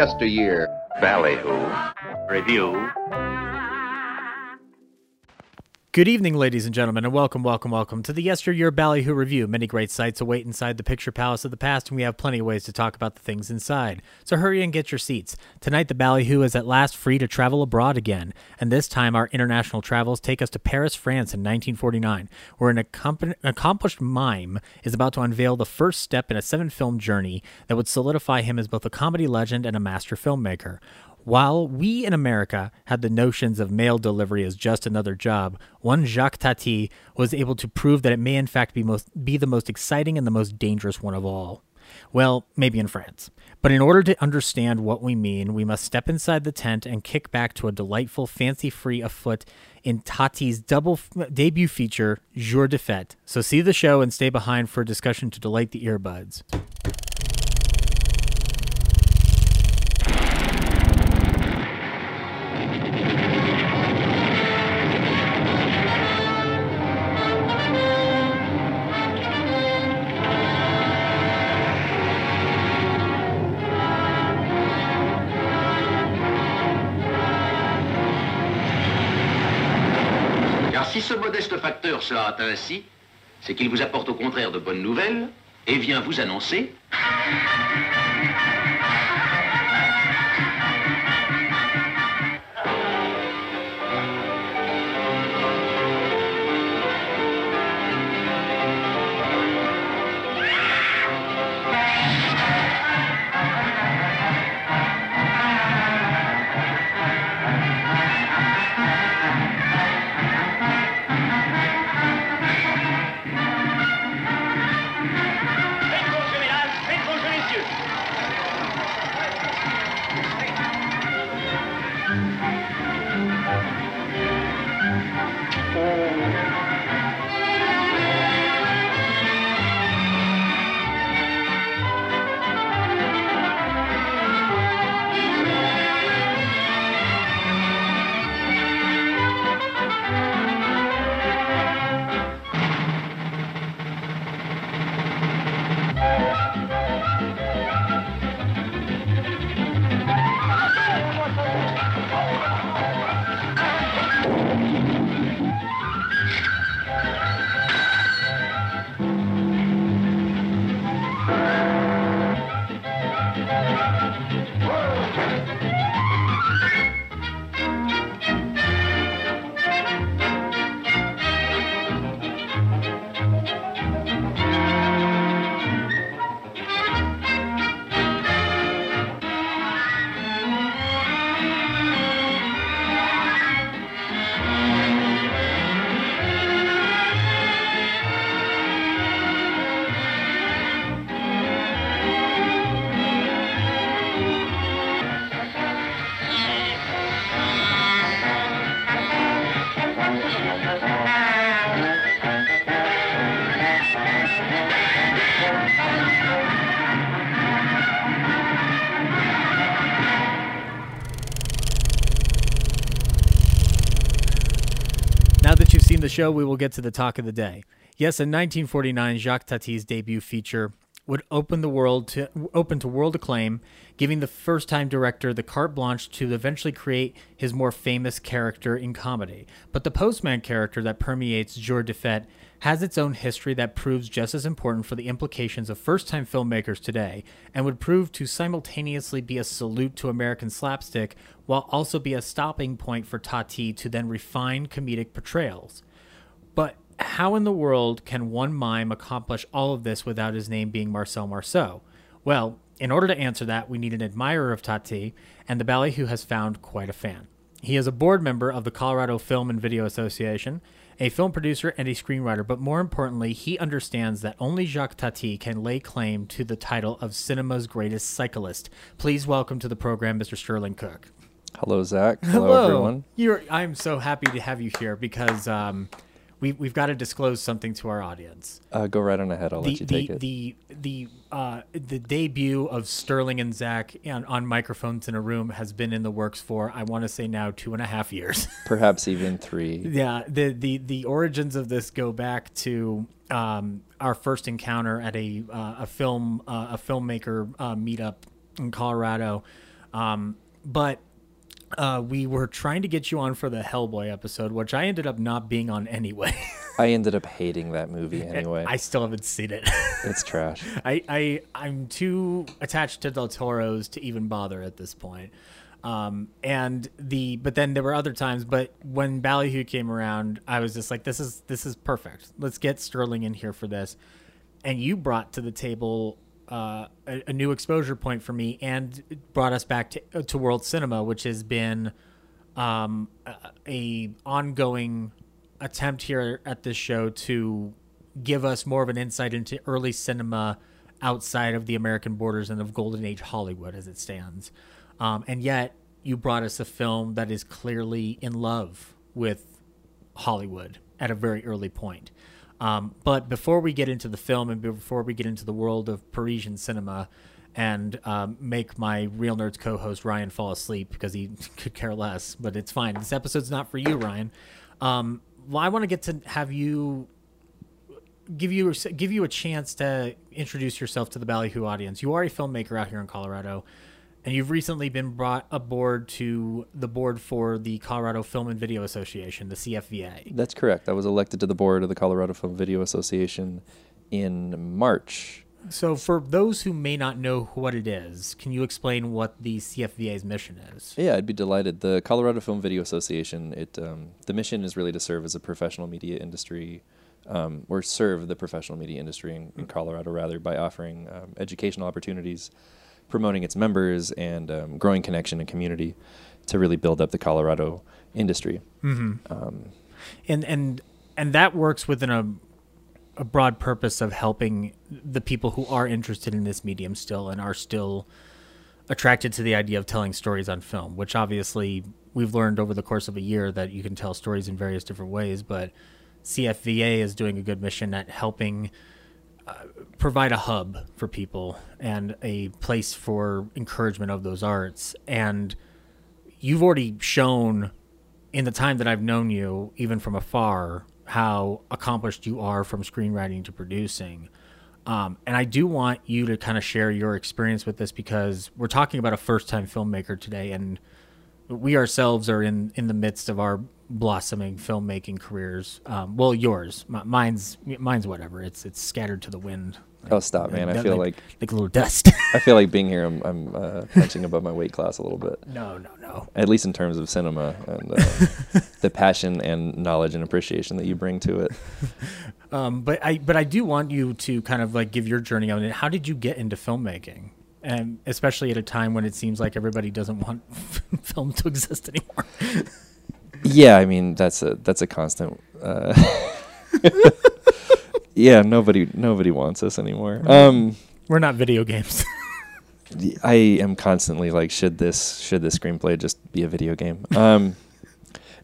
Yesteryear. Ballyhoo. Review. Good evening, ladies and gentlemen, and welcome, welcome, welcome to the Yesteryear Ballyhoo Review. Many great sights await inside the picture palace of the past, and we have plenty of ways to talk about the things inside. So hurry and get your seats. Tonight, the Ballyhoo is at last free to travel abroad again, and this time our international travels take us to Paris, France in 1949, where an accomp- accomplished mime is about to unveil the first step in a seven film journey that would solidify him as both a comedy legend and a master filmmaker. While we in America had the notions of mail delivery as just another job, one Jacques Tati was able to prove that it may in fact be most be the most exciting and the most dangerous one of all. Well, maybe in France. But in order to understand what we mean, we must step inside the tent and kick back to a delightful fancy free afoot in Tati's double f- debut feature, Jour de Fête. So see the show and stay behind for a discussion to delight the earbuds. Hâte ainsi, c'est qu'il vous apporte au contraire de bonnes nouvelles et vient vous annoncer show, we will get to the talk of the day. Yes, in 1949, Jacques Tati's debut feature would open the world to open to world acclaim, giving the first-time director the carte blanche to eventually create his more famous character in comedy. But the postman character that permeates Jour de Fête has its own history that proves just as important for the implications of first-time filmmakers today, and would prove to simultaneously be a salute to American slapstick, while also be a stopping point for Tati to then refine comedic portrayals. But how in the world can one mime accomplish all of this without his name being Marcel Marceau? Well, in order to answer that, we need an admirer of Tati, and the Ballyhoo has found quite a fan. He is a board member of the Colorado Film and Video Association, a film producer and a screenwriter, but more importantly, he understands that only Jacques Tati can lay claim to the title of cinema's greatest cyclist. Please welcome to the program, Mr. Sterling Cook. Hello, Zach. Hello, everyone. You're, I'm so happy to have you here because um, we, we've got to disclose something to our audience. Uh, go right on ahead. I'll the, let you the, take it. The the uh, the debut of Sterling and Zach on, on microphones in a room has been in the works for I want to say now two and a half years. Perhaps even three. yeah. The the the origins of this go back to um, our first encounter at a uh, a film uh, a filmmaker uh, meetup in Colorado, um, but uh, we were trying to get you on for the Hellboy episode, which I ended up not being on anyway. I ended up hating that movie anyway. I still haven't seen it. it's trash. I, I I'm too attached to Del Toro's to even bother at this point. Um, and the but then there were other times, but when Ballyhoo came around, I was just like, this is this is perfect. Let's get Sterling in here for this. And you brought to the table uh, a, a, new exposure point for me and brought us back to, uh, to world cinema, which has been um, a, a, ongoing attempt here at this show to give us more of an insight into early cinema outside of the American borders and of Golden Age Hollywood as it stands. Um, and yet, you brought us a film that is clearly in love with Hollywood at a very early point. Um, but before we get into the film and before we get into the world of Parisian cinema and um, make my Real Nerds co host Ryan fall asleep because he could care less, but it's fine. This episode's not for you, Ryan. Um, well, I want to get to have you give you give you a chance to introduce yourself to the Ballyhoo audience. You are a filmmaker out here in Colorado and you've recently been brought aboard to the board for the Colorado Film and Video Association, the CFVA. That's correct. I was elected to the board of the Colorado Film Video Association in March. So, for those who may not know what it is, can you explain what the CFVA's mission is? Yeah, I'd be delighted. The Colorado Film Video Association, it um, the mission is really to serve as a professional media industry, um, or serve the professional media industry in, in Colorado rather by offering um, educational opportunities promoting its members and um, growing connection and community to really build up the Colorado industry. Mm-hmm. Um, and and and that works within a a broad purpose of helping the people who are interested in this medium still and are still attracted to the idea of telling stories on film, which obviously we've learned over the course of a year that you can tell stories in various different ways, but CFVA is doing a good mission at helping provide a hub for people and a place for encouragement of those arts. And you've already shown in the time that I've known you, even from afar, how accomplished you are from screenwriting to producing. Um, and I do want you to kind of share your experience with this because we're talking about a first time filmmaker today, and we ourselves are in, in the midst of our blossoming filmmaking careers. Um, well, yours, M- mine's mine's whatever. It's it's scattered to the wind. Like, oh, stop, man! I feel like, like like a little dust. I feel like being here, I'm, I'm uh, punching above my weight class a little bit. No, no, no. At least in terms of cinema and uh, the passion and knowledge and appreciation that you bring to it. Um, but I but I do want you to kind of like give your journey on it. How did you get into filmmaking? And especially at a time when it seems like everybody doesn't want film to exist anymore yeah, I mean that's a that's a constant. Uh, yeah, nobody nobody wants us anymore. Um, We're not video games. I am constantly like, should this should this screenplay just be a video game? Um,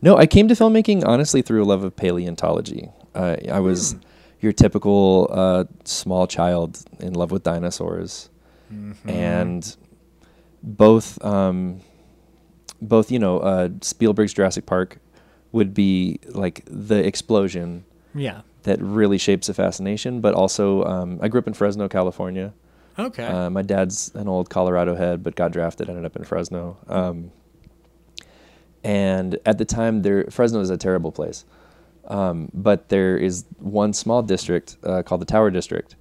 no, I came to filmmaking honestly through a love of paleontology. Uh, I was mm. your typical uh, small child in love with dinosaurs, mm-hmm. and both um, both you know uh, Spielberg's Jurassic Park would be like the explosion. Yeah. That really shapes a fascination, but also um, I grew up in Fresno, California. Okay. Uh, my dad's an old Colorado head, but got drafted, ended up in Fresno. Um, and at the time, there Fresno is a terrible place, um, but there is one small district uh, called the Tower District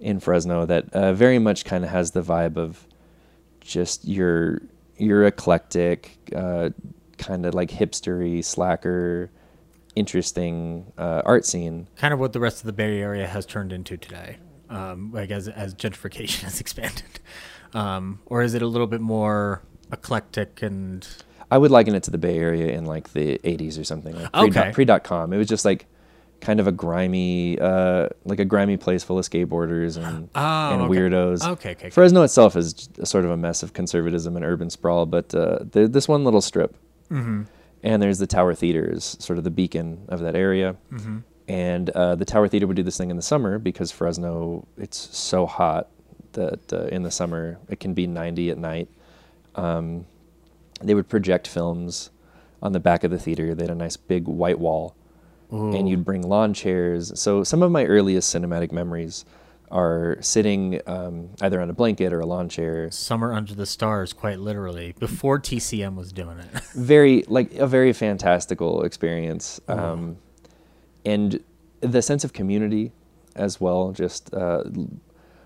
in Fresno that uh, very much kind of has the vibe of just your your eclectic, uh, kind of like hipstery, slacker, interesting uh, art scene. Kind of what the rest of the Bay Area has turned into today, um, like as as gentrification has expanded, um, or is it a little bit more eclectic and I would liken it to the Bay Area in like the 80s or something. Like pre, Okay. pre dot com. It was just like kind of a grimy, uh, like a grimy place full of skateboarders and, Oh, and okay. weirdos. Okay, okay. Fresno itself is sort of a mess of conservatism and urban sprawl, but uh, this one little strip, Mm-hmm. and there's the Tower Theater, is sort of the beacon of that area. Mm-hmm. And uh, the Tower Theater would do this thing in the summer because Fresno, it's so hot that uh, in the summer it can be 90 at night. Um, they would project films on the back of the theater. They had a nice big white wall, and you'd bring lawn chairs. So some of my earliest cinematic memories are sitting um, either on a blanket or a lawn chair. Summer Under the Stars, quite literally, before TCM was doing it. Very like a very fantastical experience, um, and the sense of community as well. Just uh,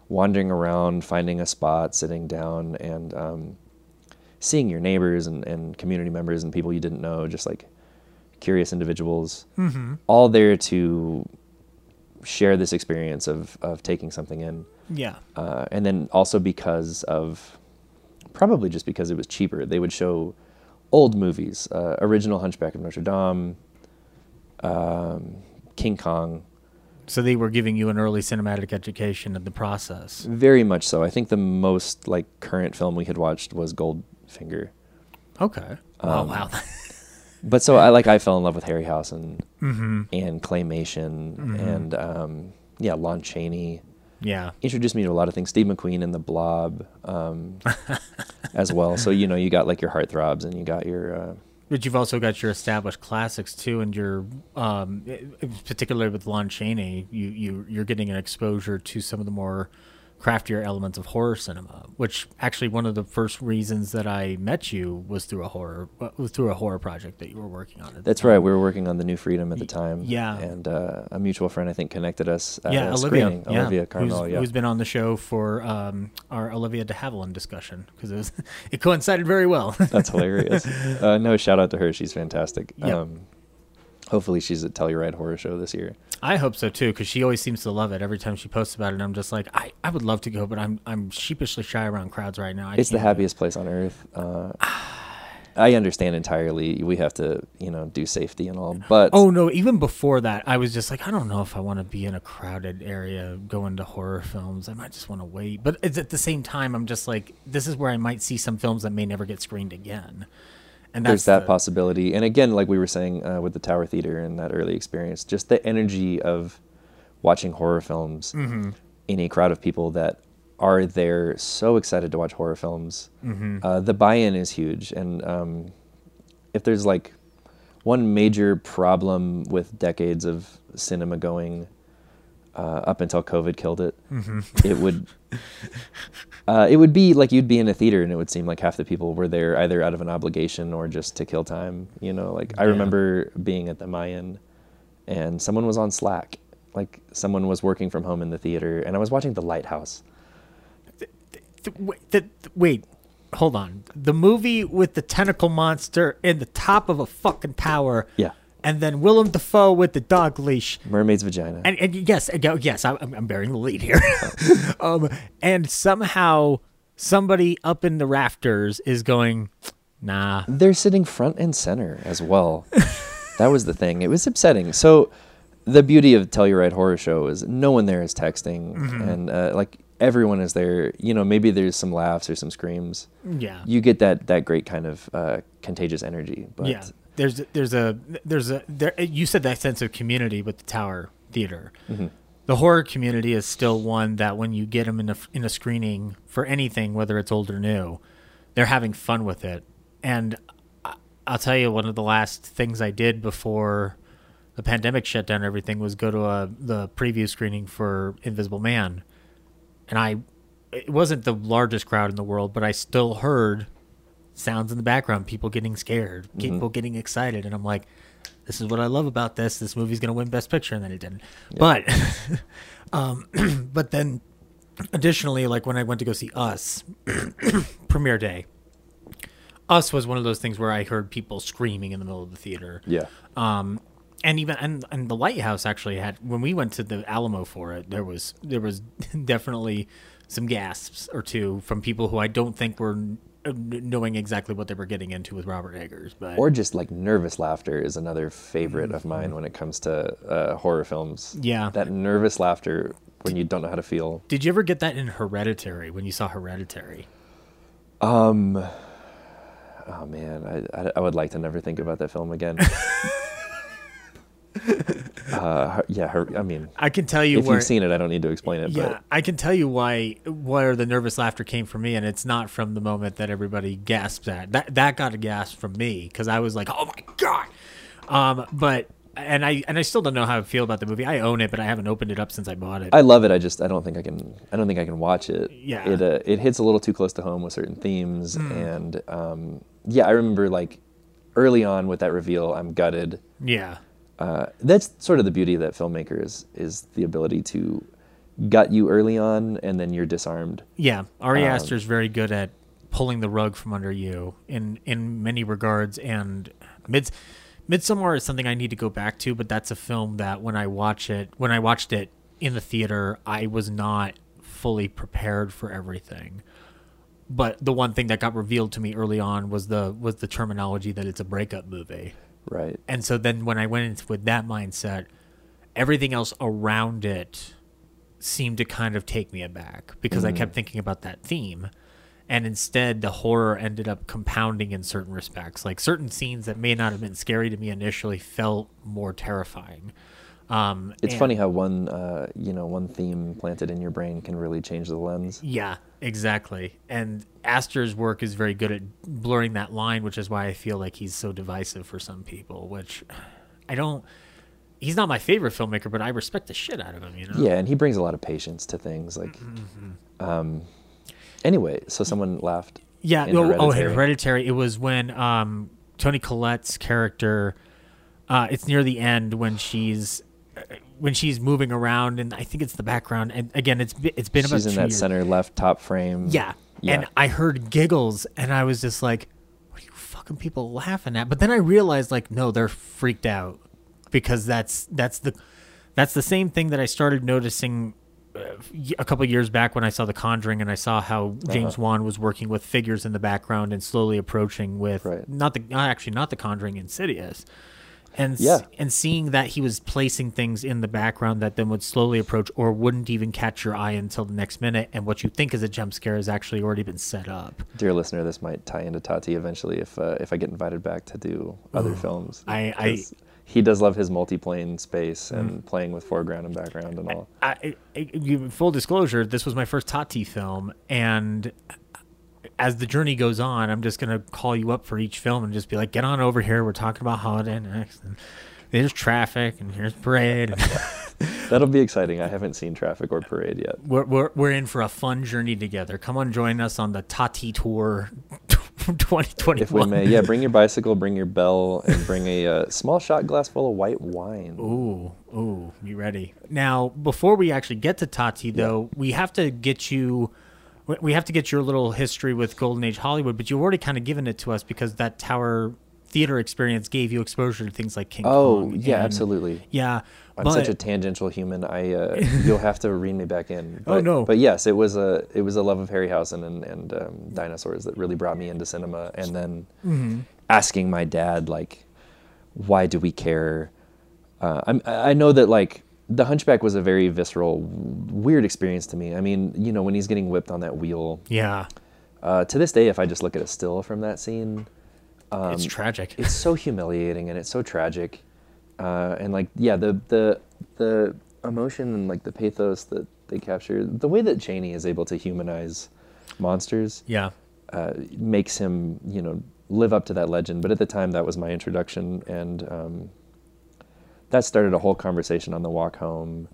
wandering around, finding a spot, sitting down, and um, seeing your neighbors and, and community members and people you didn't know, just like curious individuals, all there to share this experience of, of taking something in. yeah. Uh, and then also because of, probably just because it was cheaper, they would show old movies, uh, original Hunchback of Notre Dame, um, King Kong, So they were giving you an early cinematic education in the process. very much so. I think the most like current film we had watched was Goldfinger. Okay. oh wow. but so I like I fell in love with Harryhausen Mm-hmm. and claymation and um, yeah, Lon Chaney yeah. introduced me to a lot of things. Steve McQueen and The Blob um, as well. So you know you got like your heartthrobs and you got your uh, But you've also got your established classics too, and your um, particularly with Lon Chaney, you you you're getting an exposure to some of the more craftier elements of horror cinema. Which actually one of the first reasons that I met you was through a horror uh, was through a horror project that you were working on. That's right. We were working on the New Freedom at the time. yeah. And uh, a mutual friend I think connected us. At yeah, a Olivia. screening. yeah. Olivia Carmel. who's, yeah. who's been on the show for um, our Olivia de Havilland discussion because it was it coincided very well. That's hilarious. uh, no, shout out to her. She's fantastic. Yep. Um, hopefully she's at Telluride Horror Show this year. I hope so too, because she always seems to love it. Every time she posts about it, I'm just like, I, I would love to go, but I'm I'm sheepishly shy around crowds right now. I It's the can't do it. happiest place on earth. Uh, I understand entirely. We have to, you know, do safety and all, but Oh no! Even before that, I was just like, I don't know if I want to be in a crowded area going to horror films. I might just want to wait. But it's at the same time, I'm just like, this is where I might see some films that may never get screened again. And there's that the- possibility. And again, like we were saying uh, with the Tower Theater and that early experience, just the energy of watching horror films Mm-hmm. in a crowd of people that are there so excited to watch horror films. Mm-hmm. Uh, the buy-in is huge, and um, if there's like one major problem with decades of cinema going uh, up until COVID killed it, Mm-hmm. it would uh, it would be like you'd be in a theater and it would seem like half the people were there either out of an obligation or just to kill time. You know, like I Yeah. remember being at the Mayan and someone was on Slack. Like someone was working from home in the theater and I was watching The Lighthouse. Th- wait, th- th- wait, hold on. The movie with the tentacle monster in the top of a fucking tower. Yeah. And then Willem Dafoe with the dog leash. Mermaid's Vagina. And, and yes, and, uh, yes, I'm, I'm bearing the lead here. um, and somehow somebody up in the rafters is going, nah. They're sitting front and center as well. that was the thing. It was upsetting. So the beauty of Telluride Horror Show is no one there is texting and uh, like everyone is there. You know, maybe there's some laughs or some screams. Yeah. You get that that great kind of uh, contagious energy. But yeah. There's there's a there's a there you said that sense of community with the Tower Theater. Mm-hmm. The horror community is still one that when you get them in a in a screening for anything, whether it's old or new, they're having fun with it. And I'll tell you, one of the last things I did before the pandemic shut down everything was go to a the preview screening for Invisible Man, and I it wasn't the largest crowd in the world, but I still heard sounds in the background, people getting scared, people getting excited, and I'm like, this is what I love about this. This movie's gonna win Best Picture, and then it didn't. But, um, but then, additionally, like when I went to go see Us, premiere day, Us was one of those things where I heard people screaming in the middle of the theater. yeah. and even and, and the lighthouse actually had when we went to the Alamo for it, there was there was definitely some gasps or two from people who I don't think were knowing exactly what they were getting into with Robert Eggers, but Or just like nervous laughter is another favorite of mine when it comes to uh, horror films. Yeah. That nervous laughter when you don't know how to feel. did you ever get that in Hereditary when you saw Hereditary? Um, oh man, I, I, I would like to never think about that film again. uh, her- yeah, her, I mean, I can tell you if where you've seen it, I don't need to explain it. Yeah, I can tell you why where the nervous laughter came from me, and it's not from the moment that everybody gasps at. That that got a gasp from me because I was like, "Oh my god!" Um, but and I and I still don't know how I feel about the movie. I own it, but I haven't opened it up since I bought it. I love it. I just I don't think I can I don't think I can watch it. Yeah. It uh, it hits a little too close to home with certain themes, Hmm. and um, yeah, I remember like early on with that reveal, I'm gutted. yeah, uh, that's sort of the beauty of that filmmaker is is the ability to gut you early on and then you're disarmed. yeah. Ari Um, Aster's very good at pulling the rug from under you in in many regards, and Mids. Midsommar is something I need to go back to, but that's a film that when I watch it, when I watched it in the theater, I was not fully prepared for everything. But the one thing that got revealed to me early on was the was the terminology that it's a breakup movie. Right. And so then when I went with that mindset, everything else around it seemed to kind of take me aback because I kept thinking about that theme. And instead, the horror ended up compounding in certain respects. Like certain scenes that may not have been scary to me initially felt more terrifying. Um, It's and- funny how one uh, you know one theme planted in your brain can really change the lens. Yeah, exactly. And Aster's work is very good at blurring that line, which is why I feel like he's so divisive for some people, which I don't he's not my favorite filmmaker, but I respect the shit out of him, you know? Yeah, and he brings a lot of patience to things. Like, Mm-hmm, um, anyway, so someone laughed. Yeah, in oh, oh, Hereditary. Hereditary. It was when um, Toni Collette's character. Uh, it's near the end when she's when she's moving around, and I think it's the background. And again, it's it's been about She's in two that years. center left top frame. Yeah. Yeah. And I heard giggles and I was just like, what are you fucking people laughing at? But then I realized like, no, they're freaked out because that's that's the that's the same thing that I started noticing a y- a couple years back when I saw The Conjuring and I saw how James Uh-huh. Wan was working with figures in the background and slowly approaching with Right. not the not actually not The Conjuring Insidious. And Yeah. and seeing that he was placing things in the background that then would slowly approach or wouldn't even catch your eye until the next minute, and what you think is a jump scare has actually already been set up. Dear listener, this might tie into Tati eventually if uh, if I get invited back to do other films. I- I- he does love his multi-plane space and playing with foreground and background and all. I, I, you, full disclosure, this was my first Tati film, and as the journey goes on, I'm just gonna call you up for each film and just be like, "Get on over here. We're talking about Holiday next." And there's traffic, and here's parade. That'll be exciting. I haven't seen Traffic or Parade yet. we're, we're we're in for a fun journey together. Come on, join us on the Tati tour, 2021. If we may, yeah, bring your bicycle, bring your bell, and bring a uh, small shot glass full of white wine. Ooh, ooh, be ready. Now, before we actually get to Tati, though, we have to get you. We- have to get your little history with Golden Age Hollywood, but you've already kind of given it to us because that Tower theater experience gave you exposure to things like King Oh, Kong. yeah, and- absolutely. Yeah, I'm but such a tangential human. I uh, you'll have to rein me back in. Oh, But, no. But yes, it was a it was a love of Harryhausen and and um, dinosaurs that really brought me into cinema. And then Mm-hmm. asking my dad like, why do we care? Uh, I'm, I know that like the Hunchback was a very visceral, weird experience to me. I mean, you know, when he's getting whipped on that wheel. yeah, Uh, to this day, if I just look at a still from that scene, it's tragic. Um, it's so humiliating and it's so tragic uh, and like yeah the the the emotion and like the pathos that they capture the way that Chaney is able to humanize monsters yeah, uh, makes him you know live up to that legend but at the time that was my introduction and um, that started a whole conversation on the walk home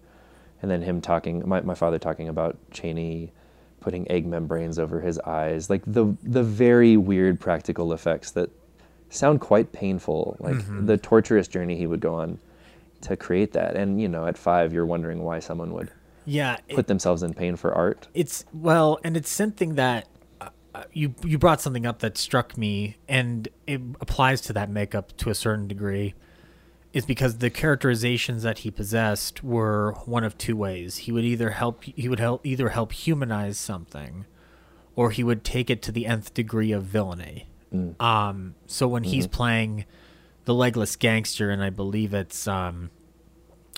and then him talking my, my father talking about Chaney putting egg membranes over his eyes like the the very weird practical effects that sound quite painful like the torturous journey he would go on to create that and you know at five you're wondering why someone would yeah. it- put themselves in pain for art It's well, and it's something that uh, uh, you you brought something up that struck me, and it applies to that makeup to a certain degree. Is because the characterizations that he possessed were one of two ways. He would either help he would help either help humanize something, or he would take it to the nth degree of villainy. Um, so when he's playing the legless gangster, and I believe it's um,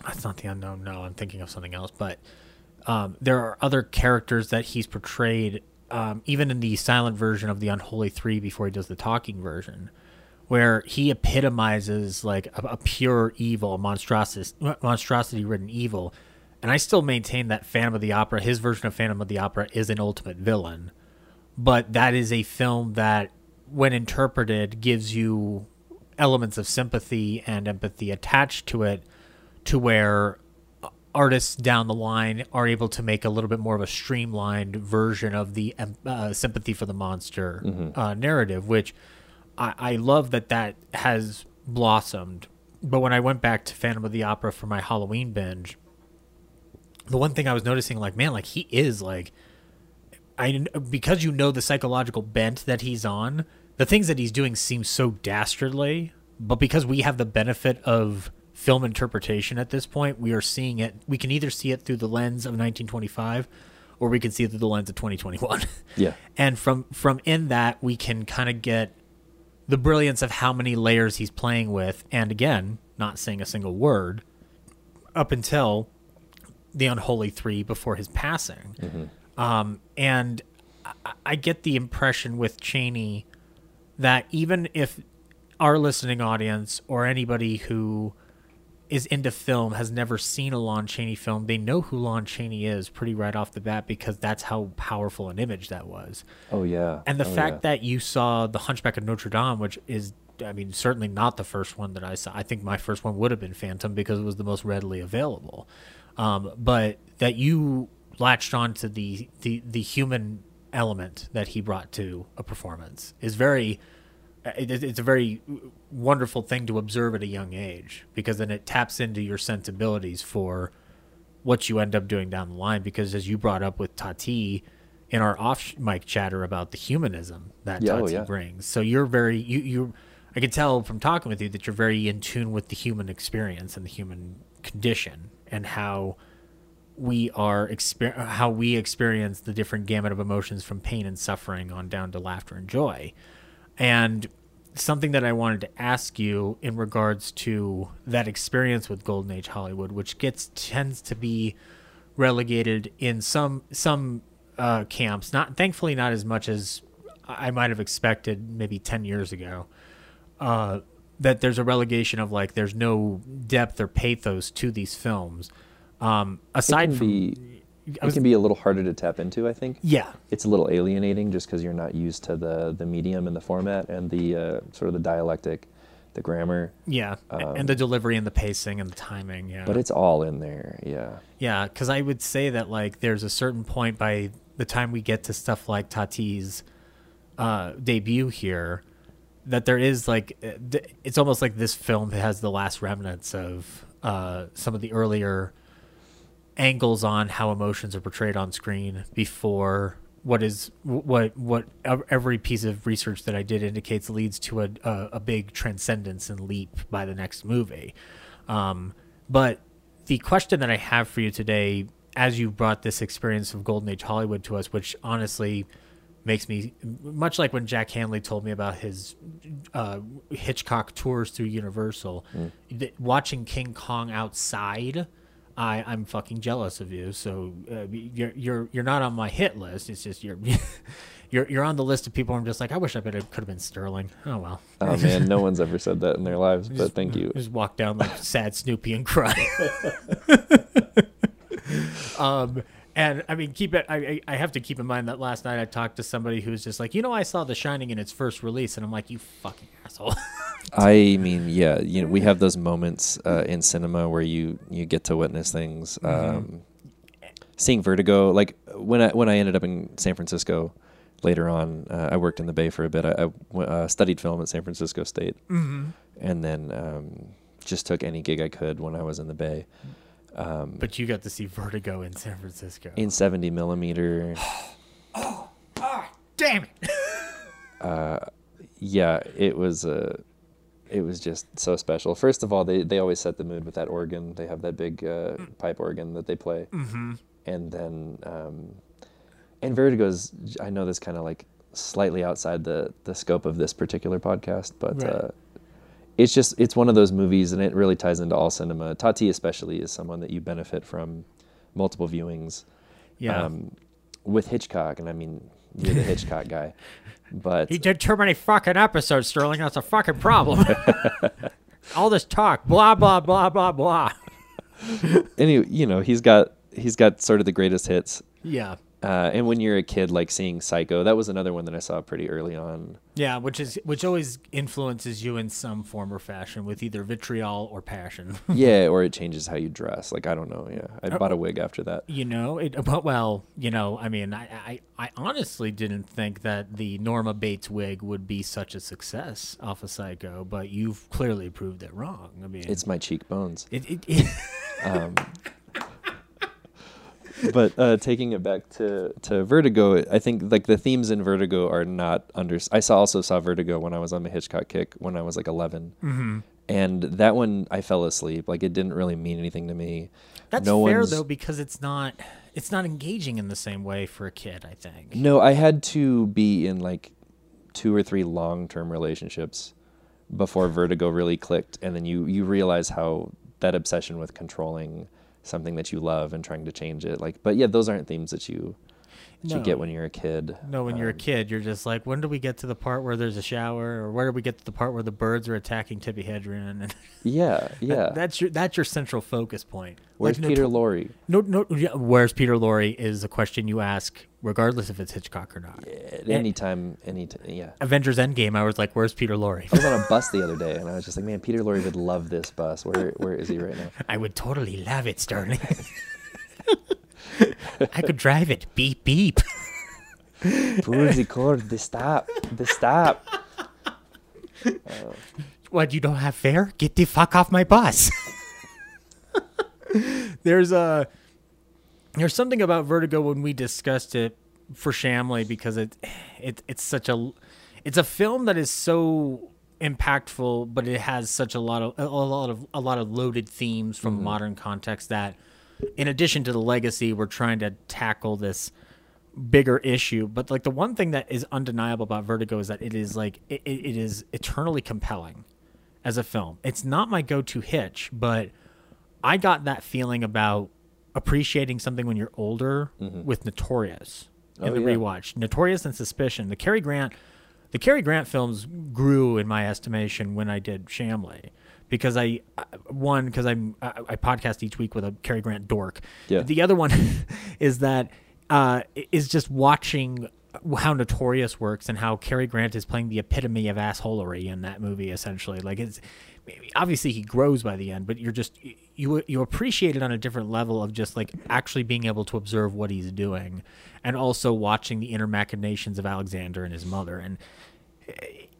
that's not the unknown. No, I'm thinking of something else. But um, there are other characters that he's portrayed, um, even in the silent version of the Unholy Three before he does the talking version, where he epitomizes like a, a pure evil, a monstrosity, monstrosity-ridden evil. And I still maintain that Phantom of the Opera, his version of Phantom of the Opera, is an ultimate villain. But that is a film that, when interpreted, gives you elements of sympathy and empathy attached to it to where artists down the line are able to make a little bit more of a streamlined version of the uh, sympathy for the monster uh, narrative, which I, I love that that has blossomed. But when I went back to Phantom of the Opera for my Halloween binge, the one thing I was noticing, like, man, like he is like, I because you know the psychological bent that he's on, the things that he's doing seem so dastardly. But because we have the benefit of film interpretation at this point, we are seeing it. We can either see it through the lens of 1925, or we can see it through the lens of 2021. Yeah. and from from in that we can kind of get the brilliance of how many layers he's playing with, and again, not saying a single word up until the unholy three before his passing. Um, and I, I get the impression with Chaney that even if our listening audience or anybody who is into film has never seen a Lon Chaney film, they know who Lon Chaney is pretty right off the bat because that's how powerful an image that was. Oh yeah. And the Oh, fact yeah. that you saw The Hunchback of Notre Dame, which is, I mean, certainly not the first one that I saw. I think my first one would have been Phantom because it was the most readily available. Um, but that you latched on to the, the, the human element that he brought to a performance is very, it's a very wonderful thing to observe at a young age because then it taps into your sensibilities for what you end up doing down the line. Because as you brought up with Tati in our off mic chatter about the humanism that Yeah, oh, Tati yeah. brings, so you're very you you. I can tell from talking with you that you're very in tune with the human experience and the human condition and how we are exper- how we experience the different gamut of emotions from pain and suffering on down to laughter and joy. And something that I wanted to ask you in regards to that experience with Golden Age Hollywood, which gets tends to be relegated in some some uh, camps. Not thankfully not as much as I might have expected maybe ten years ago. Uh, that there's a relegation of like there's no depth or pathos to these films. Um, aside from be it can be a little harder to tap into. I think. yeah, It's a little alienating just because you're not used to the the medium and the format and the uh, sort of the dialectic, the grammar. yeah, and the delivery and the pacing and the timing. Yeah, Um, But it's all in there. Yeah. Yeah, because I would say that like there's a certain point by the time we get to stuff like Tati's uh, debut here, that there is like uh, it's almost like this film has the last remnants of uh, some of the earlier angles on how emotions are portrayed on screen before what is what what every piece of research that I did indicates leads to a a, a big transcendence and leap by the next movie. Um, but the question that I have for you today, as you brought this experience of Golden Age Hollywood to us, which honestly makes me much like when Jack Hanley told me about his uh, Hitchcock tours through Universal, th- watching King Kong outside. I, I'm fucking jealous of you. So uh, you're you're you're not on my hit list. It's just you're you're you're on the list of people. I'm just like I wish I could have could have been Sterling. Oh well. Oh man, no one's ever said that in their lives, but thank you. Just walk down like sad Snoopy and cry. um, and I mean, keep it. I I I have to keep in mind that last night I talked to somebody who was just like, you know, I saw The Shining in its first release, and I'm like, you fucking asshole. I mean, yeah, you know, we have those moments uh, in cinema where you you get to witness things. Mm-hmm. Um, seeing Vertigo, like when I when I ended up in San Francisco later on, uh, I worked in the Bay for a bit. I uh, studied film at San Francisco State, Mm-hmm. and then um, just took any gig I could when I was in the Bay. Um, but you got to see Vertigo in San Francisco. in 70 millimeter, oh, oh, Damn it! yeah, it was a it was just so special. First of all, they they always set the mood with that organ. They have that big uh, Mm. pipe organ that they play, mm-hmm. and then um, and Vertigo's. I know this kind of like slightly outside the the scope of this particular podcast, but. Right. Uh, it's just it's one of those movies and it really ties into all cinema tati especially is someone that you benefit from multiple viewings Yeah. um, with hitchcock and i mean you're the hitchcock guy but he did too many fucking episodes, Sterling. That's a fucking problem. All this talk, blah blah blah blah blah. anyway you know he's got he's got sort of the greatest hits Yeah. Uh, and when you're a kid like seeing psycho that was another one that i saw pretty early on. Yeah, which is which always influences you in some form or fashion with either vitriol or passion. yeah or it changes how you dress. Like i don't know yeah. I bought a wig after that. You know, it but well, you know, I mean, I, I I honestly didn't think that the Norma Bates wig would be such a success off of Psycho, but you've clearly proved it wrong. I mean, it's my cheekbones. It, it, it but uh, taking it back to, to Vertigo, I think like the themes in Vertigo are not under. I saw also saw Vertigo when I was on the Hitchcock kick when I was like 11 mm-hmm. and that one I fell asleep. Like it didn't really mean anything to me. that's no fair though because it's not it's not engaging in the same way for a kid. I think. No, I had to be in like two or three long term relationships before Vertigo really clicked, and then you you realize how that obsession with controlling something that you love and trying to change it. Like, but yeah, those aren't themes that you that No. you get when you're a kid. No, when you're a Um, kid, you're just like, when do we get to the part where there's a shower, or where do we get to the part where the birds are attacking Tippi Hedren? And Yeah, yeah. that's your that's your central focus point. Where's Like, Peter noto- Lorre? No, no. yeah, Where's Peter Lorre is a question you ask, regardless if it's Hitchcock or not. At any time, any yeah. Avengers Endgame, I was like, "Where's Peter Lorre?" I was on a bus the other day, and I was just like, man, Peter Lorre would love this bus. Where where is he right now? I would totally love it, Sterling. I could drive it. Beep beep. Pull the cord, the stop, the stop. What? You don't have fare? Get the fuck off my bus. there's a there's something about Vertigo when we discussed it for Shamley because it it it's such a it's a film that is so impactful, but it has such a lot of a lot of a lot of loaded themes from a modern context that, in addition to the legacy, we're trying to tackle this bigger issue. But like the one thing that is undeniable about Vertigo is that it is like it, it is eternally compelling as a film. It's not my go-to hitch, but I got that feeling about appreciating something when you're older mm-hmm. with Notorious in Oh, the yeah. rewatch. Notorious and Suspicion. The Cary Grant, the Cary Grant films grew in my estimation when I did Shamley. Because I, I- one, because I'm I, I podcast each week with a Cary Grant dork. Yeah. The other one is that uh, is just watching how Notorious works and how Cary Grant is playing the epitome of assholery in that movie. Essentially, like it's obviously he grows by the end, but you're just you you appreciate it on a different level of just like actually being able to observe what he's doing, and also watching the inner machinations of Alexander and his mother. And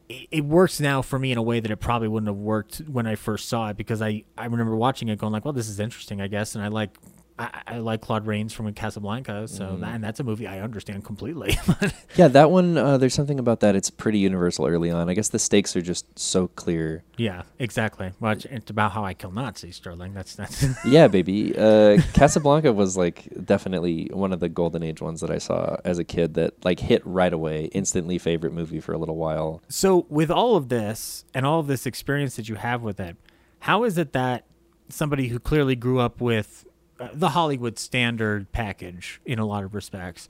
it, works now for me in a way that it probably wouldn't have worked when I first saw it because I I remember watching it going like, well, this is interesting, I guess, and I like. I, I like Claude Rains from Casablanca, so that, and that's a movie I understand completely. Yeah, that one. Uh, there's something about that. It's pretty universal early on. I guess the stakes are just so clear. yeah, exactly. Well, it's, it's about how I kill Nazis, Sterling. That's that's. Yeah, baby. Uh, Casablanca was like definitely one of the golden age ones that I saw as a kid. That like hit right away, instantly favorite movie for a little while. So, with all of this and all of this experience that you have with it, how is it that somebody who clearly grew up with the Hollywood standard package in a lot of respects,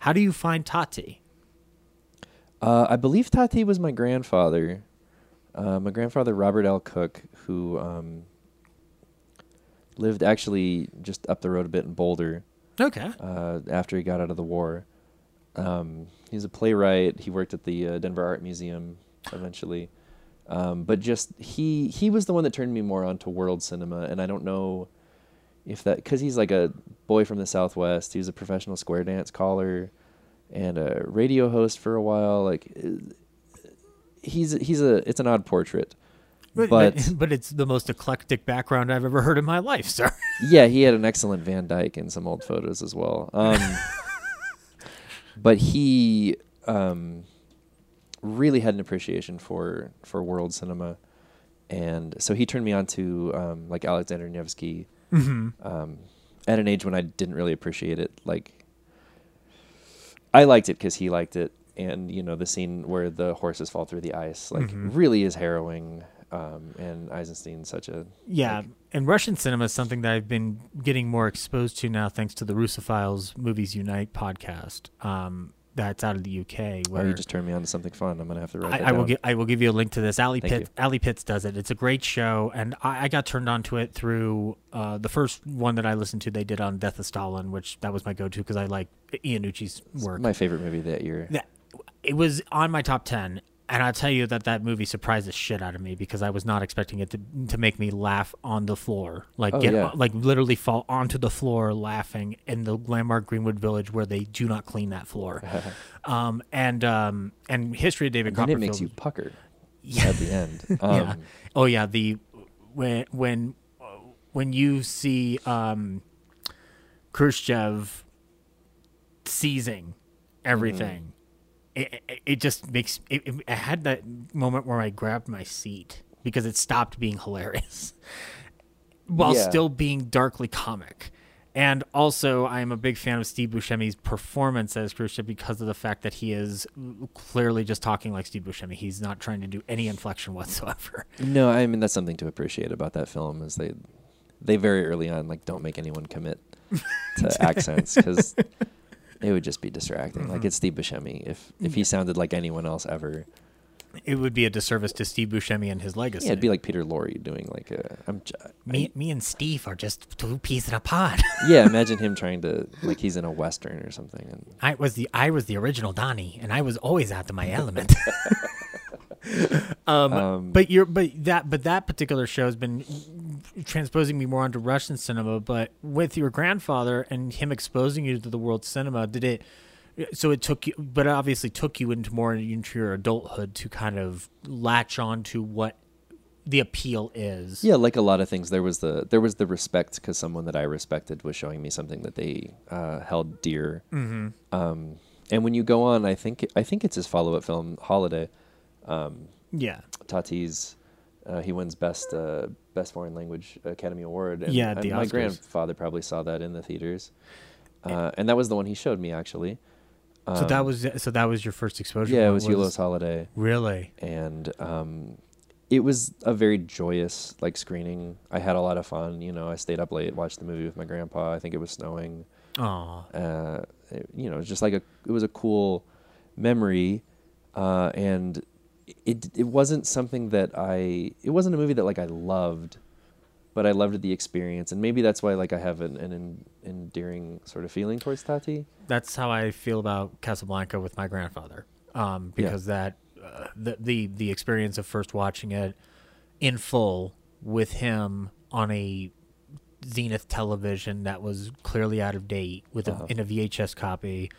how do you find Tati? Uh, I believe Tati was my grandfather. Uh, my grandfather Robert L. Cook, who um, lived actually just up the road a bit in Boulder. Okay. uh, after he got out of the war. Um, he's a playwright. He worked at the uh, Denver Art Museum eventually, um, but just he he was the one that turned me more onto world cinema. And I don't know if that because he's like a boy from the Southwest. He was a professional square dance caller and a radio host for a while. Like uh, he's he's a it's an odd portrait. But, But- but, but it's the most eclectic background I've ever heard in my life, sir. Yeah, he had an excellent Van Dyke in some old photos as well. Um, but he um, really had an appreciation for for world cinema. and so he turned me on to um, like Alexander Nevsky Mm-hmm. um, at an age when I didn't really appreciate it. Like, I liked it because he liked it, and you know the scene where the horses fall through the ice, like, Mhm. really is harrowing. Um, and Eisenstein's such a Yeah, like- and Russian cinema is something that I've been getting more exposed to now, thanks to the Russophiles Movies Unite podcast. Um, that's out of the UK. Where you just turned me on to something fun. I'm gonna have to write I, I will give I will give you a link to this. Ali Thank Pitts Ali Pitts does it. It's a great show, and I, I got turned on to it through uh, the first one that I listened to. They did on Death of Stalin, which that was my go to because I like Iannucci's It's work. my favorite movie that year. that it was on my top 10 and i'll tell you that that movie surprised the shit out of me because i was not expecting it to, to make me laugh on the floor like Oh, get yeah. like literally fall onto the floor laughing in the landmark greenwood village where they do not clean that floor um and um and history of david And then it copperfield makes you pucker Yeah. at the end. Um, yeah. Oh yeah. The when when when you see um, Khrushchev seizing everything, it, it, it just makes. It, it, I had that moment where I grabbed my seat because it stopped being hilarious, while Yeah. still being darkly comic. And also, I'm a big fan of Steve Buscemi's performance as Khrushchev because of the fact that he is clearly just talking like Steve Buscemi. He's not trying to do any inflection whatsoever. No, I mean that's something to appreciate about that film is they they very early on like don't make anyone commit to accents because it would just be distracting. Mm-hmm. Like it's Steve Buscemi. If if he sounded like anyone else ever, It would be a disservice to Steve Buscemi and his legacy. yeah, it'd be like Peter Lorre doing like a. I'm j- me, me and Steve are just two peas in a pod. yeah, imagine him trying to like he's in a western or something. And I was the I was the original Donnie, and I was always out of my element. um, Um, but you're but that but that particular show has been transposing me more onto Russian cinema. But with your grandfather and him exposing you to the world cinema, did it? So it took you, but it obviously took you into more into your adulthood to kind of latch on to what the appeal is. yeah, like a lot of things, there was the there was the respect because someone that I respected was showing me something that they uh, held dear. Mm-hmm. Um, and when you go on, I think I think it's his follow up film, Holiday. Yeah. Tatis. Uh, he wins best uh, best foreign language Academy Award. And, Yeah, and the my grandfather probably saw that in the theaters, uh, and that was the one he showed me actually. So that Um, was so that was your first exposure. yeah, it What was Hulot's Holiday, Really? and um, it was a very joyous like screening. I had a lot of fun. You know, I stayed up late, watched the movie with my grandpa. I think it was snowing. Oh, uh, it- you know, it was just like a it was a cool memory, uh, and it it wasn't something that I it wasn't a movie that like I loved, but I loved the experience, and maybe that's why like I have an, an en- endearing sort of feeling towards Tati. that's how I feel about Casablanca with my grandfather. Um, Yeah. because that uh, the the the experience of first watching it in full with him on a Zenith television that was clearly out of date with a, Uh-huh. in a VHS copy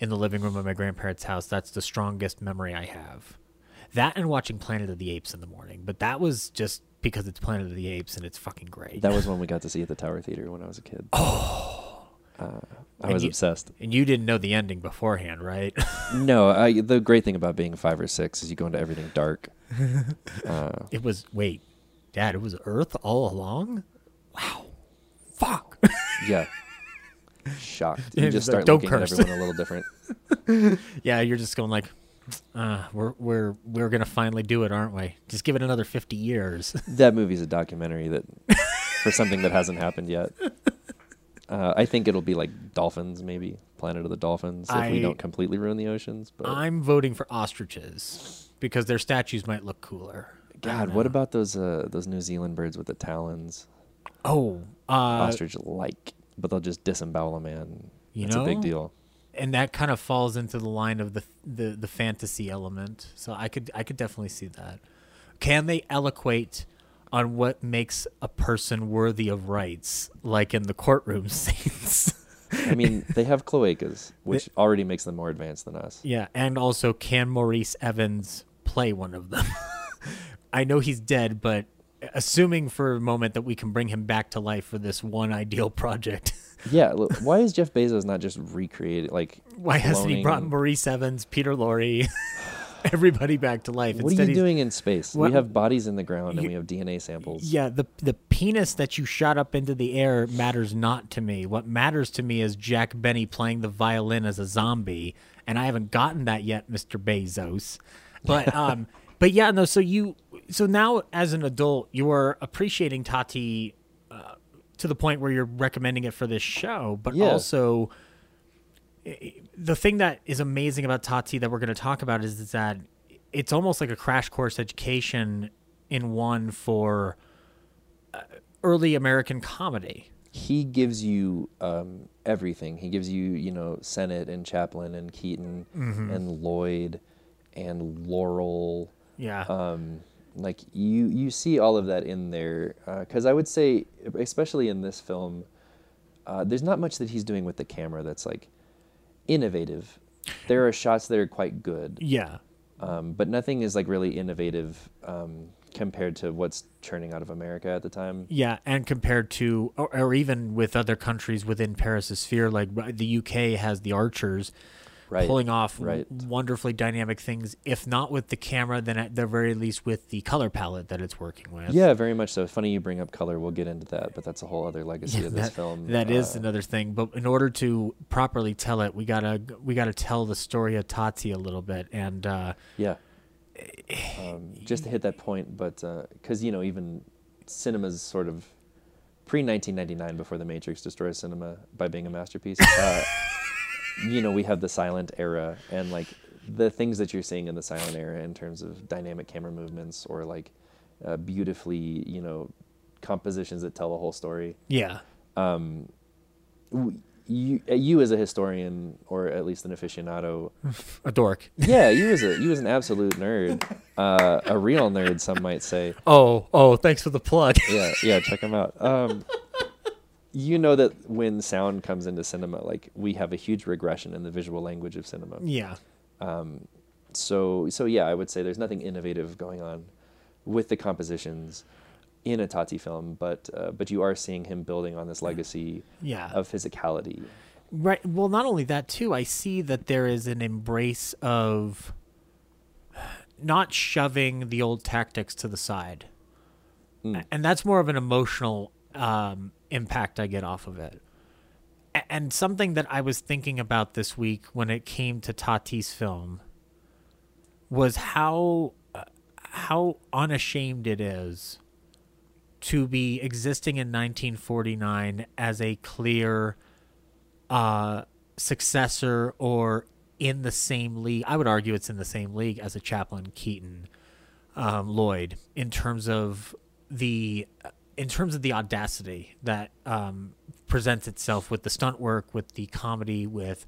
in the living room of my grandparents' house. That's the strongest memory I have. That and watching Planet of the Apes in the morning, but that was just because it's Planet of the Apes and it's fucking great. That was one we got to see at the Tower Theater when I was a kid. Oh, uh, I And was you- obsessed. and you didn't know the ending beforehand, right? No, I, the great thing about being five or six is you go into everything dark. Uh, It was wait, Dad. It was Earth all along. Wow, fuck. yeah. Shocked. You just like, start "Don't looking curse." at everyone a little different. yeah, you're just going like, uh, we're we're we're gonna finally do it, aren't we? Just give it another fifty years. That movie's a documentary that for something that hasn't happened yet. Uh, I think it'll be like dolphins, maybe Planet of the Dolphins, if we don't completely ruin the oceans. But I'm voting for ostriches because their statues might look cooler. God, what about those uh, those New Zealand birds with the talons? oh, uh, Ostrich like, but they'll just disembowel a man. You It's a big deal. And that kind of falls into the line of the the the fantasy element. So I could I could definitely see that. Can they eloquate on what makes a person worthy of rights, like in the courtroom scenes? I mean, they have cloacas, which already makes them more advanced than us. yeah, and also can Maurice Evans play one of them? I know he's dead, but assuming for a moment that we can bring him back to life for this one ideal project. Yeah, look, why is Jeff Bezos not just recreated? Like, Why hasn't he brought Maurice Evans, Peter Lorre? everybody back to life. What are you doing in space? What- we have bodies in the ground and we have DNA samples. Yeah, the the penis that you shot up into the air matters not to me. What matters to me is Jack Benny playing the violin as a zombie, and I haven't gotten that yet, Mr. Bezos. But um, but yeah, no. So you so now as an adult, you are appreciating Tati uh, to the point where you're recommending it for this show, but Yeah. also the thing that is amazing about Tati that we're going to talk about is, is that it's almost like a crash course education in one for uh, early American comedy. he gives you um, everything. He gives you, you know, Sennett and Chaplin and Keaton Mm-hmm. and Lloyd and Laurel. Yeah. Um, like you, you see all of that in there. Because I would say, especially in this film, uh, there's not much that he's doing with the camera that's like innovative. There are shots that are quite good, yeah. um, but nothing is like really innovative um, compared to what's churning out of America at the time. Yeah, and compared to, or, or even with other countries within Paris' sphere, like uh, the UK has the Archers Right, pulling off right. wonderfully dynamic things, if not with the camera, then at the very least with the color palette that it's working with. Yeah, very much so. Funny you bring up color. We'll get into that, but that's a whole other legacy of this that, film. That is Uh, another thing. But in order to properly tell it, we gotta we gotta tell the story of Tati a little bit. And uh, yeah. Um, just to hit that point, but because you know, even cinema's sort of pre 1999, before The Matrix destroys cinema by being a masterpiece. You know, we have the silent era, and like the things that you're seeing in the silent era in terms of dynamic camera movements or like uh, beautifully, you know, compositions that tell the whole story. yeah, w- you uh, you as a historian or at least an aficionado a dork. yeah you as a you as an absolute nerd uh, a real nerd some might say Oh, oh, thanks for the plug. yeah yeah check him out um, you know that when sound comes into cinema like we have a huge regression in the visual language of cinema yeah, so so yeah i would say there's nothing innovative going on with the compositions in a Tati film but uh, but you are seeing him building on this legacy Yeah. of physicality Right. Well, not only that too. I see that there is an embrace of not shoving the old tactics to the side, A- and that's more of an emotional um, impact I get off of it. And something that I was thinking about this week when it came to Tati's film was how uh, how unashamed it is to be existing in 1949 as a clear uh, successor or in the same league. I would argue it's in the same league as a Chaplin Keaton um, Lloyd in terms of the in terms of the audacity that um, presents itself with the stunt work, with the comedy, with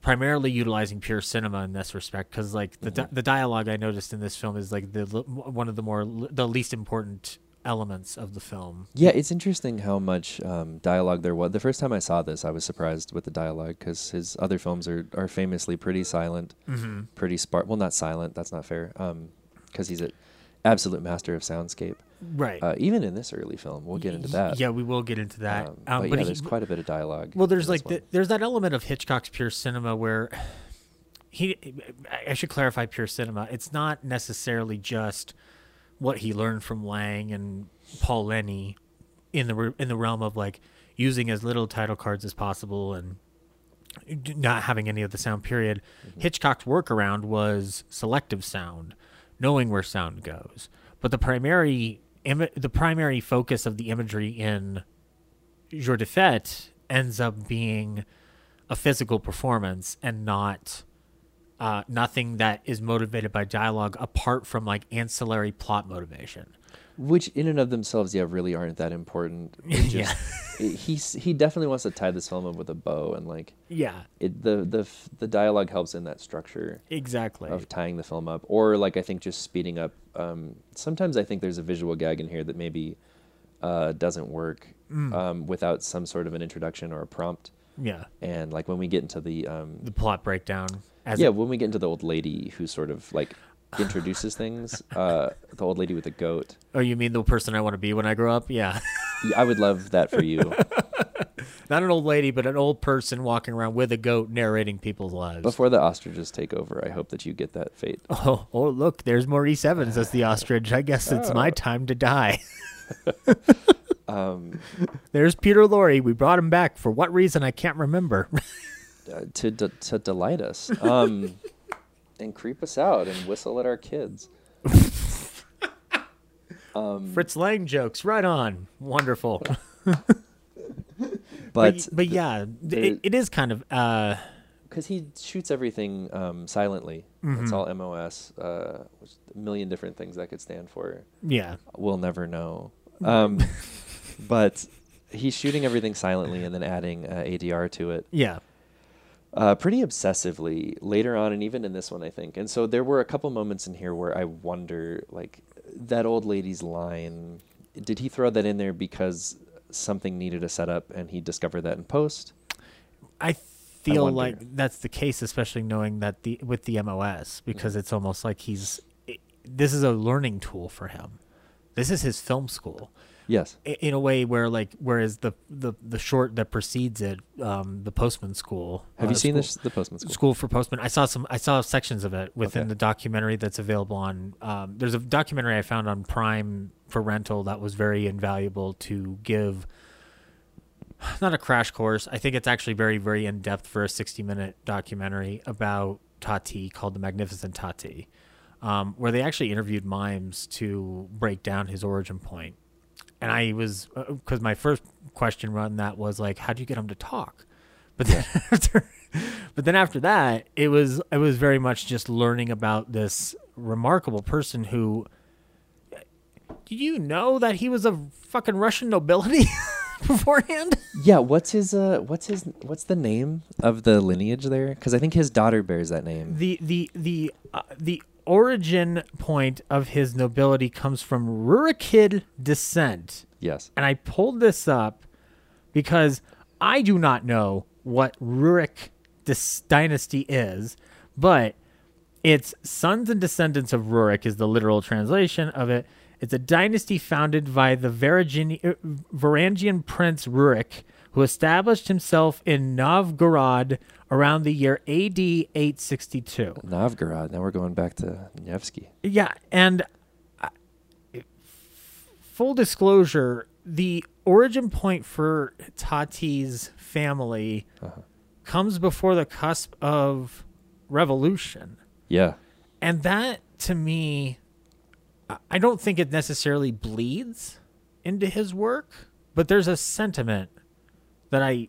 primarily utilizing pure cinema in this respect because like the di- the dialogue I noticed in this film is like the one of the more the least important elements of the film. Yeah, it's interesting how much um, dialogue there was. The first time I saw this, I was surprised with the dialogue because his other films are, are famously pretty silent, Mm-hmm. pretty sparse. Well, not silent. That's not fair. Because he's an absolute master of soundscape. Right. Uh, even in this early film, we'll get into that. Yeah, we will get into that. Um, Um, but, yeah, he- there's quite a bit of dialogue. Well, there's like the, there's that element of Hitchcock's pure cinema where he. I should clarify pure cinema. It's not necessarily just what he learned from Lang and Paul Leni in the in the realm of like using as little title cards as possible and not having any of the sound. Period. Hitchcock's workaround was selective sound, knowing where sound goes. But the primary Im- the primary focus of the imagery in Jour de Fête ends up being a physical performance and not uh, nothing that is motivated by dialogue apart from like ancillary plot motivation. Which, in and of themselves, yeah, really aren't that important. Just, it- he's he definitely wants to tie this film up with a bow, and like Yeah, it, the the the dialogue helps in that structure. exactly. of tying the film up, or like I think just speeding up. Um, sometimes I think there's a visual gag in here that maybe uh, doesn't work Mm. um, without some sort of an introduction or a prompt. yeah, And like when we get into the um, the plot breakdown. As yeah, it- when we get into the old lady who sort of like introduces things, uh, the old lady with the goat. oh, you mean the person I want to be when I grow up? Yeah, Yeah, I would love that for you. Not an old lady, but an old person walking around with a goat narrating people's lives. Before the ostriches take over, I hope that you get that fate. Oh, oh, look, there's Maurice Evans as the ostrich. I guess it's my time to die. Um, There's Peter Lorre. We brought him back for what reason I can't remember. uh, to to delight us, um, and creep us out, and whistle at our kids. Fritz Lang jokes, right on. Wonderful. But but yeah, it, it is kind of uh, because he shoots everything um, silently, Mm-hmm. it's all MOS. Uh, which a million different things that could stand for. yeah, We'll never know. Um, but he's shooting everything silently and then adding uh, ADR to it. yeah. Uh, pretty obsessively later on, and even in this one, I think. And so there were a couple moments in here where I wonder, like that old lady's line. Did he throw that in there because something needed a setup, and he discovered that in post? I feel wonder. like that's the case, especially knowing that the with the MOS, because Mm-hmm. it's almost like he's. i this is a learning tool for him. This is his film school. Yes. in a way where like whereas the the the short that precedes it um the postman school Have uh, you seen school, this? The Postman School. school for postman i saw some i saw sections of it within Okay. the documentary that's available on um there's a documentary i found on prime for rental that was very invaluable to give not a crash course i think it's actually very very in-depth for a 60 minute documentary about tati called the magnificent tati um, where they actually interviewed mimes to break down his origin point and I was because my first question run that was like, how do you get him to talk? But then after, but then after that, it was it was very much just learning about this remarkable person who. Do you know that he was a fucking Russian nobility beforehand? Yeah. What's his? Uh. What's his? What's the name of the lineage there? Because I think his daughter bears that name. the the the uh, the origin point of his nobility comes from Rurikid descent. Yes. and I pulled this up because I do not know what Rurik dis- dynasty is, but it's sons and descendants of Rurik is the literal translation of it. It's a dynasty founded by the Varangian, uh, Varangian prince Rurik, who established himself in Novgorod around the year AD 862. Novgorod. Now we're going back to Nevsky. Yeah, and uh, full disclosure, the origin point for Tati's family comes before the cusp of revolution. Yeah. And that to me I don't think it necessarily bleeds into his work, but there's a sentiment that I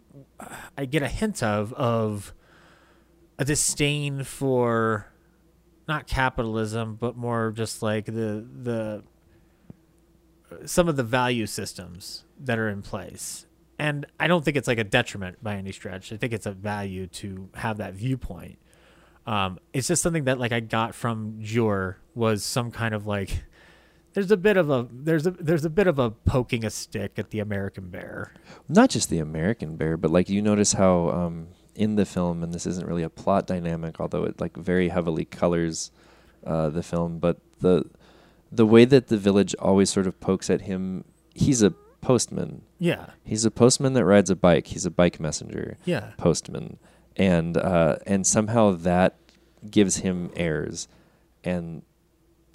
I get a hint of of a disdain for not capitalism, but more just like the the some of the value systems that are in place. And I don't think it's like a detriment by any stretch. I think it's a value to have that viewpoint. Um, it's just something that like I got from Jour was some kind of like there's a bit of a there's a there's a bit of a poking a stick at the American bear. not just the American bear, but like you notice how um, in the film, and this isn't really a plot dynamic, although it like very heavily colors uh, the film, but the the way that the village always sort of pokes at him, he's a postman. Yeah. He's a postman that rides a bike. He's a bike messenger. Yeah. Postman, and uh, and somehow that gives him airs, and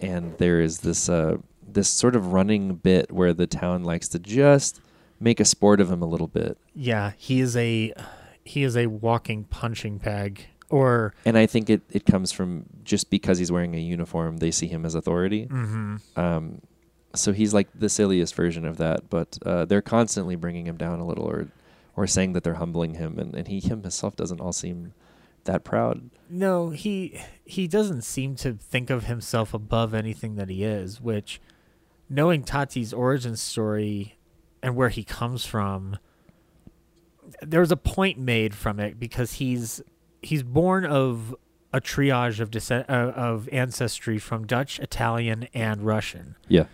and there is this uh, this sort of running bit where the town likes to just make a sport of him a little bit. Yeah, he is a he is a walking punching bag or And I think it, it comes from just because he's wearing a uniform, they see him as authority. mhm. Um, so he's like the silliest version of that, but uh, they're constantly bringing him down a little or or saying that they're humbling him, and, and he himself doesn't all seem that proud. No, he he doesn't seem to think of himself above anything that he is, which knowing Tati's origin story and where he comes from there's a point made from it because he's he's born of a triage of descent, uh, of ancestry from Dutch, Italian, and Russian. Yeah.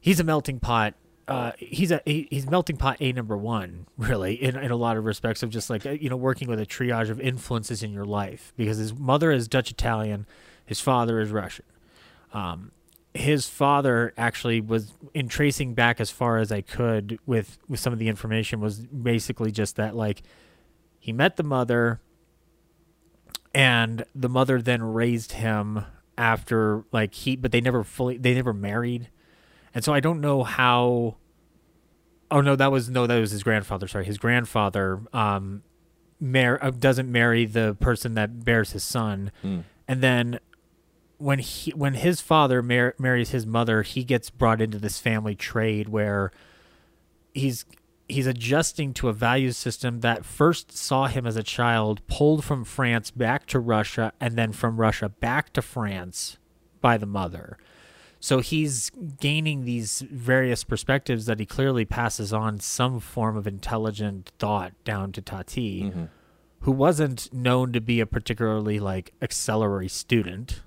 he's a melting pot. Uh, he's a he- he's melting pot a number one really in, in a lot of respects of just like uh, you know working with a triage of influences in your life because his mother is Dutch Italian, his father is Russian. Um, his father actually was in tracing back as far as I could with with some of the information was basically just that like he met the mother and the mother then raised him after like he but they never fully they never married and so i don't know how oh no that was no that was his grandfather. Sorry his grandfather um mar- uh, doesn't marry the person that bears his son. And then when he when his father mar- marries his mother he gets brought into this family trade where he's he's adjusting to a value system that first saw him as a child pulled from France back to Russia and then from Russia back to France by the mother. So he's gaining these various perspectives that he clearly passes on some form of intelligent thought down to Tati, who wasn't known to be a particularly like acceleratory student.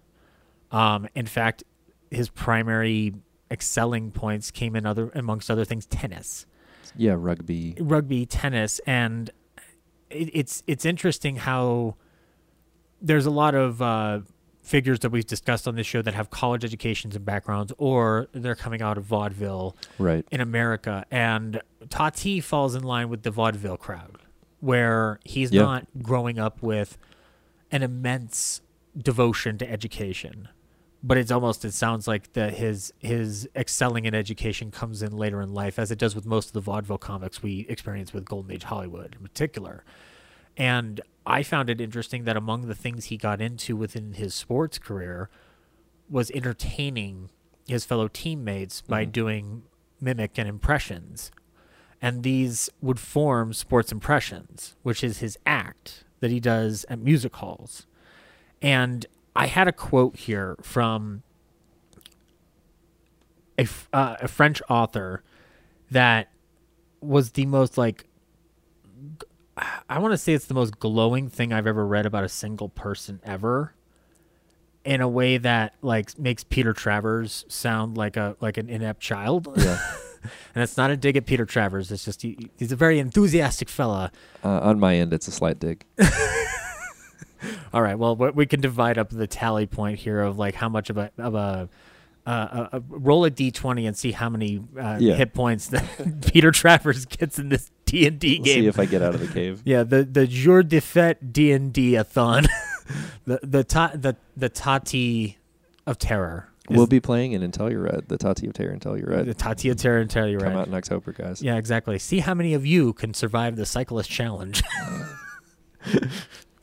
Um, in fact, his primary excelling points came in other amongst other things tennis Yeah, rugby. rugby, tennis, and it, it's it's interesting how there's a lot of uh, figures that we've discussed on this show that have college educations and backgrounds, or they're coming out of vaudeville Right. in America, and Tati falls in line with the vaudeville crowd, where he's Yeah. not growing up with an immense devotion to education. But it's almost it sounds like that his his excelling in education comes in later in life, as it does with most of the vaudeville comics we experience with Golden Age Hollywood in particular. And I found it interesting that among the things he got into within his sports career was entertaining his fellow teammates by doing mimic and impressions. And these would form sports impressions, which is his act that he does at music halls. And I had a quote here from a, uh, a French author that was the most like I want to say it's the most glowing thing I've ever read about a single person ever in a way that like makes Peter Travers sound like a like an inept child. Yeah. and it's not a dig at Peter Travers. It's just he, he's a very enthusiastic fella. Uh, on my end, it's a slight dig. All right. Well, we can divide up the tally point here of like how much of a of a uh, a, a roll a d twenty and see how many uh, Yeah. hit points that Peter Travers gets in this D and D game. see if I get out of the cave. yeah, the the Jour de Fête D and D a thon, the the ta- the the Tati of terror. We'll be playing in Red, the Tati of Terror the Red. The Tati of terror and Telluride. Come out in October, guys. Yeah, exactly. See how many of you can survive the cyclist challenge.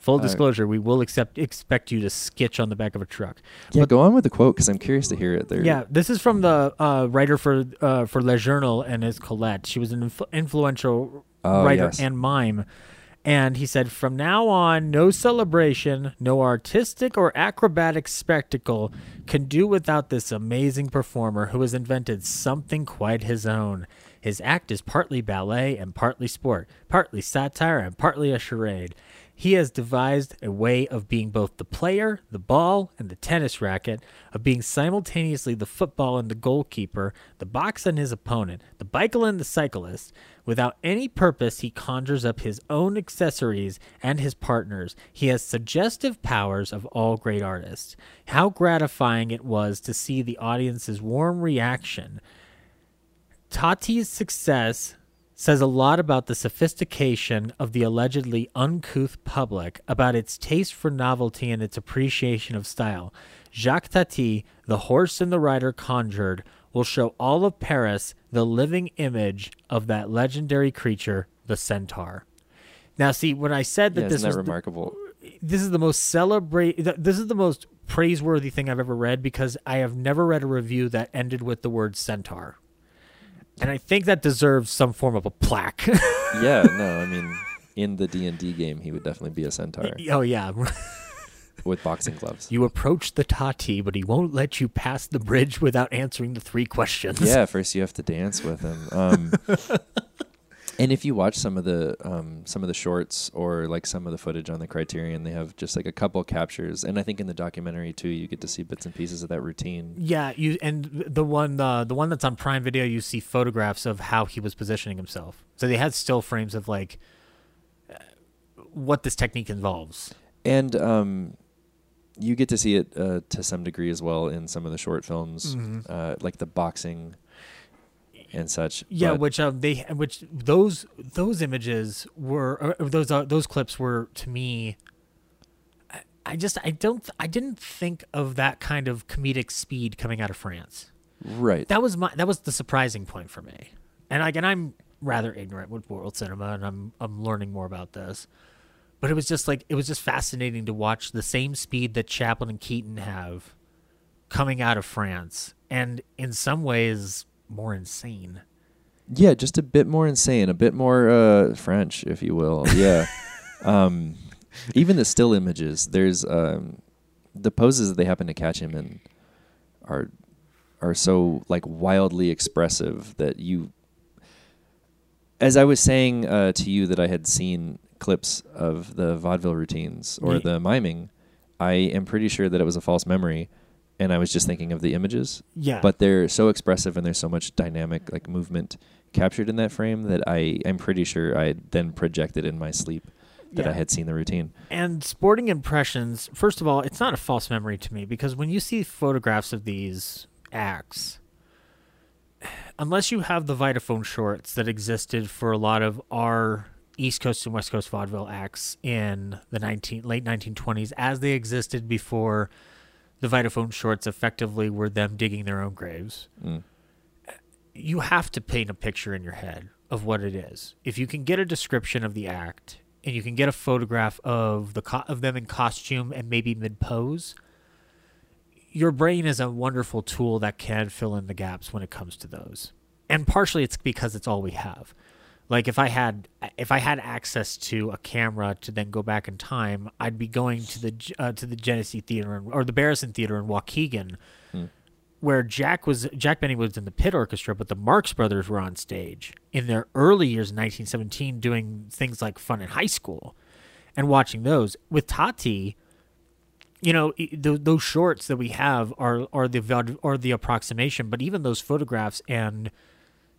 Full All right. disclosure: We will accept expect you to sketch on the back of a truck. Yeah, go on with the quote because I'm curious to hear it. There. Yeah, this is from the uh, writer for uh, for Le Journal and is Colette. She was an influ- influential Oh, writer yes. and mime. And he said, from now on, no celebration, no artistic or acrobatic spectacle can do without this amazing performer who has invented something quite his own. His act is partly ballet and partly sport, partly satire and partly a charade. He has devised a way of being both the player, the ball, and the tennis racket, of being simultaneously the football and the goalkeeper, the box and his opponent, the bicycle and the cyclist. Without any purpose, he conjures up his own accessories and his partners. He has suggestive powers of all great artists. How gratifying it was to see the audience's warm reaction Tati's success says a lot about the sophistication of the allegedly uncouth public, about its taste for novelty and its appreciation of style. Jacques Tati, the horse and the rider conjured, will show all of Paris the living image of that legendary creature, the centaur. Now, see, when I said that Yeah, this that was the- remarkable? this is the most celebrate this is the most praiseworthy thing I've ever read because I have never read a review that ended with the word centaur. And I think that deserves some form of a plaque. yeah, no, I mean, in the D and D game, he would definitely be a centaur oh yeah. with boxing gloves. You approach the Tati, but he won't let you pass the bridge without answering the three questions. yeah, first you have to dance with him. Um, and if you watch some of the um, some of the shorts or like some of the footage on the Criterion, they have just like a couple captures, and I think in the documentary too, you get to see bits and pieces of that routine. Yeah, you and the one uh, the one that's on Prime Video, you see photographs of how he was positioning himself. So they had still frames of like uh, what this technique involves. And um, you get to see it uh, to some degree as well in some of the short films, Mm-hmm. uh, like the boxing and such. Yeah, but- which um they which those those images were or those uh, those clips were to me. I- I just I don't I didn't think of that kind of comedic speed coming out of France. right. That was my that was the surprising point for me. And again, I'm rather ignorant with world cinema, and I'm I'm learning more about this. But it was just like it was just fascinating to watch the same speed that Chaplin and Keaton have coming out of France, and in some ways more insane. Yeah, just a bit more insane, a bit more uh, French, if you will. Yeah. um, even the still images, there's um, the poses that they happen to catch him in are are so like wildly expressive that you. As I was saying uh, to you that I had seen clips of the vaudeville routines or Ye- the miming, I am pretty sure that it was a false memory, and I was just thinking of the images. Yeah, but they're so expressive and there's so much dynamic like movement captured in that frame that I I'm pretty sure I then projected in my sleep that I had seen the routine. And sporting impressions, first of all, it's not a false memory to me because when you see photographs of these acts, unless you have the Vitaphone shorts that existed for a lot of our East Coast and West Coast vaudeville acts in the 19, late 1920s, as they existed before the Vitaphone shorts effectively were them digging their own graves Mm. you have to paint a picture in your head of what it is. If you can get a description of the act and you can get a photograph of the co- of them in costume and maybe mid pose, your brain is a wonderful tool that can fill in the gaps when it comes to those. And partially it's because it's all we have. Like if I had if I had access to a camera to then go back in time, I'd be going to the uh, to the Genesee Theater or the Barrison Theater in Waukegan where Jack was Jack Benny was in the pit orchestra, but the Marx Brothers were on stage in their early years in 1917, doing things like Fun in High School, and watching those with Tati. You know, those shorts that we have are are the are the approximation, but even those photographs and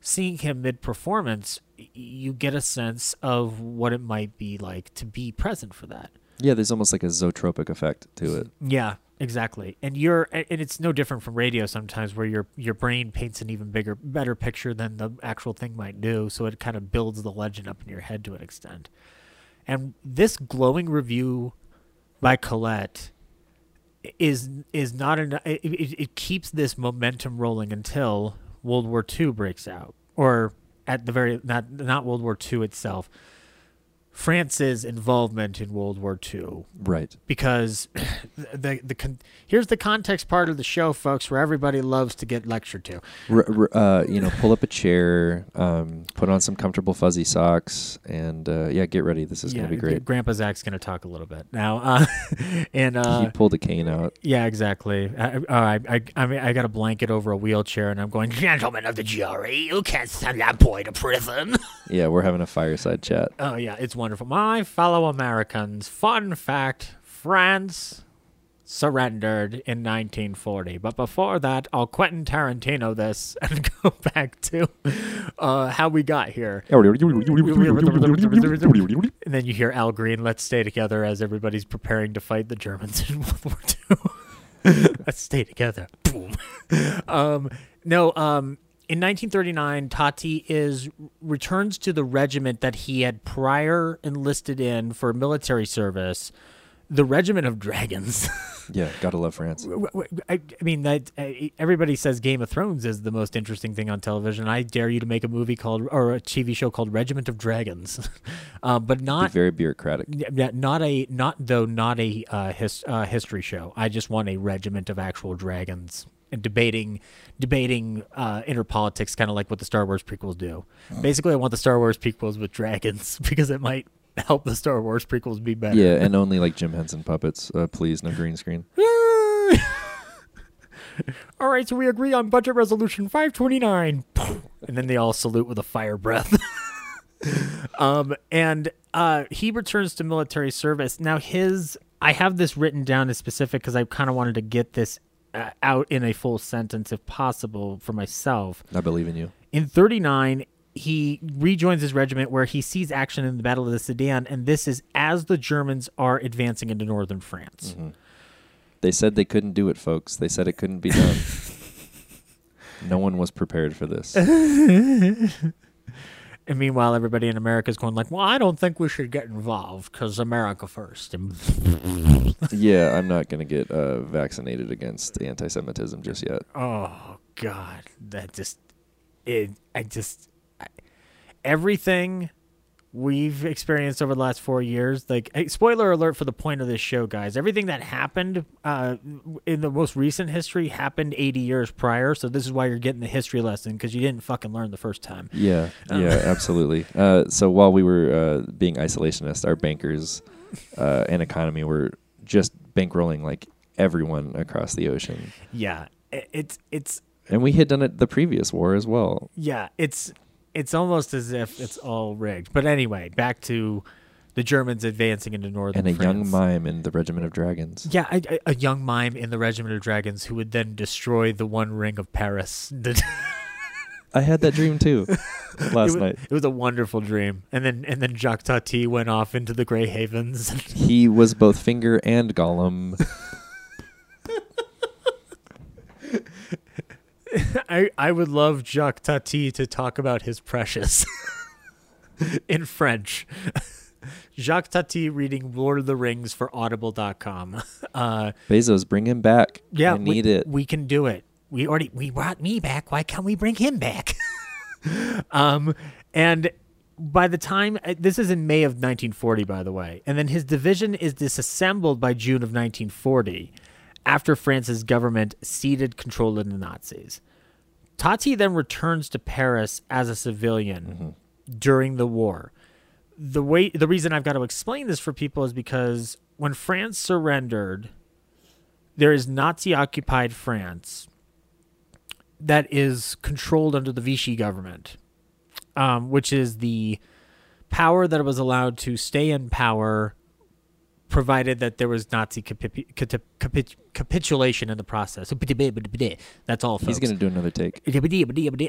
seeing him mid performance, you get a sense of what it might be like to be present for that. Yeah, there's almost like a zootropic effect to it. Yeah, exactly. And you're and it's no different from radio sometimes where your your brain paints an even bigger better picture than the actual thing might do, so it kind of builds the legend up in your head to an extent. And this glowing review by Colette is is not enough it, it, it keeps this momentum rolling until World War II breaks out or at the very not not World War II itself. France's involvement in World War II Right. because the the, the here's the context part of the show, folks, where everybody loves to get lectured to. R- uh, you know, pull up a chair, um, put on some comfortable fuzzy socks, and uh, yeah, get ready. This is gonna be great. Grandpa Zach's gonna talk a little bit now, uh, and uh, he pulled a cane out. yeah, exactly. I, I, I, I mean, I got a blanket over a wheelchair, and I'm going, gentlemen of the jury, you can't send that boy to prison. Yeah, we're having a fireside chat. oh yeah, it's wonderful. My fellow Americans, fun fact: France surrendered in 1940. But before that, I'll Quentin Tarantino this and go back to uh, how we got here. And then you hear Al Green, let's stay together as everybody's preparing to fight the Germans in World War II. let's stay together. Boom. um, no, um, in 1939, Tati is returns to the regiment that he had prior enlisted in for military service, the Regiment of Dragons. Yeah, gotta love France. I mean, that everybody says Game of Thrones is the most interesting thing on television. I dare you to make a movie called or a TV show called Regiment of Dragons, uh, but Be not very bureaucratic. yeah, not a not though not a uh, his, uh, history show. I just want a regiment of actual dragons debating debating uh, inner politics, kind of like what the Star Wars prequels do. Basically, I want the Star Wars prequels with dragons because it might help the Star Wars prequels be better. Yeah, and only like Jim Henson puppets, uh, please, no green screen. all right, so we agree on budget resolution 529. And then they all salute with a fire breath. um, and uh, he returns to military service. Now, his, I have this written down as specific because I kind of wanted to get this Uh, out in a full sentence if possible for myself. I believe in you. In 39, he rejoins his regiment where he sees action in the Battle of the Sedan, and this is as the Germans are advancing into northern France. Mm-hmm. They said they couldn't do it, folks. They said it couldn't be done. no one was prepared for this. And meanwhile, everybody in America is going like, "Well, I don't think we should get involved because America first. And yeah, I'm not going to get uh, vaccinated against anti-Semitism just yet. oh God, that just it. I just I, everything we've experienced over the last four years. Like, hey, spoiler alert for the point of this show, guys. Everything that happened uh, in the most recent history happened 80 years prior. So this is why you're getting the history lesson because you didn't fucking learn the first time. Yeah, Um, yeah, absolutely. Uh, so while we were uh, being isolationist, our bankers uh, and economy were just bankrolling like everyone across the ocean, Yeah, it's it's and we had done it the previous war as well. Yeah, it's it's almost as if it's all rigged. But anyway, back to the Germans advancing into northern And a young mime in the Regiment of Dragons. Yeah, I, I- a young mime in the Regiment of Dragons who would then destroy the One Ring of Paris. I had that dream too it, last was, night. it was a wonderful dream. And then and then Jacques Tati went off into the Grey Havens. He was both Finger and Gollum. I I would love Jacques Tati to talk about his precious in French. Jacques Tati reading Lord of the Rings for audible.com. Uh Bezos, bring him back. Yeah, I need we, it. We can do it. We already we brought me back. Why can't we bring him back? um, and by the time uh, this is in May of 1940, by the way, and then his division is disassembled by June of 1940, after France's government ceded control of the Nazis. Tati then returns to Paris as a civilian during the war. The way the reason I've got to explain this for people is because when France surrendered, there is Nazi occupied France that is controlled under the Vichy government, um, which is the power that was allowed to stay in power provided that there was Nazi capi- capi- capi- capitulation in the process. That's all. He's going to do another take.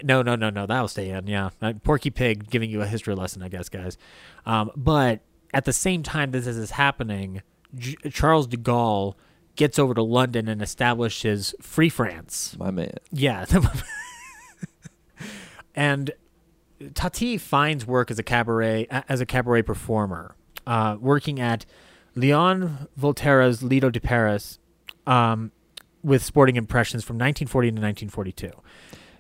No, no, no, no. That'll stay in. Yeah, Porky Pig giving you a history lesson, I guess, guys. Um, but at the same time this is happening, J- Charles de Gaulle gets over to London and establishes Free France. My man. Yeah. and Tati finds work as a cabaret as a cabaret performer, uh, working at Leon Volterra's Lido de Paris, um, with sporting impressions from 1940 to 1942.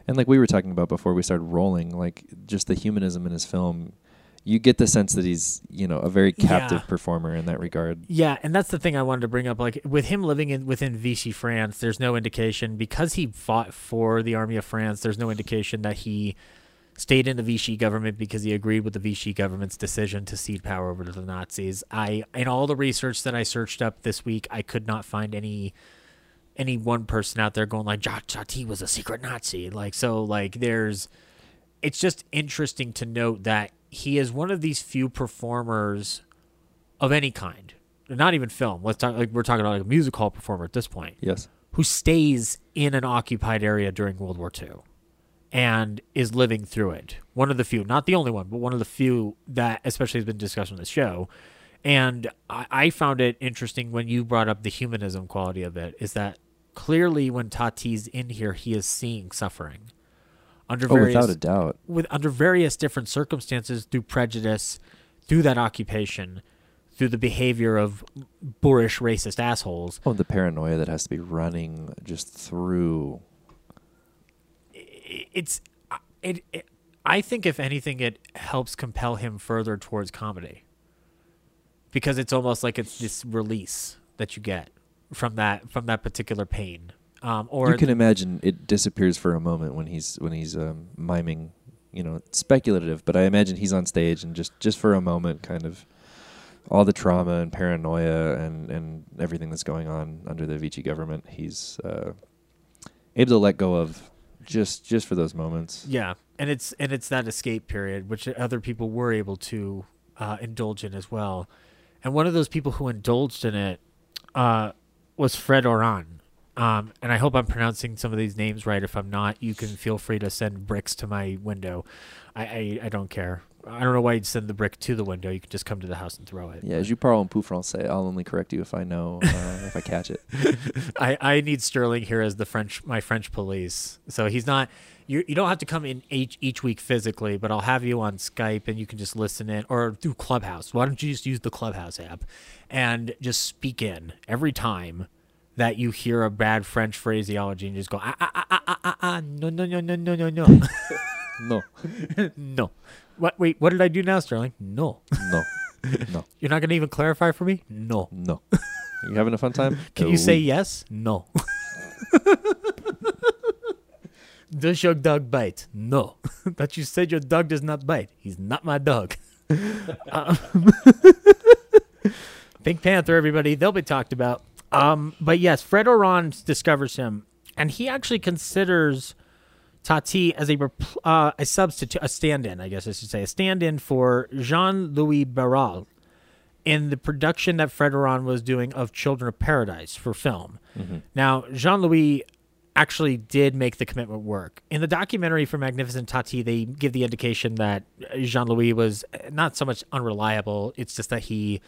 And like we were talking about before we started rolling, like just the humanism in his film, you get the sense that he's, you know, a very captive Yeah. performer in that regard. Yeah, and that's the thing I wanted to bring up. Like with him living in within Vichy France, there's no indication because he fought for the army of France. There's no indication that he stayed in the Vichy government because he agreed with the Vichy government's decision to cede power over to the Nazis. I in all the research that I searched up this week, I could not find any any one person out there going like Jacques Tati was a secret Nazi. Like so, like there's it's just interesting to note that he is one of these few performers of any kind, not even film. Let's talk like we're talking about like a music hall performer at this point, Yes. who stays in an occupied area during World War II and is living through it. One of the few, not the only one, but one of the few that especially has been discussed on this show. And I, I found it interesting when you brought up the humanism quality of it, is that clearly when Tati's in here, he is seeing suffering under Oh, various without a doubt. with under various different circumstances through prejudice, through that occupation, through the behavior of boorish racist assholes. Oh, the paranoia that has to be running just through. It's it, it I think if anything it helps compel him further towards comedy. Because it's almost like it's this release that you get from that from that particular pain. Um, or you can imagine it disappears for a moment when he's when he's um, miming. You know, speculative, but I imagine he's on stage and just just for a moment, kind of all the trauma and paranoia and and everything that's going on under the Vichy government, he's uh, able to let go of just just for those moments. Yeah, and it's and it's that escape period which other people were able to uh, indulge in as well. And one of those people who indulged in it uh, was Fred Orain. Um, and I hope I'm pronouncing some of these names right. If I'm not, you can feel free to send bricks to my window. I I, I don't care. I don't know why you'd send the brick to the window. You could just come to the house and throw it. Yeah, je parle un peu français. I'll only correct you if I know, uh, if I catch it. I, I need Sterling here as the French my French police. So he's not you you don't have to come in each each week physically, but I'll have you on Skype and you can just listen in or through Clubhouse. Why don't you just use the Clubhouse app and just speak in every time that you hear a bad French phraseology and just go ah ah ah ah ah ah, ah no no no no no no no No, no. What wait, what did I do now, Sterling? No. no, no, You're not gonna even clarify for me? No. no. You having a fun time? Can you say yes? No. does your dog bite? No. but you said your dog does not bite. He's not my dog. Um, Pink Panther, everybody, they'll be talked about. Um, but yes, Fred Orain discovers him, and he actually considers Tati as a uh, a substitute, a stand-in, I guess I should say, a stand-in for Jean-Louis Barrault in the production that Fred Orain was doing of Children of Paradise for film. Now, Jean Louis actually did make the commitment work. In the documentary for Magnificent Tati, they give the indication that Jean Louis was not so much unreliable, it's just that he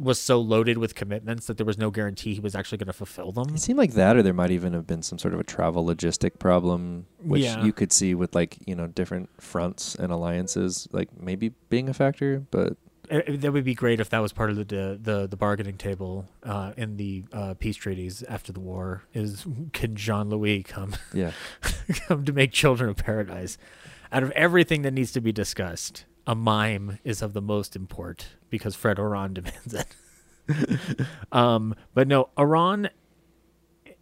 was so loaded with commitments that there was no guarantee he was actually going to fulfill them. It seemed like that, or there might even have been some sort of a travel logistic problem, which Yeah. you could see with like you know different fronts and alliances, like maybe being a factor. But Uh, that would be great if that was part of the the the, the bargaining table uh, in the uh, peace treaties after the war. Is can Jean Louis come yeah, come to make Children of Paradise? Out of everything that needs to be discussed, a mime is of the most import because Fred Orain demands it. um, but no, Orain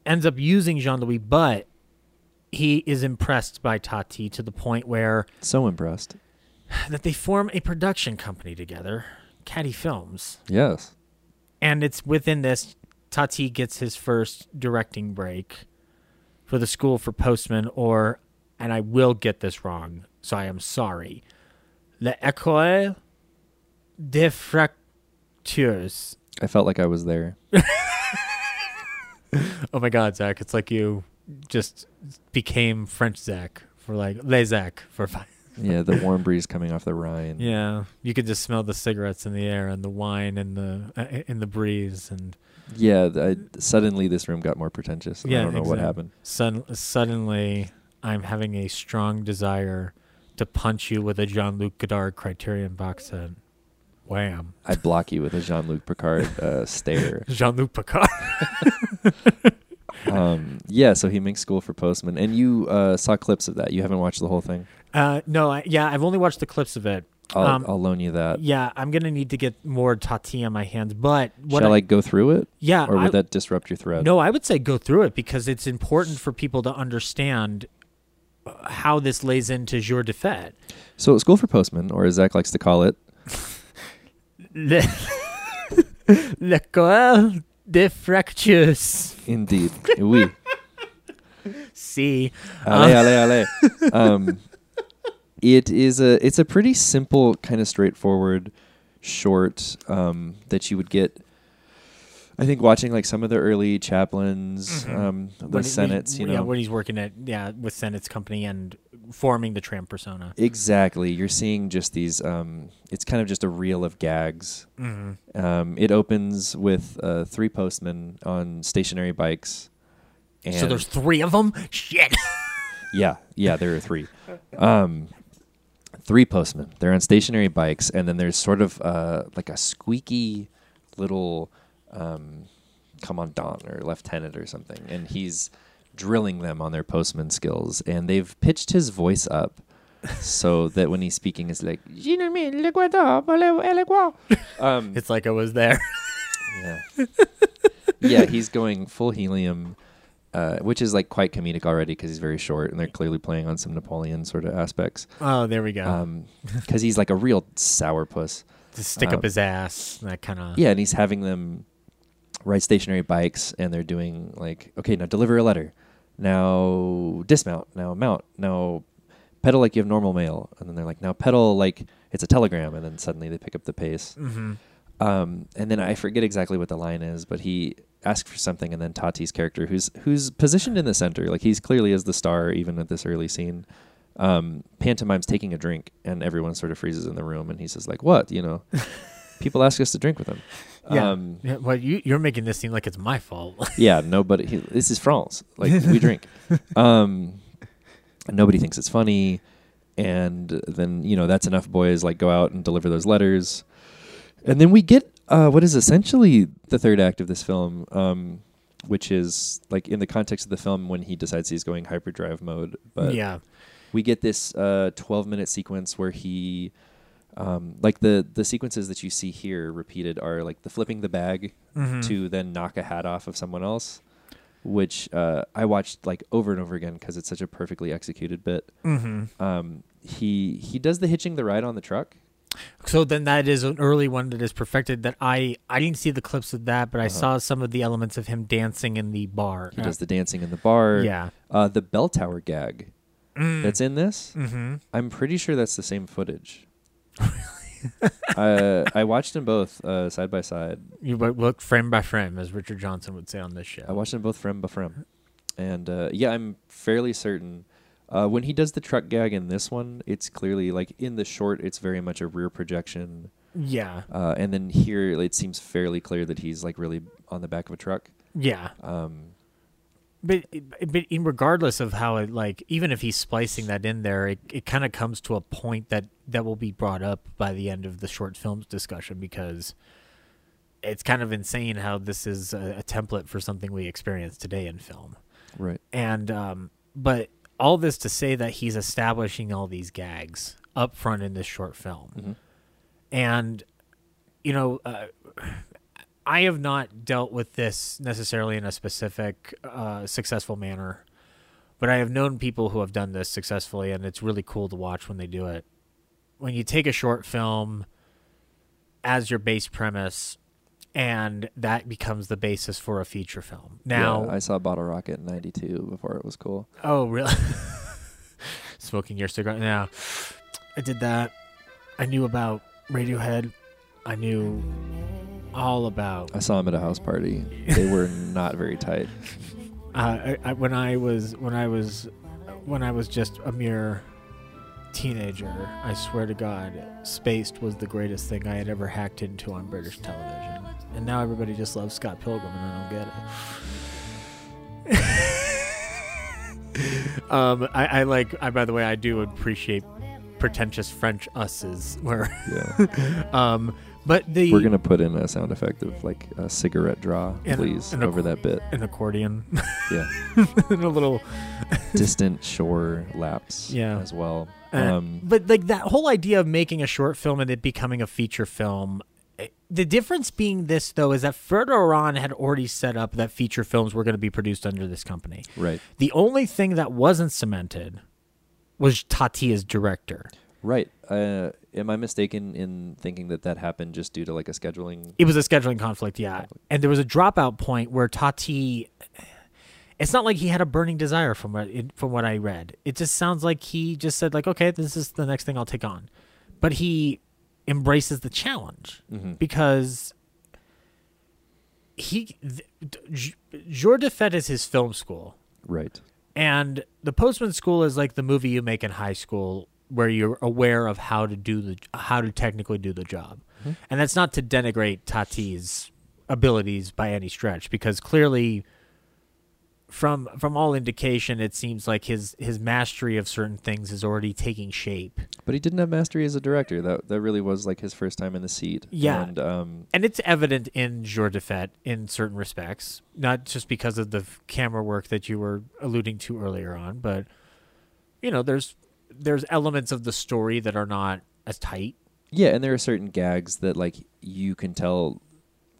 ends up using Jean Louis, but he is impressed by Tati to the point where so impressed. that they form a production company together, Cady Films. Yes, And it's within this, Tati gets his first directing break for the School for Postmen, or, and I will get this wrong, so I am sorry, L'École des Fractures. I felt like I was there. Oh my God, Zach, it's like you just became French Zach for like, Les Zach for five. Yeah, the warm breeze coming off the Rhine. Yeah, you could just smell the cigarettes in the air and the wine and the uh, in the breeze and Yeah, th- I, suddenly this room got more pretentious. Yeah, I don't know what happened. sudden, suddenly I'm having a strong desire to punch you with a Jean Luc Godard Criterion box set. Wham! I'd block you with a Jean Luc Picard uh, stare. Jean Luc Picard. Um, yeah, so he makes School for Postman, and you uh, saw clips of that. You haven't watched the whole thing. Uh, no, I, yeah, I've only watched the clips of it. I'll, Um, I'll loan you that. Yeah, I'm gonna need to get more Tati on my hands. But what Shall I, I go through it, yeah, or would I- that disrupt your thread? No, I would say go through it because it's important for people to understand how this lays into jour de fête. So, School for Postman, or as Zach likes to call it, Le- L'école des fractures. indeed, oui, See, allez, allez, allez. Um, it is a it's a pretty simple, kind of straightforward, short um, that you would get. I think watching like some of the early Chaplins, um, the Mm-hmm. when he- Sennett's, you know, yeah, when he's working at yeah with Sennett's company and forming the tramp persona. Exactly. You're seeing just these. Um, it's kind of just a reel of gags. Mm-hmm. Um, it opens with uh, three postmen on stationary bikes. And So there's three of them. Shit. yeah, yeah, there are three. Um, three postmen. They're on stationary bikes, and then there's sort of uh, like a squeaky little um, commandant or lieutenant or something, and he's drilling them on their postman skills. And they've pitched his voice up so that when he's speaking, it's like, um, It's like I was there. yeah. yeah, he's going full helium, uh, which is like quite comedic already because he's very short and they're clearly playing on some Napoleon sort of aspects. Oh, there we go. Um, because he's like a real sourpuss. to stick um, up his ass. That kind of. Yeah, and he's having them ride stationary bikes and they're doing like, okay, now deliver a letter. Now dismount. Now mount. Now pedal like you have normal mail. And then they're like, now pedal like it's a telegram. And then suddenly they pick up the pace. Mm-hmm. Um, and then I forget exactly what the line is, but he asks for something, and then Tati's character, who's who's positioned in the center, like he's clearly is the star even at this early scene, um, pantomime's taking a drink, and everyone sort of freezes in the room, and he says like, "What? You know, people ask us to drink with them." Yeah. Um, yeah. Well, you you're making this seem like it's my fault. yeah, nobody. He, this is France. Like we drink. Um, nobody thinks it's funny, and then you know that's enough. Boys like go out and deliver those letters, and then we get uh, what is essentially the third act of this film, um, which is like in the context of the film when he decides he's going hyperdrive mode. But yeah. we get this uh, 12 minute sequence where he um, like the the sequences that you see here repeated are like the flipping the bag Mhm. to then knock a hat off of someone else which uh, i watched like over and over again because it's such a perfectly executed bit Mm-hmm. um, he he does the hitching the ride on the truck So then that is an early one that is perfected. That I I didn't see the clips of that, but I Uh-huh. saw some of the elements of him dancing in the bar. he does the dancing in the bar Yeah. uh, the bell tower gag that's in this Mm-hmm. i'm pretty sure that's the same footage uh, I watched them both uh, side by side. You look frame by frame, as Richard Johnson would say on this show. I watched them both frame by frame, and uh, yeah, I'm fairly certain uh, when he does the truck gag in this one, it's clearly like in the short, it's very much a rear projection, yeah. uh, and then here it seems fairly clear that he's like really on the back of a truck. Yeah. Um, But but in regardless of how it like even if he's splicing that in there, it, it kind of comes to a point that that will be brought up by the end of the short films discussion because it's kind of insane how this is a, a template for something we experience today in film. right. And um but all this to say that he's establishing all these gags up front in this short film. Mhm. And you know, uh, I have not dealt with this necessarily in a specific uh, successful manner, but I have known people who have done this successfully, and it's really cool to watch when they do it. When you take a short film as your base premise, and that becomes the basis for a feature film. Now, yeah, I saw Bottle Rocket in '92 before it was cool. Oh, really? Smoking your cigarette? Now, I did that. I knew about Radiohead. I knew all about. I saw him at a house party. They were not very tight. Uh, I, I, when I was when I was when I was just a mere teenager. I swear to God, Spaced was the greatest thing I had ever hacked into on British television. And now everybody just loves Scott Pilgrim, and I don't get it. um, I, I like. I by the way, I do appreciate pretentious French us's where. Yeah. um, but the We're gonna put in a sound effect of like a cigarette draw, And please, and over that bit. an accordion Yeah. and a little Distant shore lapse. Yeah. As well. Uh, Um, but like that whole idea of making a short film and it becoming a feature film. eh, The difference being this though is that Fred Orain had already set up that feature films were going to be produced under this company. right. The only thing that wasn't cemented was Tati as director. Right. Uh, am I mistaken in thinking that that happened just due to like a scheduling? It was a scheduling conflict, yeah. And there was a dropout point where Tati. It's not like he had a burning desire from what it, from what I read. It just sounds like he just said like, okay, this is the next thing I'll take on, but he embraces the challenge Mhm. because he th- Jour de Fête is his film school. Right. And the postman school is like the movie you make in high school where you're aware of how to do the how to technically do the job. And that's not to denigrate Tati's abilities by any stretch because clearly from from all indication it seems like his his mastery of certain things is already taking shape. But he didn't have mastery as a director. That that really was like his first time in the seat. Yeah. And um, And it's evident in Jour de Fête in certain respects, not just because of the camera work that you were alluding to earlier on, but you know, there's there's elements of the story that are not as tight. yeah, and there are certain gags that like you can tell,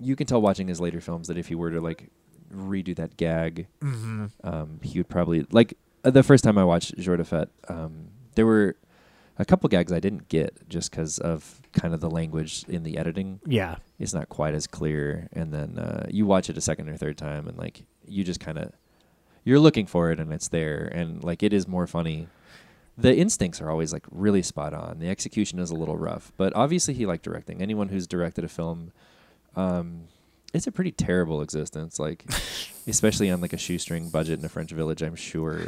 you can tell watching his later films that if he were to like redo that gag, Mm-hmm. um, he would probably like uh, the first time I watched Jour de Fête, um, there were a couple gags I didn't get just because of kind of the language in the editing. Yeah. It's not quite as clear, and then uh, you watch it a second or third time, and like you just kind of you're looking for it, and it's there, and like it is more funny. The instincts are always like really spot on. The execution is a little rough, but obviously he liked directing. Anyone who's directed a film, um, it's a pretty terrible existence. Like, especially on like a shoestring budget in a French village, I'm sure.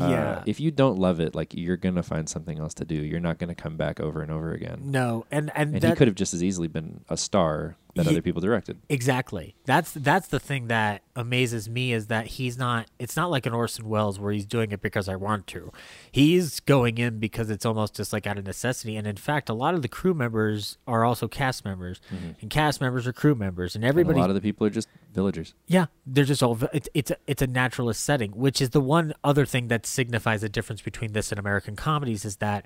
uh, Yeah. if you don't love it, like you're gonna find something else to do. You're not gonna come back over and over again. No, and and, And that, he could have just as easily been a star that other people directed. Exactly. That's that's the thing that amazes me is that he's not. It's not like an Orson Welles where he's doing it because I want to. He's going in because it's almost just like out of necessity. And in fact, a lot of the crew members are also cast members, mm-hmm. and cast members are crew members, and And a lot of the people are just villagers. yeah, they're just all. It's it's a, it's a naturalist setting, which is the one other thing that signifies the difference between this and American comedies is that.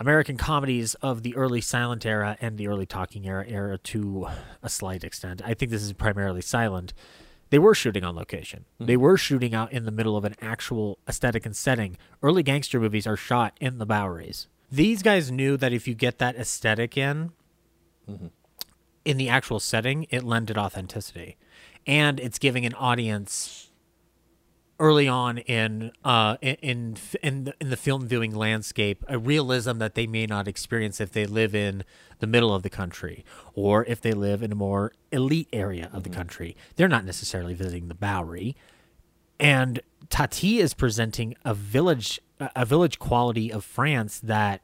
American comedies of the early silent era and the early talking era era to a slight extent. I think this is primarily silent. They were shooting on location. Mm-hmm. They were shooting out in the middle of an actual aesthetic and setting. Early gangster movies are shot in the Boweries. These guys knew that if you get that aesthetic in, mm-hmm. in the actual setting, it lended authenticity, and it's giving an audience early on in uh in in in the, in the film viewing landscape a realism that they may not experience if they live in the middle of the country or if they live in a more elite area of the country. They're not necessarily visiting the Bowery. And Tati is presenting a village a village quality of France that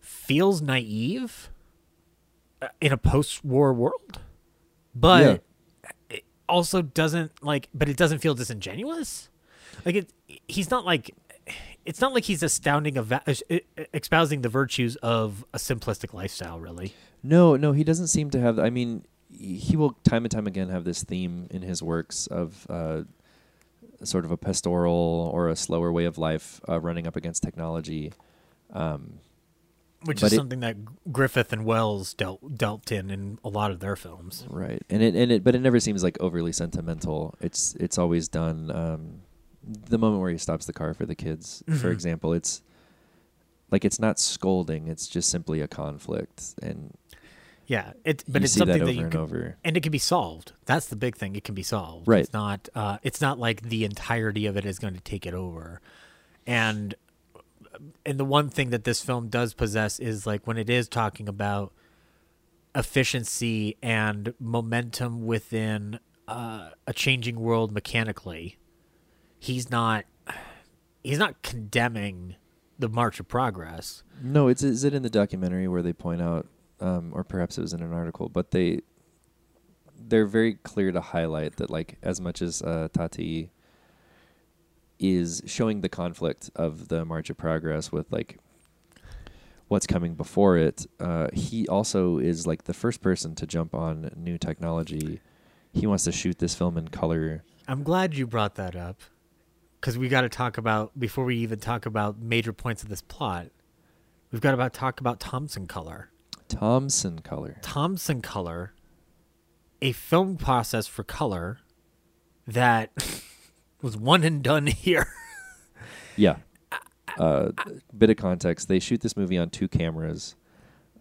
feels naive uh, in a post-war world. But it also doesn't like but it doesn't feel disingenuous like it he's not like it's not like he's astounding of espousing the virtues of a simplistic lifestyle really No, no, he doesn't seem to have. I mean, he will time and time again have this theme in his works of uh, sort of a pastoral or a slower way of life, uh, running up against technology. Um, which But is it- something that Griffith and Welles dealt dealt in in a lot of their films right, and it and it, but it never seems like overly sentimental. It's it's always done. Um, the moment where he stops the car for the kids, for example, it's like it's not scolding. It's just simply a conflict, and yeah it but it's something that that, you and can, over. and it can be solved that's the big thing it can be solved Right. it's not uh it's not like the entirety of it is going to take it over and and the one thing that this film does possess is like when it is talking about efficiency and momentum within uh, a changing world mechanically he's not he's not condemning the march of progress. No, it's is it in the documentary where they point out, um, or perhaps it was in an article, but they they're very clear to highlight that like as much as uh, Tati is showing the conflict of the March of Progress with like what's coming before it, uh, he also is like the first person to jump on new technology. He wants to shoot this film in color. I'm glad you brought that up because we got to talk about before we even talk about major points of this plot. We've got to talk about Thomson Color. Thomson color. Thomson Color, a film process for color that was one and done here. Yeah. Uh, bit of context: They shoot this movie on two cameras.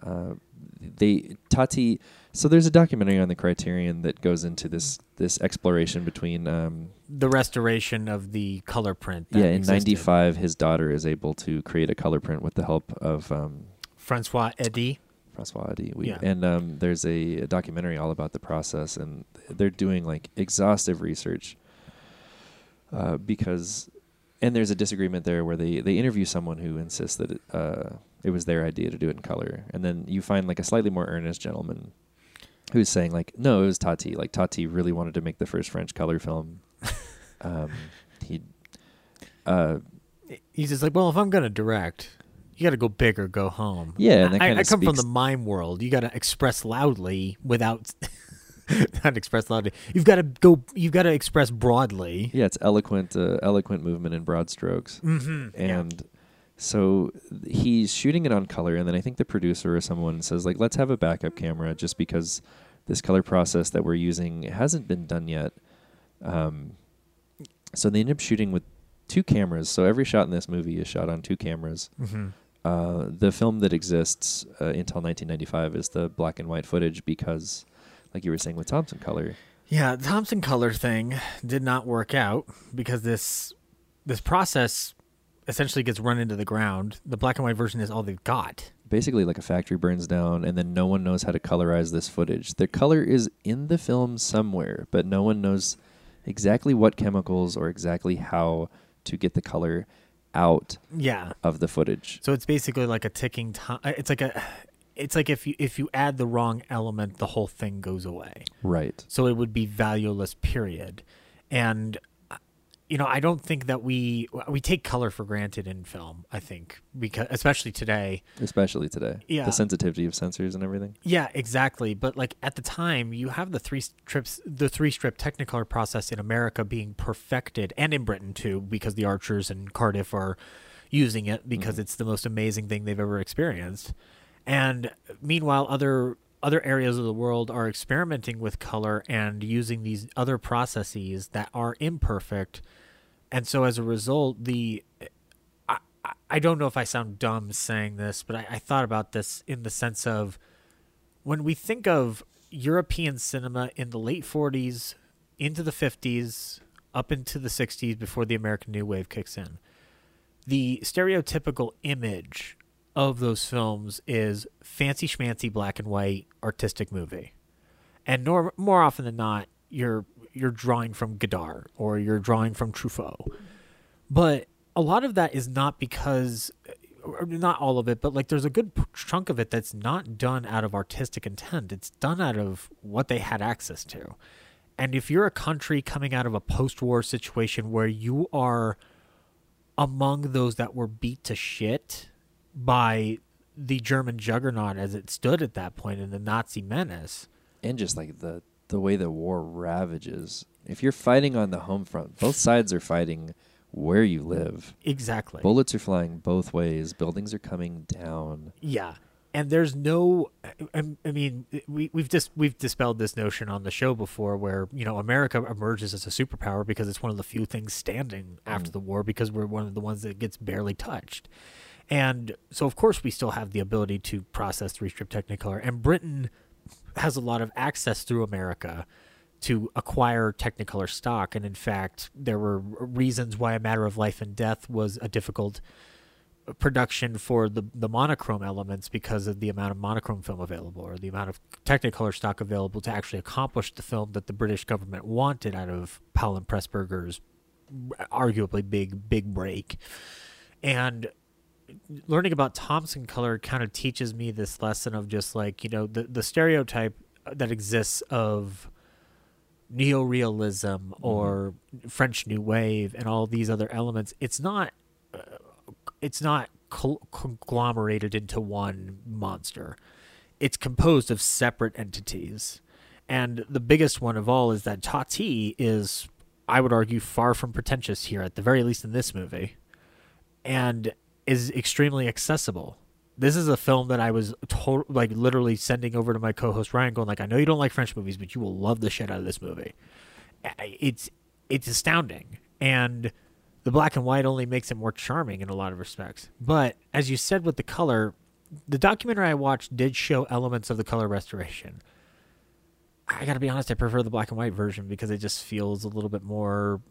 Uh, they Tati. So there's a documentary on the Criterion that goes into this this exploration between. Um, the restoration of the color print. That yeah, in '95, his daughter is able to create a color print with the help of um, Francois Ede. Francois. We, Yeah. And um, there's a, a documentary all about the process, and they're doing like exhaustive research uh, because, and there's a disagreement there where they, they interview someone who insists that it, uh, it was their idea to do it in color, and then you find like a slightly more earnest gentleman who's saying like, no, it was Tati. Like Tati really wanted to make the first French color film. um, he, uh, He's just like, well, if I'm gonna direct, you got to go big or go home. Yeah, I, I come from the mime world. You got to express loudly without not express loudly. You've got to go. You've got to express broadly. Yeah, it's eloquent, uh, eloquent movement in broad strokes. Mm-hmm. And so he's shooting it on color, and then I think the producer or someone says like, "Let's have a backup camera, just because this color process that we're using hasn't been done yet." Um, so they end up shooting with two cameras. So every shot in this movie is shot on two cameras. Mm-hmm. Uh, the film that exists uh, until 1995 is the black and white footage because, like you were saying with Thomson color, Yeah, the Thomson color thing did not work out because this this process essentially gets run into the ground. The black and white version is all they've got. basically like a factory burns down and then no one knows how to colorize this footage. The color is in the film somewhere, but no one knows exactly what chemicals or exactly how to get the color out Yeah. of the footage. So it's basically like a ticking time. Uh, it's like a. It's like if you if you add the wrong element, the whole thing goes away. Right. So it would be valueless. Period. And uh, you know, I don't think that we we take color for granted in film. I think because especially today. Especially today. Yeah. The sensitivity of sensors and everything. Yeah, exactly. But like at the time, you have the three strips, the three strip Technicolor process in America being perfected, and in Britain too, because the Archers and Cardiff are using it because it's the most amazing thing they've ever experienced. And meanwhile, other other areas of the world are experimenting with color and using these other processes that are imperfect. And so as a result, the I, I- don't know if I sound dumb saying this, but I, I thought about this in the sense of when we think of European cinema in the late 40s, into the 50s, up into the 60s before the American New Wave kicks in, the stereotypical image of those films is fancy schmancy black and white artistic movie. And nor, more often than not, you're you're drawing from Godard or you're drawing from Truffaut. But a lot of that is not because not all of it, but like there's a good chunk of it that's not done out of artistic intent. It's done out of what they had access to. And if you're a country coming out of a post-war situation where you are among those that were beat to shit by the German juggernaut as it stood at that point in the Nazi menace, And just like the the way the war ravages. If you're fighting on the home front, both sides are fighting where you live. exactly. Bullets are flying both ways. Buildings are coming down. Yeah, and there's no. I, I mean, we we've just we've dispelled this notion on the show before, where you know America emerges as a superpower because it's one of the few things standing after mm. the war because we're one of the ones that gets barely touched, and so of course we still have the ability to process three strip Technicolor, and Britain has a lot of access through America to acquire Technicolor stock, and in fact, there were reasons why A Matter of Life and Death was a difficult production for the the monochrome elements because of the amount of monochrome film available or the amount of Technicolor stock available to actually accomplish the film that the British government wanted out of Powell and Pressburger's arguably big big break. And learning about Thomson color kind of teaches me this lesson of just like, you know, the the stereotype that exists of neorealism mm-hmm. or French New Wave and all these other elements. It's not uh, it's not col- conglomerated into one monster. It's composed of separate entities. And the biggest one of all is that Tati is, I would argue, far from pretentious here, at the very least in this movie, and is extremely accessible. This is a film that I was to- like literally sending over to my co-host Ryan, going like, "I know you don't like French movies, but you will love the shit out of this movie." It's it's astounding, and the black and white only makes it more charming in a lot of respects. But as you said with the color, the documentary I watched did show elements of the color restoration. I got to be honest, I prefer the black and white version because it just feels a little bit more.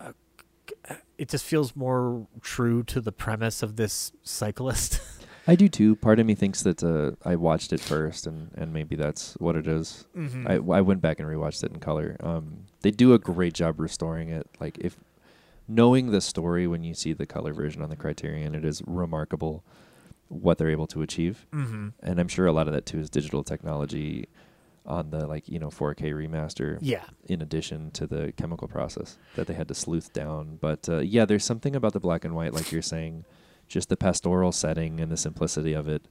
Uh, it just feels more true to the premise of this cyclist. I do too. Part of me thinks that uh, I watched it first, and, and maybe that's what it is. Mm-hmm. I, I went back and rewatched it in color. Um, they do a great job restoring it. Like if knowing the story when you see the color version on the Criterion, it is remarkable what they're able to achieve. mm-hmm. And I'm sure a lot of that too is digital technology on the like you know 4K remaster. Yeah. In addition to the chemical process that they had to sleuth down, but uh, yeah, there's something about the black and white, like you're saying, just the pastoral setting and the simplicity of it.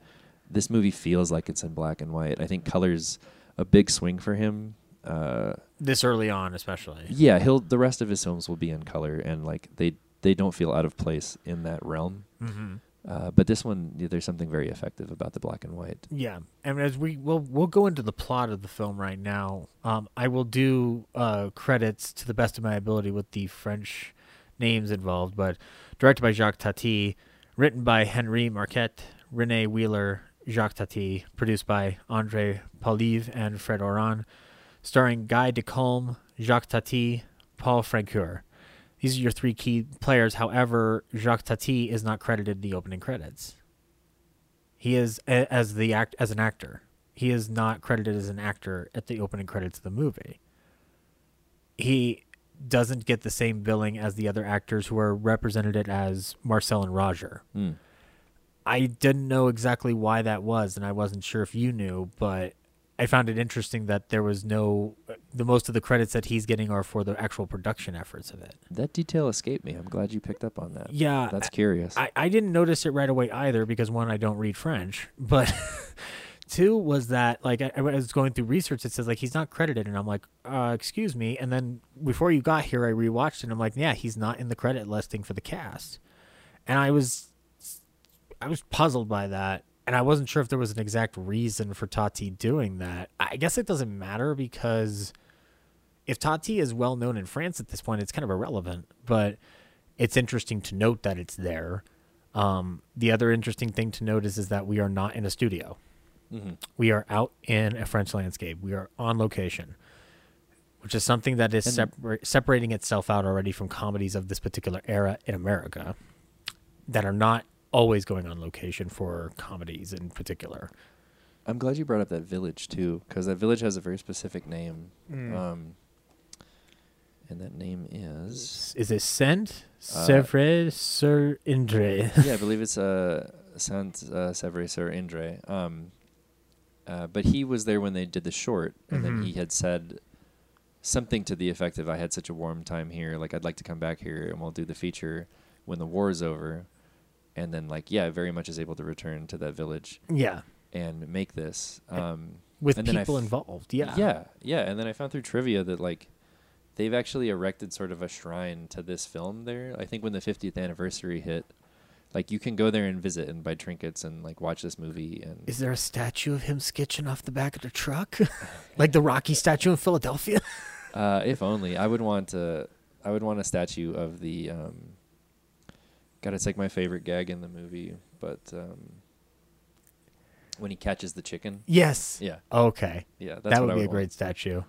This movie feels like it's in black and white. I think color's a big swing for him. Uh, This early on, especially. yeah, he'll the rest of his films will be in color, and like they they don't feel out of place in that realm. Mm-hmm. Uh, but this one, there's something very effective about the black and white. Yeah, and as we will we'll go into the plot of the film right now. Um, I will do uh, credits to the best of my ability with the French names involved, but directed by Jacques Tati, written by Henri Marquette, Rene Wheeler, Jacques Tati, produced by Andre Paulvé and Fred Orain, starring Guy Decomble, Jacques Tati, Paul Francoeur. These are your three key players. However, Jacques Tati is not credited in the opening credits. He is a- as the act as an actor. He is not credited as an actor at the opening credits of the movie. He doesn't get the same billing as the other actors who are represented it as Marcel and Roger. Hmm. I didn't know exactly why that was, and I wasn't sure if you knew, but I found it interesting that there was no the most of the credits that he's getting are for the actual production efforts of it. That detail escaped me. I'm glad you picked up on that. Yeah, That's curious. I, I didn't notice it right away either because one, I don't read French, but two was that like I, I was going through research. It says like he's not credited, and I'm like, uh, excuse me. And then before you got here, I rewatched it. and I'm like, yeah, he's not in the credit listing for the cast, and I was I was puzzled by that. And I wasn't sure if there was an exact reason for Tati doing that. I guess it doesn't matter because if Tati is well known in France at this point, it's kind of irrelevant. But it's interesting to note that it's there. Um, the other interesting thing to notice is that we are not in a studio. We are out in a French landscape. We are on location, which is something that is separ- separating itself out already from comedies of this particular era in America that are not always going on location for comedies in particular. I'm glad you brought up that village too, because that village has a very specific name. Mm. Um, and that name is Is it Saint Uh, sur Indre? yeah, I believe it's uh, Saint uh, Sevre sur Indre. Um, uh, but he was there when they did the short, and then Mhm. he had said something to the effect of, "I had such a warm time here. Like I'd like to come back here, and we'll do the feature when the war is over." And then, like, yeah, very much is able to return to that village yeah, and make this. Um, with people f- involved. Yeah, Yeah, yeah. And then I found through trivia that like they've actually erected sort of a shrine to this film there. I think when the 50th anniversary hit, like you can go there and visit and buy trinkets and like watch this movie and Is there a statue of him sketching off the back of the truck, like the Rocky statue in Philadelphia? uh, if only I would want a I would want a statue of the um God, it's like my favorite gag in the movie, but um when he catches the chicken. yes. Yeah. Okay. Yeah, that's that would be a want. great statue.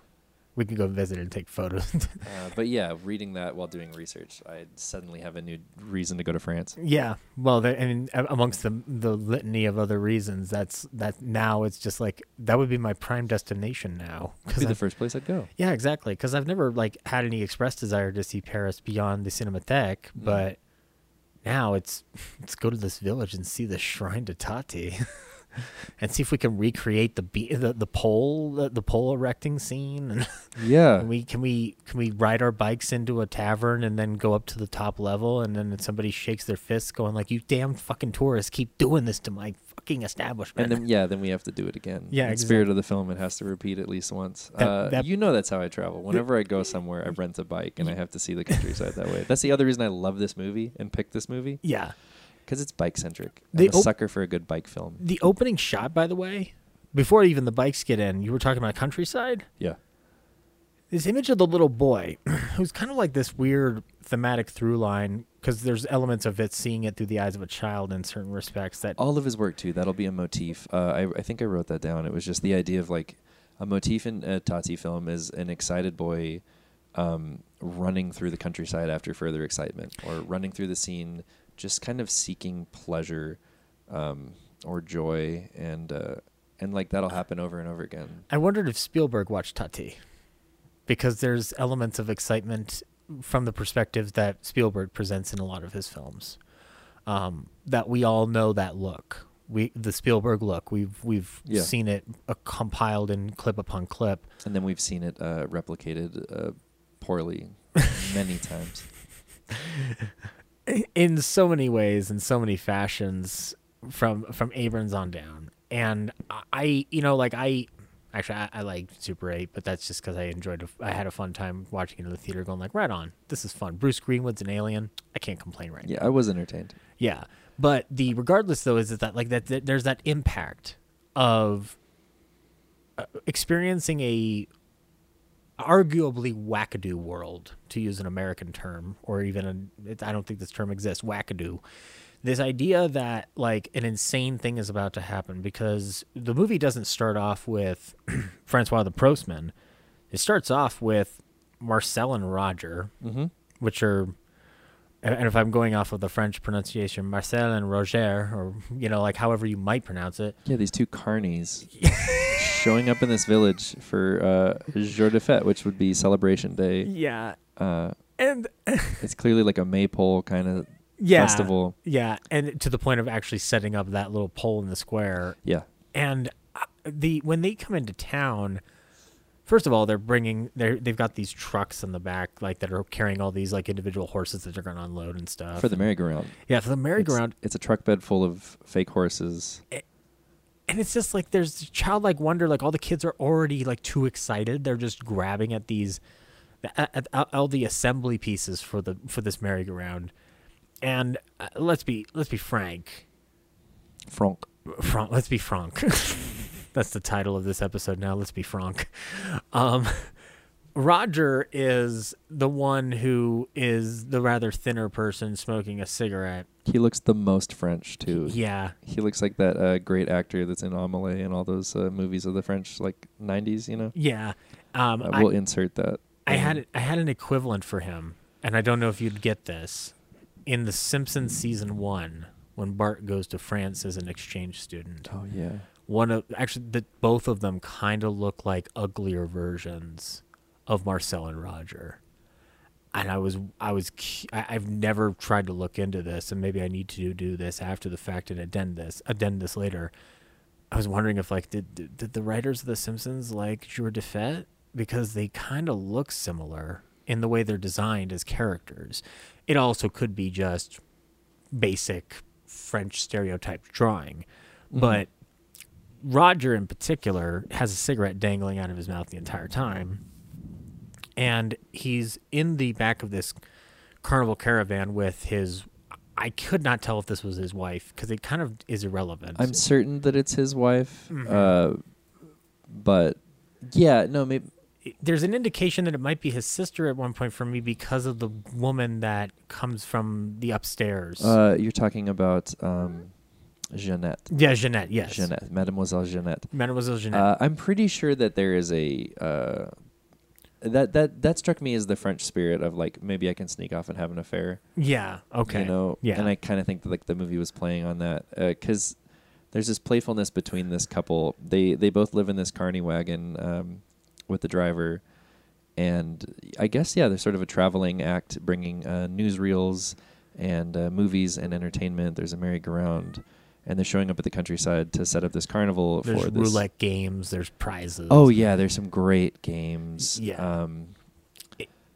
We could go visit and take photos. Uh, but yeah, reading that while doing research, I suddenly have a new reason to go to France. yeah. Well, there, I mean, amongst the the litany of other reasons, that's that. Now it's just like that would be my prime destination now. Be 'Cause the first place I'd go. Yeah, exactly. Because I've never like had any express desire to see Paris beyond the Cinematheque, Mm. but now it's let's go to this village and see the shrine to Tati, and see if we can recreate the be- the the pole the, the pole erecting scene. And Yeah. can we can we can we ride our bikes into a tavern and then go up to the top level and then somebody shakes their fists, going like, "You damn fucking tourists, keep doing this to my fucking establishment." and then yeah, then we have to do it again. Yeah, In spirit of the film, it has to repeat at least once. That- uh, that- you know that's how I travel. Whenever I go somewhere, I rent a bike and I have to see the countryside that way. That's the other reason I love this movie and pick this movie yeah. Because it's bike centric. I'm The a op- sucker for a good bike film. The opening shot, by the way, before even the bikes get in, you were talking about countryside. Yeah. This image of the little boy, who's kind of like this weird thematic through line, because there's elements of it seeing it through the eyes of a child in certain respects. That All of his work too. That'll be a motif. Uh, I, I think I wrote that down. It was just the idea of like a motif in a Tati film is an excited boy um, running through the countryside after further excitement, or running through the scene, just kind of seeking pleasure um, or joy, and uh, and like that'll happen over and over again. I wondered if Spielberg watched Tati, because there's elements of excitement from the perspective that Spielberg presents in a lot of his films. Um, that we all know that look. We the Spielberg look. We've we've Yeah. seen it uh, compiled in clip upon clip. And then we've seen it uh, replicated uh, poorly many times. in so many ways in so many fashions from from Abrams on down. And I, you know, like I actually I, I like Super 8, but that's just because I enjoyed. A, I had a fun time watching it in the theater, going like, right on, this is fun. Bruce Greenwood's an alien. I can't complain right Yeah, I was entertained. yeah, but the regardless though is that like that, that there's that impact of uh, experiencing a arguably wackadoo world to use an American term or even a, it, I don't think this term exists wackadoo. This idea that like an insane thing is about to happen because the movie doesn't start off with Francois the Postman. It starts off with Marcel and Roger, Mm-hmm. which are and and if I'm going off of the French pronunciation, Marcel and Roger, or you know, like however you might pronounce it, Yeah, these two carnies showing up in this village for uh, Jour de Fête, which would be Celebration Day. Yeah. Uh, And it's clearly like a maypole kind of yeah. festival. Yeah, and to the point of actually setting up that little pole in the square. Yeah. And uh, the when they come into town, first of all, they're bringing they they've got these trucks in the back like that are carrying all these like individual horses that they're going to unload and stuff. For the merry-go-round. yeah, for the merry-go-round. It's, a truck bed full of fake horses. And it's just like there's childlike wonder like all the kids are already like too excited. They're just grabbing at these at, at, all the assembly pieces for the for this merry-go-round. And uh, let's be let's be frank. Franck. frank let's be frank. That's the title of this episode now. Let's be frank. Um roger is the one who is the rather thinner person smoking a cigarette He looks the most French too. yeah He looks like that uh, great actor that's in Amelie and all those uh, movies of the French like '90s. You know. yeah um Uh, we'll insert that. I had I had an equivalent for him, and I don't know if you'd get this. In The Simpsons season one, when Bart goes to France as an exchange student, Oh yeah. one of actually the, both of them kind of look like uglier versions of Marcel and Roger. And I was I was I've never tried to look into this, and maybe I need to do this after the fact and addend this addend this later. I was wondering if like did did, the writers of The Simpsons like Jour de because they kind of look similar in the way they're designed as characters. It also could be just basic French stereotype drawing, mm-hmm. but Roger in particular has a cigarette dangling out of his mouth the entire time. And he's in the back of this carnival caravan with his I could not tell if this was his wife because it kind of is irrelevant. I'm certain that it's his wife. Mhm. Uh, but yeah, no, maybe There's an indication that it might be his sister at one point for me because of the woman that comes from the upstairs. uh, you're talking about um, Jeannette. yeah, Jeanette. Yes, Jeannette, Mademoiselle Jeanette. Mademoiselle Jeanette. Uh, I'm pretty sure that there is a uh, that that that struck me as the French spirit of like maybe I can sneak off and have an affair. yeah. Okay. You know, Yeah. And I kind of think that like the movie was playing on that because there's this playfulness between this couple. They they both live in this carny wagon um, with the driver, and I guess yeah, they're sort of a traveling act, bringing uh, newsreels and uh, movies and entertainment. There's a merry-go-round, and they're showing up at the countryside to set up this carnival There's for this. roulette games. There's prizes. Oh yeah, there's some great games. Yeah. Um,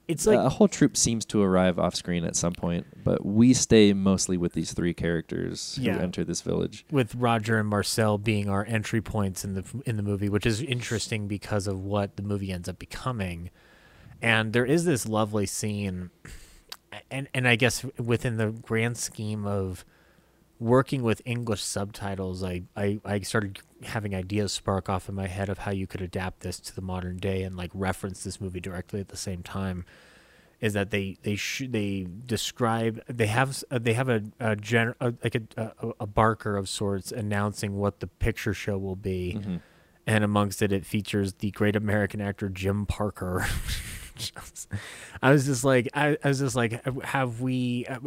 it's like a whole troop seems to arrive off screen at some point, but we stay mostly with these three characters who enter this village. with Roger and Marcel being our entry points in the in the movie, which is interesting because of what the movie ends up becoming. And there is this lovely scene, and and I guess within the grand scheme of working with English subtitles, I, I, I started having ideas spark off in my head of how you could adapt this to the modern day and like reference this movie directly at the same time. Is that they they sh- they describe they have uh, they have a, a gen- a, like a, a a barker of sorts announcing what the picture show will be, Mm-hmm. and amongst it it features the great American actor Jim Parker. I was just like I, I was just like have we uh,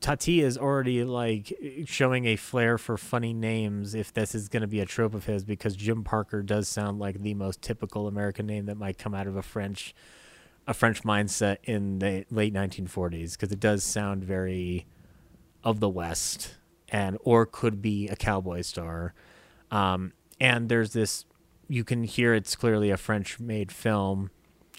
Tati is already like showing a flair for funny names if this is going to be a trope of his because Jim Parker does sound like the most typical American name that might come out of a French a French mindset in the late 1940s because it does sound very of the West and or could be a cowboy star. Um, and there's this you can hear it's clearly a French made film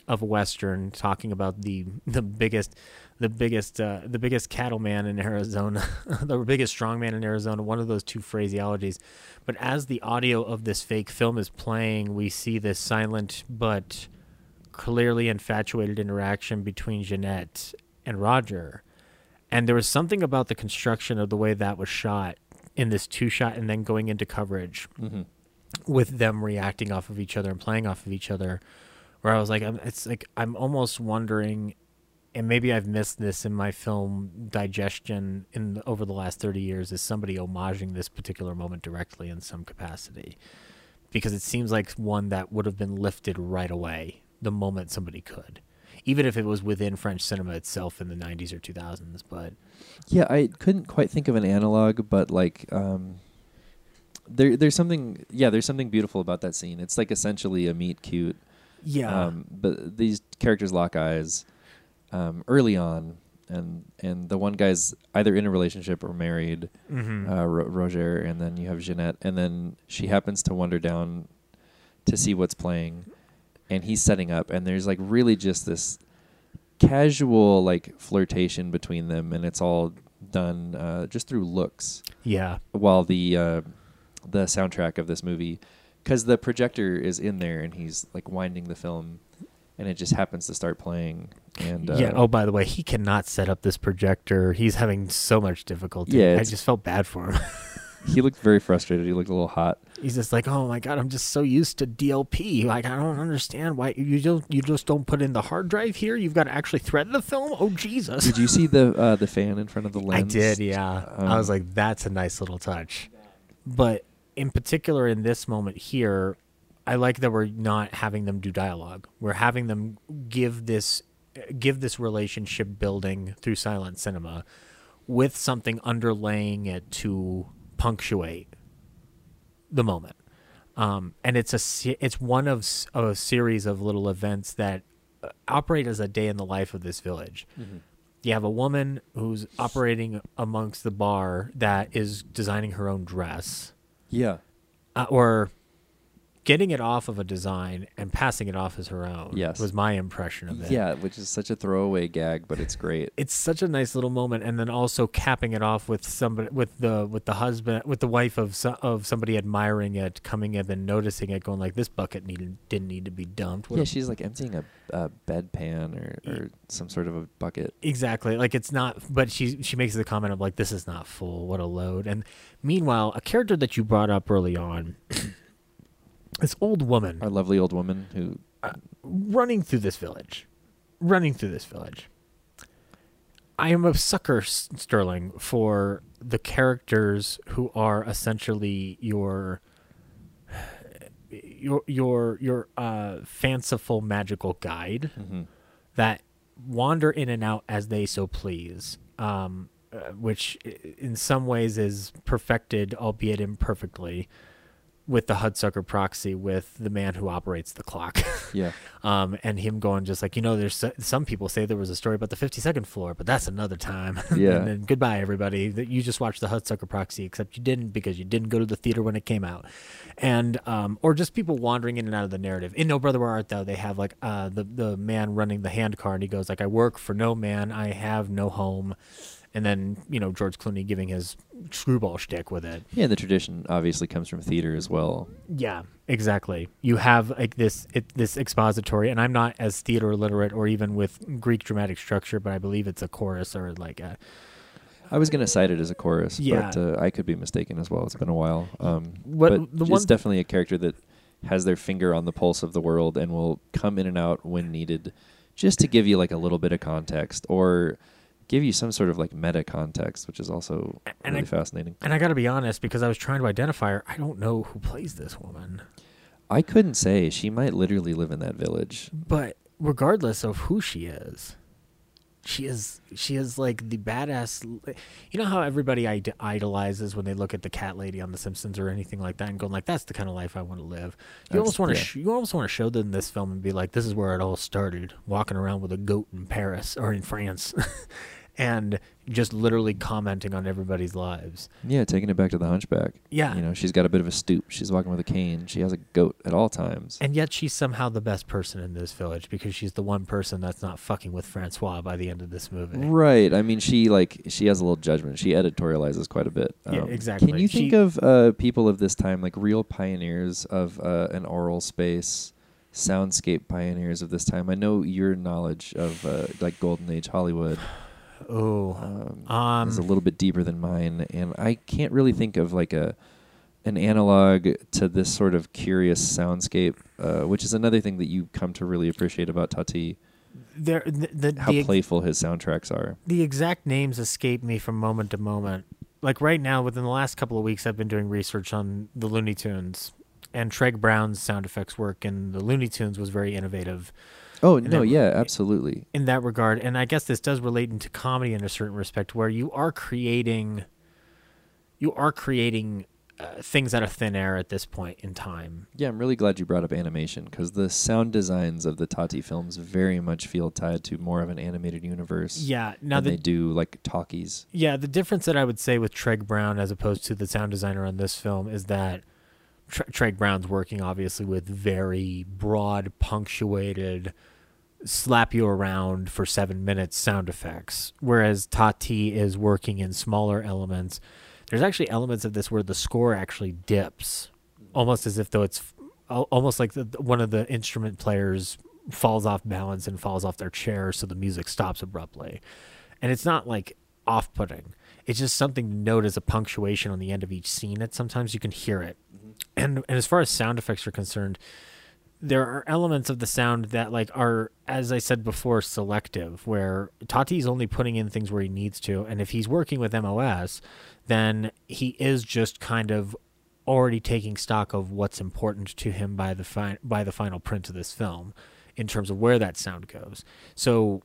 of western talking about the the biggest the biggest uh, the biggest cattleman in Arizona, the biggest strongman in Arizona. One of those two phraseologies. But as the audio of this fake film is playing, we see this silent but clearly infatuated interaction between Jeanette and Roger. And there was something about the construction of the way that was shot in this two shot and then going into coverage Mm-hmm. with them reacting off of each other and playing off of each other where I was like I'm, it's like I'm almost wondering and maybe I've missed this in my film digestion in the, over the last 30 years is somebody homaging this particular moment directly in some capacity because it seems like one that would have been lifted right away the moment somebody could even if it was within French cinema itself in the 90s or 2000s but Yeah, I couldn't quite think of an analog, but like um, there there's something yeah there's something beautiful about that scene. It's like essentially a meet cute. Yeah. Um, but these characters lock eyes um, early on, and and the one guy's either in a relationship or married, mm-hmm. uh, Ro- Roger, and then you have Jeanette, and then she happens to wander down to see what's playing, and he's setting up, and there's like really just this casual like flirtation between them, and it's all done uh, just through looks yeah. while the uh, the soundtrack of this movie because the projector is in there and he's like winding the film and it just happens to start playing and uh, yeah. Oh, by the way, he cannot set up this projector. He's having so much difficulty. Yeah, I just felt bad for him. he looked very frustrated he looked a little hot He's just like, oh my god, I'm just so used to DLP. Like, I don't understand why you don't you just don't put in the hard drive here. You've got to actually thread the film. Oh Jesus. did you see the uh, the fan in front of the lens? I did, yeah. I was Um, like, that's a nice little touch. But in particular, in this moment here, I like that we're not having them do dialogue. We're having them give this give this relationship building through silent cinema with something underlaying it to punctuate the moment. Um, and it's a it's one of a series of little events that uh, operate as a day in the life of this village you have a woman who's operating amongst the bar that is designing her own dress yeah uh, or getting it off of a design and passing it off as her own Yes. was my impression of it yeah which is such a throwaway gag but it's great it's such a nice little moment and then also capping it off with somebody with the with the husband with the wife of so, of somebody admiring it coming in and noticing it going like this bucket needed didn't need to be dumped What yeah a- she's like emptying a, a bedpan or, or some sort of a bucket Exactly. Like it's not but she she makes the comment of like this is not full. What a load. And meanwhile, a character that you brought up early on this old woman our lovely old woman who running through this village. Running through this village. I am a sucker, Sterling, for the characters who are essentially your your your your uh, fanciful magical guide mhm. that wander in and out as they so please, um, uh, which in some ways is perfected, albeit imperfectly, with the Hudsucker proxy with the man who operates the clock. yeah um, and him going just like, you know, there's some people say there was a story about the 52nd floor, but that's another time. Yeah. and then goodbye, everybody. That you just watched the Hudsucker proxy, except you didn't because you didn't go to the theater when it came out. And, um, or just people wandering in and out of the narrative. In No Brother Where Art Thou, they have like, uh, the, the man running the hand car and he goes like, I work for no man. I have no home. And then, you know, George Clooney giving his screwball shtick with it. yeah the tradition obviously comes from theater as well Yeah, exactly. You have like this it, this expository, and I'm not as theater literate or even with Greek dramatic structure, but I believe it's a chorus or like a I was gonna cite it as a chorus, Yeah. but uh, I could be mistaken as well. It's been a while. Um, What- but it's definitely a character that has their finger on the pulse of the world and will come in and out when needed, just to give you like a little bit of context or give you some sort of like meta context, which is also And really I- fascinating. And I got to be honest, because I was trying to identify her, I don't know who plays this woman. I couldn't say she might literally live in that village. But regardless of who she is, she is she is like the badass. You know how everybody id- idolizes when they look at the cat lady on The Simpsons or anything like that, and going like, "That's the kind of life I want to live." You That's- almost want to yeah. sh- you almost want to show them this film and be like, "This is where it all started." Walking around with a goat in Paris or in France, and just literally commenting on everybody's lives. Yeah, taking it back to the Hunchback. Yeah. you know, she's got a bit of a stoop. She's walking with a cane. She has a goat at all times. And yet she's somehow the best person in this village because she's the one person that's not fucking with Francois by the end of this movie. Right. I mean, she like she has a little judgment. She editorializes quite a bit. Um, Yeah, exactly. Can you She- think of uh, people of this time, like real pioneers of uh, an oral space, soundscape pioneers of this time? I know your knowledge of uh, like Golden Age Hollywood Oh, um, um, is a little bit deeper than mine, and I can't really think of like a an analog to this sort of curious soundscape, uh, which is another thing that you come to really appreciate about Tati. there the, the, How the, playful his soundtracks are. the exact names escape me from moment to moment. Like right now, within the last couple of weeks, I've been doing research on the Looney Tunes, and Treg Brown's sound effects work in the Looney Tunes was very innovative Oh And no, then- yeah, absolutely. in that regard. And I guess this does relate into comedy in a certain respect, where you are creating, you are creating uh, things out of thin air at this point in time. Yeah, I'm really glad you brought up animation because the sound designs of the Tati films very much feel tied to more of an animated universe. Yeah. Now than the they do like talkies. Yeah, the difference that I would say with Treg Brown as opposed to the sound designer on this film is that Tre- Treg Brown's working obviously with very broad, punctuated, slap you around for seven minutes sound effects, whereas Tati is working in smaller elements. There's actually elements of this where the score actually dips, almost as if though it's almost like the, one of the instrument players falls off balance and falls off their chair, so the music stops abruptly. And it's not like off-putting. It's just something to note as a punctuation on the end of each scene that sometimes you can hear it. Mm-hmm. And and as far as sound effects are concerned there are elements of the sound that like are as i said before selective where tati's only putting in things where he needs to and if he's working with mos then he is just kind of already taking stock of what's important to him by the fi- by the final print of this film in terms of where that sound goes so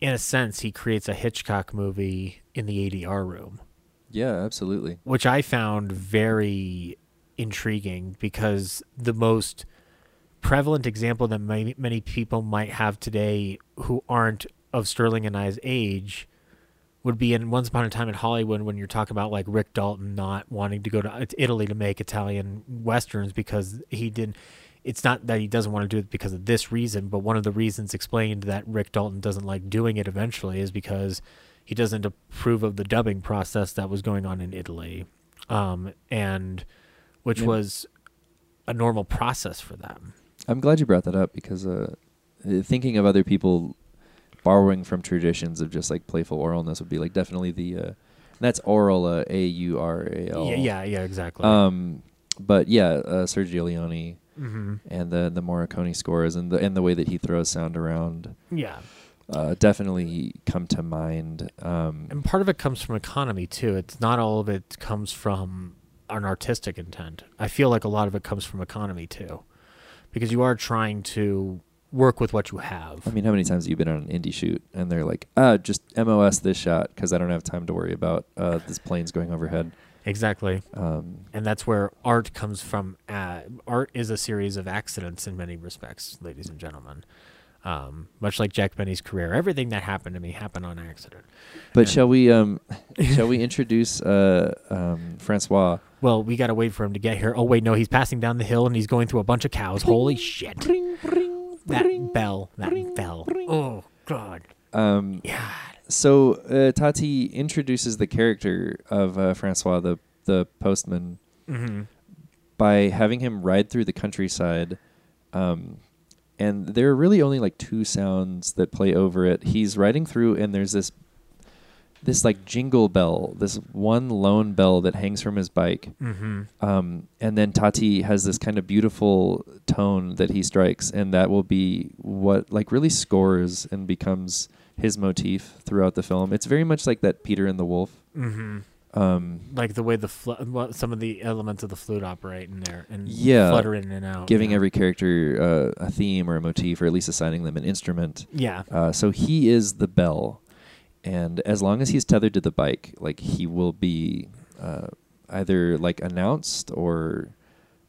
in a sense, he creates a Hitchcock movie in the ADR room, Yeah, absolutely. which I found very intriguing because the most prevalent example that many, many people might have today who aren't of Sterling and I's age would be in Once Upon a Time in Hollywood when you're talking about like Rick Dalton not wanting to go to Italy to make Italian westerns because he didn't. It's not that he doesn't want to do it because of this reason, but one of the reasons explained that Rick Dalton doesn't like doing it eventually is because he doesn't approve of the dubbing process that was going on in Italy, um, and which Yeah. was a normal process for them. I'm glad you brought that up because uh, uh, thinking of other people borrowing from traditions of just like playful oralness would be like definitely the uh, that's oral uh, A U R A L. Yeah, yeah, yeah, exactly. Um, but yeah, uh, Sergio Leone hmm and the the Morricone scores and the and the way that he throws sound around Yeah. uh, definitely come to mind. Um, And part of it comes from economy too. It's not all of it comes from an artistic intent. I feel like a lot of it comes from economy too, because you are trying to work with what you have. I mean, how many times have you been on an indie shoot and they're like, ah, just MOS this shot because I don't have time to worry about uh, this plane's going overhead. exactly, Um, and that's where art comes from. Uh, art is a series of accidents in many respects, ladies and gentlemen. Um, much like Jack Benny's career, everything that happened to me happened on accident. but And- shall we um, shall we introduce uh, um, Francois? Well, we gotta wait for him to get here. Oh wait, no, he's passing down the hill and he's going through a bunch of cows. Holy shit! That bell, that bell. Oh god. Um, Yeah. so uh, Tati introduces the character of uh, Francois, the the postman, hmm by having him ride through the countryside. Um, and there are really only like two sounds that play over it. He's riding through, and there's this this like jingle bell, this one lone bell that hangs from his bike. hmm Um, and then Tati has this kind of beautiful tone that he strikes, and that will be what like really scores and becomes his motif throughout the film. It's very much like that Peter and the Wolf. hmm Um, Like the way the fl- some of the elements of the flute operate in there and Yeah. flutter in and out. giving every character uh, a theme or a motif, or at least assigning them an instrument. yeah. Uh, so he is the bell, and as long as he's tethered to the bike, like he will be uh, either like announced or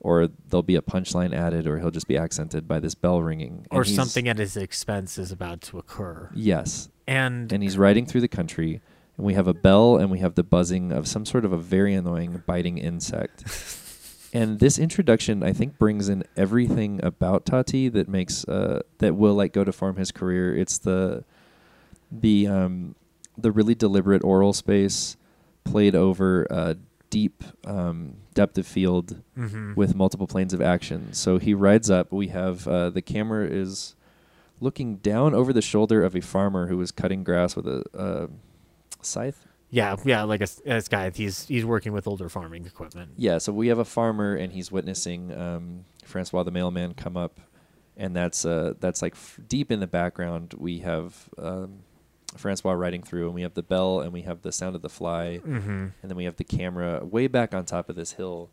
or there'll be a punchline added, or he'll just be accented by this bell ringing, Or something at his expense is about to occur. Yes, And, and he's riding through the country, and we have a bell, and we have the buzzing of some sort of a very annoying biting insect. and this introduction, I think, brings in everything about Tati that makes uh, that will like go to form his career. It's the the um, the really deliberate oral space played over a deep um, depth of field Mhm. with multiple planes of action. So he rides up. We have uh, the camera is looking down over the shoulder of a farmer who is cutting grass with a uh, scythe. yeah, yeah, like a, this guy, he's he's working with older farming equipment. Yeah, so we have a farmer and he's witnessing um, Francois the mailman come up, and that's uh, that's like f- deep in the background. We have um, Francois riding through, and we have the bell, and we have the sound of the fly, Mm-hmm. and then we have the camera way back on top of this hill,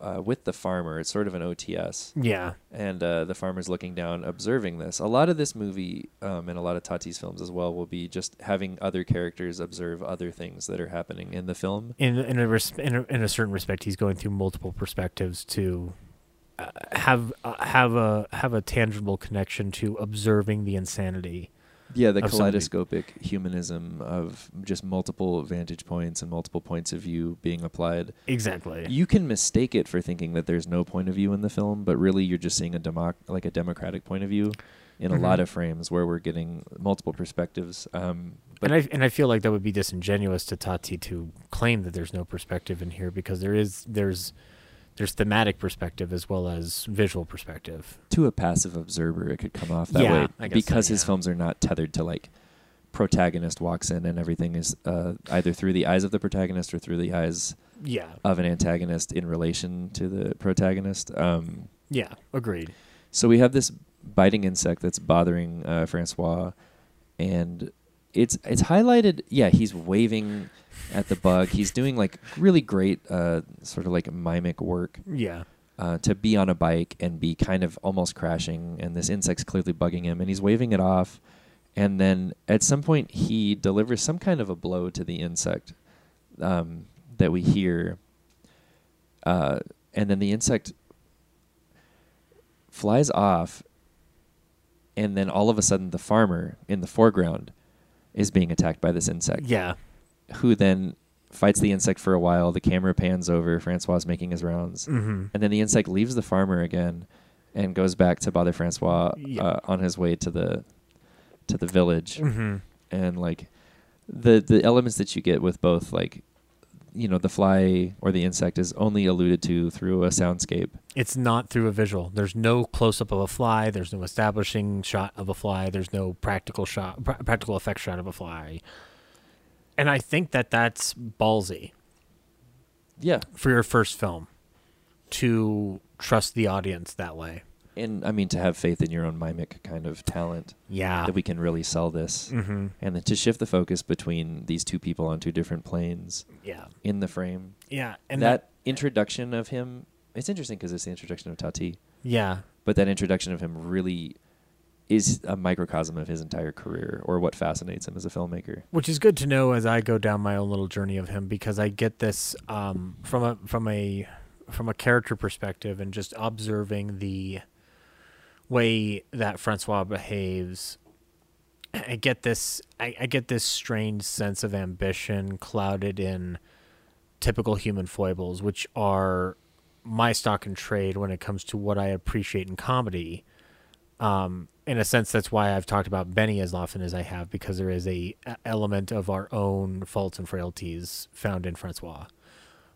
uh, with the farmer. It's sort of an OTS, Yeah. and uh, the farmer's looking down, observing this. A lot of this movie, um, and a lot of Tati's films as well, will be just having other characters observe other things that are happening in the film. In in a, res- in a in a certain respect, he's going through multiple perspectives to uh, have uh, have a have a tangible connection to observing the insanity. Yeah, the kaleidoscopic humanism of just multiple vantage points and multiple points of view being applied. Exactly. You can mistake it for thinking that there's no point of view in the film, but really you're just seeing a democ- like a democratic point of view in a lot of frames where we're getting multiple perspectives. Um, but and I and I feel like that would be disingenuous to Tati to claim that there's no perspective in here because there is there's there's thematic perspective as well as visual perspective. to a passive observer, it could come off that Yeah, way I guess because so, his films are not tethered to like protagonist walks in and everything is uh, either through the eyes of the protagonist or through the eyes Yeah. of an antagonist in relation to the protagonist. Um, Yeah. Agreed. So we have this biting insect that's bothering uh, Francois, and it's it's highlighted. Yeah, he's waving at the bug. He's doing like really great, uh, sort of like mimic work Yeah. uh, to be on a bike and be kind of almost crashing, and this insect's clearly bugging him, and he's waving it off. And then at some point, he delivers some kind of a blow to the insect um, that we hear, uh, and then the insect flies off, and then all of a sudden, the farmer in the foreground is being attacked by this insect Yeah. Who then fights the insect for a while. The camera pans over. Francois is making his rounds, Mm-hmm. and then the insect leaves the farmer again and goes back to bother Francois Yeah. uh, on his way to the to the village. Mm-hmm. And like the the elements that you get with both like you know the fly or the insect is only alluded to through a soundscape. It's not through a visual. There's no close up of a fly. There's no establishing shot of a fly. There's no practical shot, pra- practical effect shot of a fly. And I think that that's ballsy Yeah, for your first film to trust the audience that way. and I mean to have faith in your own mimic kind of talent Yeah. that we can really sell this. mm-hmm. And then to shift the focus between these two people on two different planes Yeah. in the frame. Yeah. And that, introduction of him, it's interesting because it's the introduction of Tati, yeah. but that introduction of him really is a microcosm of his entire career or what fascinates him as a filmmaker. which is good to know as I go down my own little journey of him because I get this um, from a from a from a character perspective and just observing the way that Francois behaves. I get this I, I get this strange sense of ambition clouded in typical human foibles, which are my stock and trade when it comes to what I appreciate in comedy um, in a sense, that's why I've talked about Benny as often as I have, because there is a, element of our own faults and frailties found in Francois.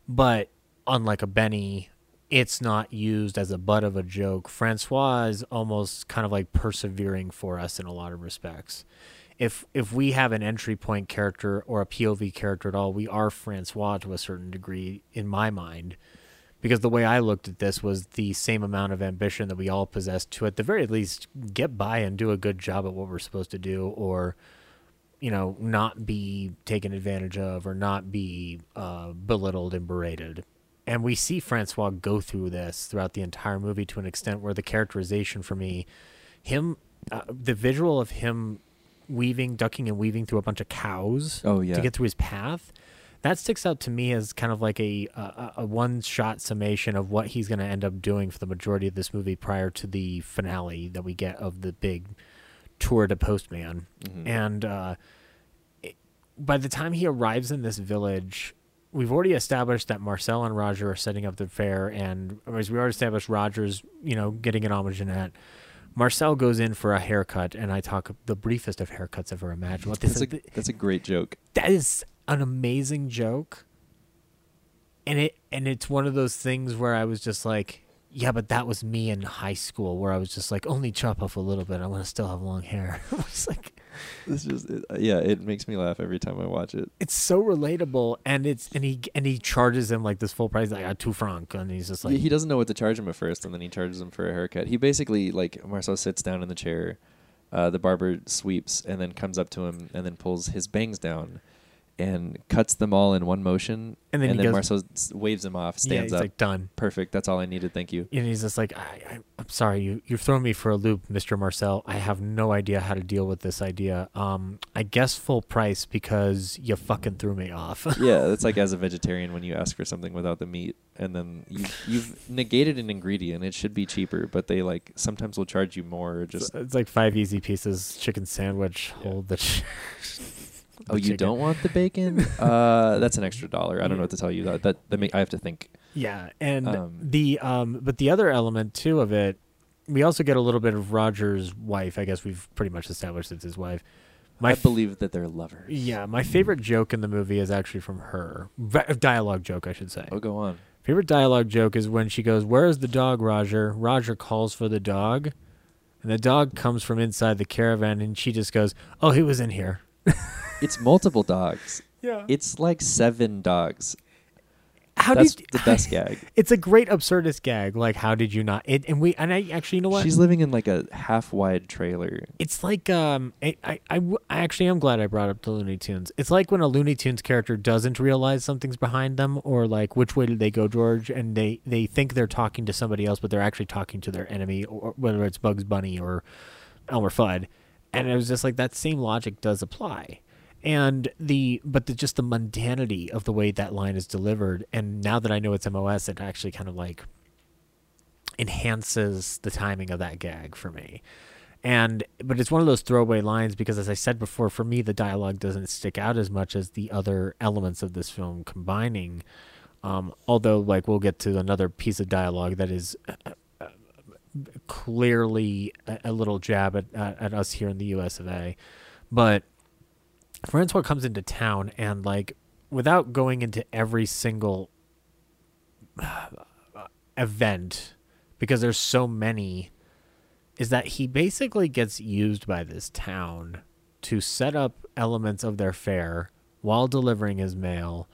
But unlike a Benny, it's not used as a butt of a joke. Francois is almost kind of like persevering for us in a lot of respects. If if we have an entry point character or a POV character at all, we are Francois to a certain degree in my mind because the way I looked at this was the same amount of ambition that we all possess to, at the very least, get by and do a good job at what we're supposed to do, or you know, not be taken advantage of, or not be uh, belittled and berated. And we see Francois go through this throughout the entire movie to an extent where the characterization for me, him, uh, the visual of him weaving, ducking, and weaving through a bunch of cows Oh, yeah. to get through his path that sticks out to me as kind of like a a, a one shot summation of what he's going to end up doing for the majority of this movie prior to the finale that we get of the big tour to Postman. And uh, it, by the time he arrives in this village, we've already established that Marcel and Roger are setting up the fair, and as we already established, Roger's you know getting an homage in that. Marcel goes in for a haircut, and I talk the briefest of haircuts ever imagined. What this That's a, that's a great joke. that is an amazing joke and it and it's one of those things where i was just like yeah but that was me in high school where i was just like only chop off a little bit i want to still have long hair it's like This just it, uh, yeah, it makes me laugh every time I watch it. it's so relatable and it's and he and he charges him like this full price like a two franc and he's just like he doesn't know what to charge him at first, and then he charges him for a haircut. He basically like Marcel sits down in the chair, uh, the barber sweeps, and then comes up to him and then pulls his bangs down, and cuts them all in one motion. And then he goes- Marceau s- waves him off, yeah, stands he's up. like done. Perfect. That's all I needed. Thank you. And he's just like, I, I, I'm sorry, you, you've thrown me for a loop, Mr. Marcel. I have no idea how to deal with this idea. Um, I guess full price because you fucking threw me off. yeah, it's like as a vegetarian when you ask for something without the meat, and then you, you've negated an ingredient. It should be cheaper, but they like sometimes will charge you more. Or just it's like five easy pieces chicken sandwich. Hold the. Oh, you chicken. don't want the bacon? uh, that's an extra dollar. I don't know what to tell you. That that, that make, I have to think. Yeah, and Um, the um, but the other element too of it, we also get a little bit of Roger's wife. I guess we've pretty much established it's his wife. My I f- believe that they're lovers. yeah, my favorite joke in the movie is actually from her. Va- dialogue joke, I should say. Oh, go on. Favorite dialogue joke is when she goes, "Where is the dog, Roger?" Roger calls for the dog, and the dog comes from inside the caravan, and she just goes, "Oh, he was in here." It's multiple dogs. Yeah. It's like seven dogs. How That's did the best gag. It's a great absurdist gag. Like, how did you not? It, and we and I actually, you know what? She's living in like a half wide trailer. it's like um, I, I, I actually am glad I brought up the Looney Tunes. It's like when a Looney Tunes character doesn't realize something's behind them, or like which way did they go, George? And they they think they're talking to somebody else, but they're actually talking to their enemy, or whether it's Bugs Bunny or Elmer Fudd. And it was just like that same logic does apply. And the but the just the mundanity of the way that line is delivered, and now that I know it's MOS, it actually kind of like enhances the timing of that gag for me. And but it's one of those throwaway lines because as I said before, for me the dialogue doesn't stick out as much as the other elements of this film combining. Um, although like we'll get to another piece of dialogue that is uh, uh, clearly a, a little jab at, at, at us here in the US of A. But Francois comes into town and like without going into every single uh, event because there's so many is that he basically gets used by this town to set up elements of their fair while delivering his mail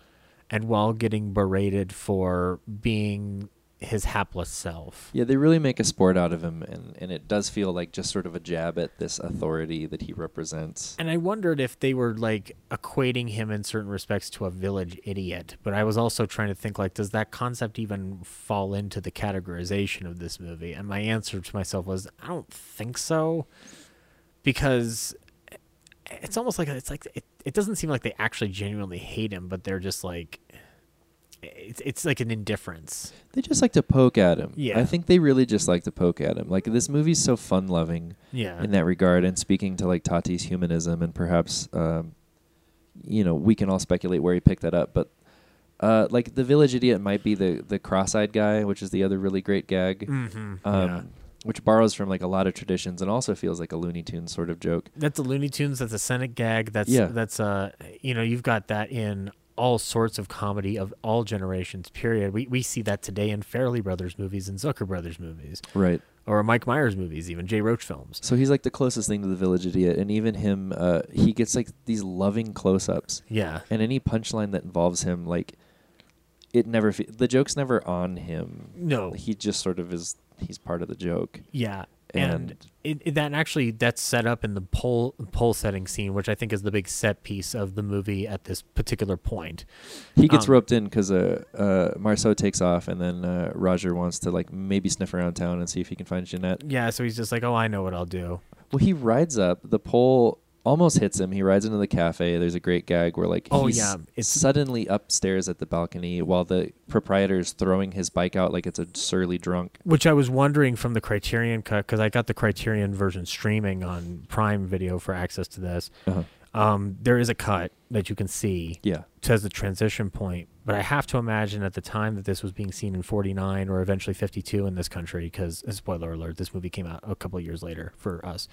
and while getting berated for being his hapless self. Yeah, they really make a sport out of him, and, and it does feel like just sort of a jab at this authority that he represents. And I wondered if they were like equating him in certain respects to a village idiot. But I was also trying to think like, does that concept even fall into the categorization of this movie? And my answer to myself was, I don't think so, because it's almost like it's like it, it doesn't seem like they actually genuinely hate him, but they're just like. It's, it's like an indifference. They just like to poke at him. Yeah. I think they really just like to poke at him. Like this movie's so fun loving Yeah. in that regard, and speaking to like Tati's humanism, and perhaps, um, you know, we can all speculate where he picked that up, but. Uh, like the village idiot might be the the cross-eyed guy, which is the other really great gag, mm-hmm. um, yeah. which borrows from like a lot of traditions and also feels like a Looney Tunes sort of joke. That's a Looney Tunes. That's a Sennett gag. That's Yeah. that's uh you know you've got that in all sorts of comedy of all generations. Period. We we see that today in Farrelly Brothers movies and Zucker Brothers movies Right. or Mike Myers movies, even Jay Roach films. So he's like the closest thing to the village idiot, and even him, uh, he gets like these loving close-ups, Yeah. and any punchline that involves him, like, it never fe- the joke's never on him. No. He just sort of is. He's part of the joke. Yeah. And, And- it, it, that actually that's set up in the pole pole setting scene, which I think is the big set piece of the movie at this particular point. He gets Um, roped in because uh, uh, Marceau takes off, and then uh, Roger wants to like maybe sniff around town and see if he can find Jeanette. Yeah. So he's just like, oh, I know what I'll do. Well, he rides up. The pole almost hits him. He rides into the cafe. There's a great gag where like Oh, he's yeah, it's- suddenly upstairs at the balcony while the proprietor's throwing his bike out like it's a surly drunk. Which I was wondering from the Criterion cut because I got the Criterion version streaming on Prime Video for access to this. Uh-huh. Um, there is a cut that you can see Yeah. says the transition point, but I have to imagine at the time that this was being seen in 49 or eventually 52 in this country, because spoiler alert, this movie came out a couple of years later for us.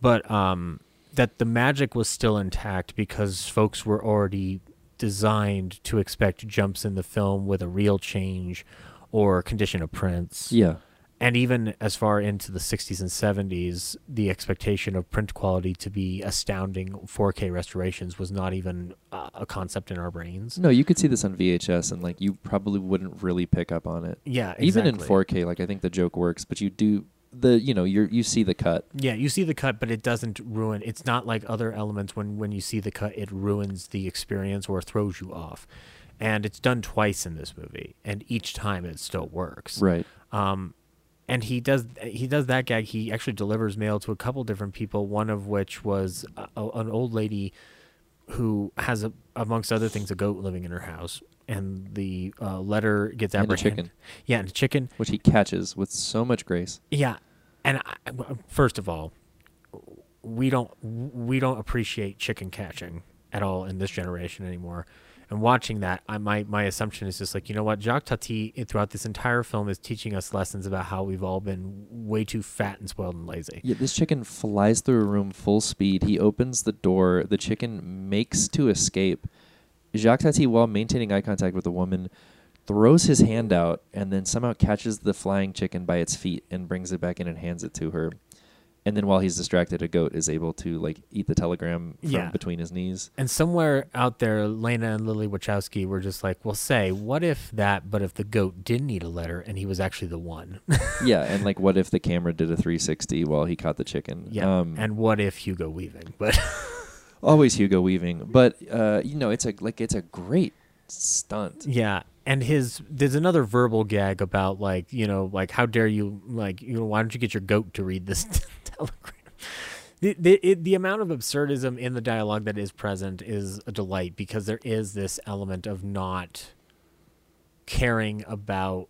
But um, that the magic was still intact because folks were already designed to expect jumps in the film with a real change or condition of prints Yeah. and even as far into the 60s and 70s the expectation of print quality to be astounding 4k restorations was not even uh, a concept in our brains No, you could see this on VHS and like you probably wouldn't really pick up on it. yeah Even in 4K, like I think the joke works, but you do the you know you you see the cut. Yeah, you see the cut, but it doesn't ruin. It's not like other elements when when you see the cut, it ruins the experience or throws you off. And it's done twice in this movie, and each time it still works. Right. Um, and he does he does that gag. He actually delivers mail to a couple different people. One of which was a, an old lady who has, a, amongst other things, a goat living in her house. And the uh, letter gets And a apprehended. chicken. Yeah, and a chicken. Which he catches with so much grace. Yeah, and I, first of all, we don't we don't appreciate chicken catching at all in this generation anymore. And watching that, I, my my assumption is just like you know what, Jacques Tati eh, throughout this entire film is teaching us lessons about how we've all been way too fat and spoiled and lazy. Yeah, this chicken flies through a room full speed. He opens the door. The chicken makes to escape. Jacques Tati, while maintaining eye contact with the woman, throws his hand out and then somehow catches the flying chicken by its feet and brings it back in and hands it to her. And then while he's distracted, a goat is able to like eat the telegram from Yeah. between his knees. And somewhere out there, Lana and Lily Wachowski were just like, "Well, say, what if that? But if the goat didn't need a letter and he was actually the one? yeah, and like what if the camera did a 360 while he caught the chicken? yeah. Um, and what if Hugo Weaving? But always Hugo Weaving, but uh, you know, it's a like it's a great stunt. Yeah, and his there's another verbal gag about like you know like how dare you like you know why don't you get your goat to read this telegram? The the, the amount of absurdism in the dialogue that is present is a delight because there is this element of not caring about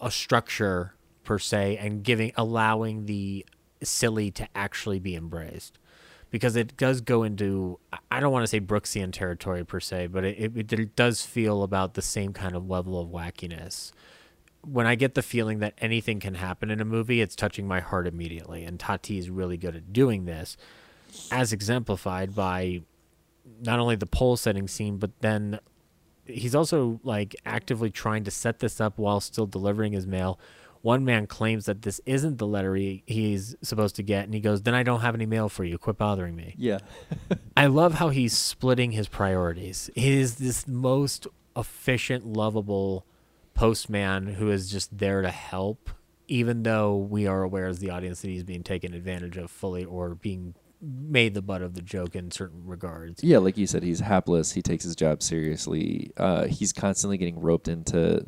a structure per se and giving allowing the silly to actually be embraced because it does go into I- don't want to say Brooksian territory per se, but it, it, it does feel about the same kind of level of wackiness. When I get the feeling that anything can happen in a movie, it's touching my heart immediately, and Tati is really good at doing this, as exemplified by not only the pole setting scene, but then he's also like actively trying to set this up while still delivering his mail. One man claims that this isn't the letter he, he's supposed to get, and he goes, "Then I don't have any mail for you. Quit bothering me." Yeah, I love how he's splitting his priorities. He is this most efficient, lovable postman who is just there to help, even though we are aware as the audience that he's being taken advantage of fully or being made the butt of the joke in certain regards. yeah. Like you said, he's hapless. He takes his job seriously. Uh, he's constantly getting roped into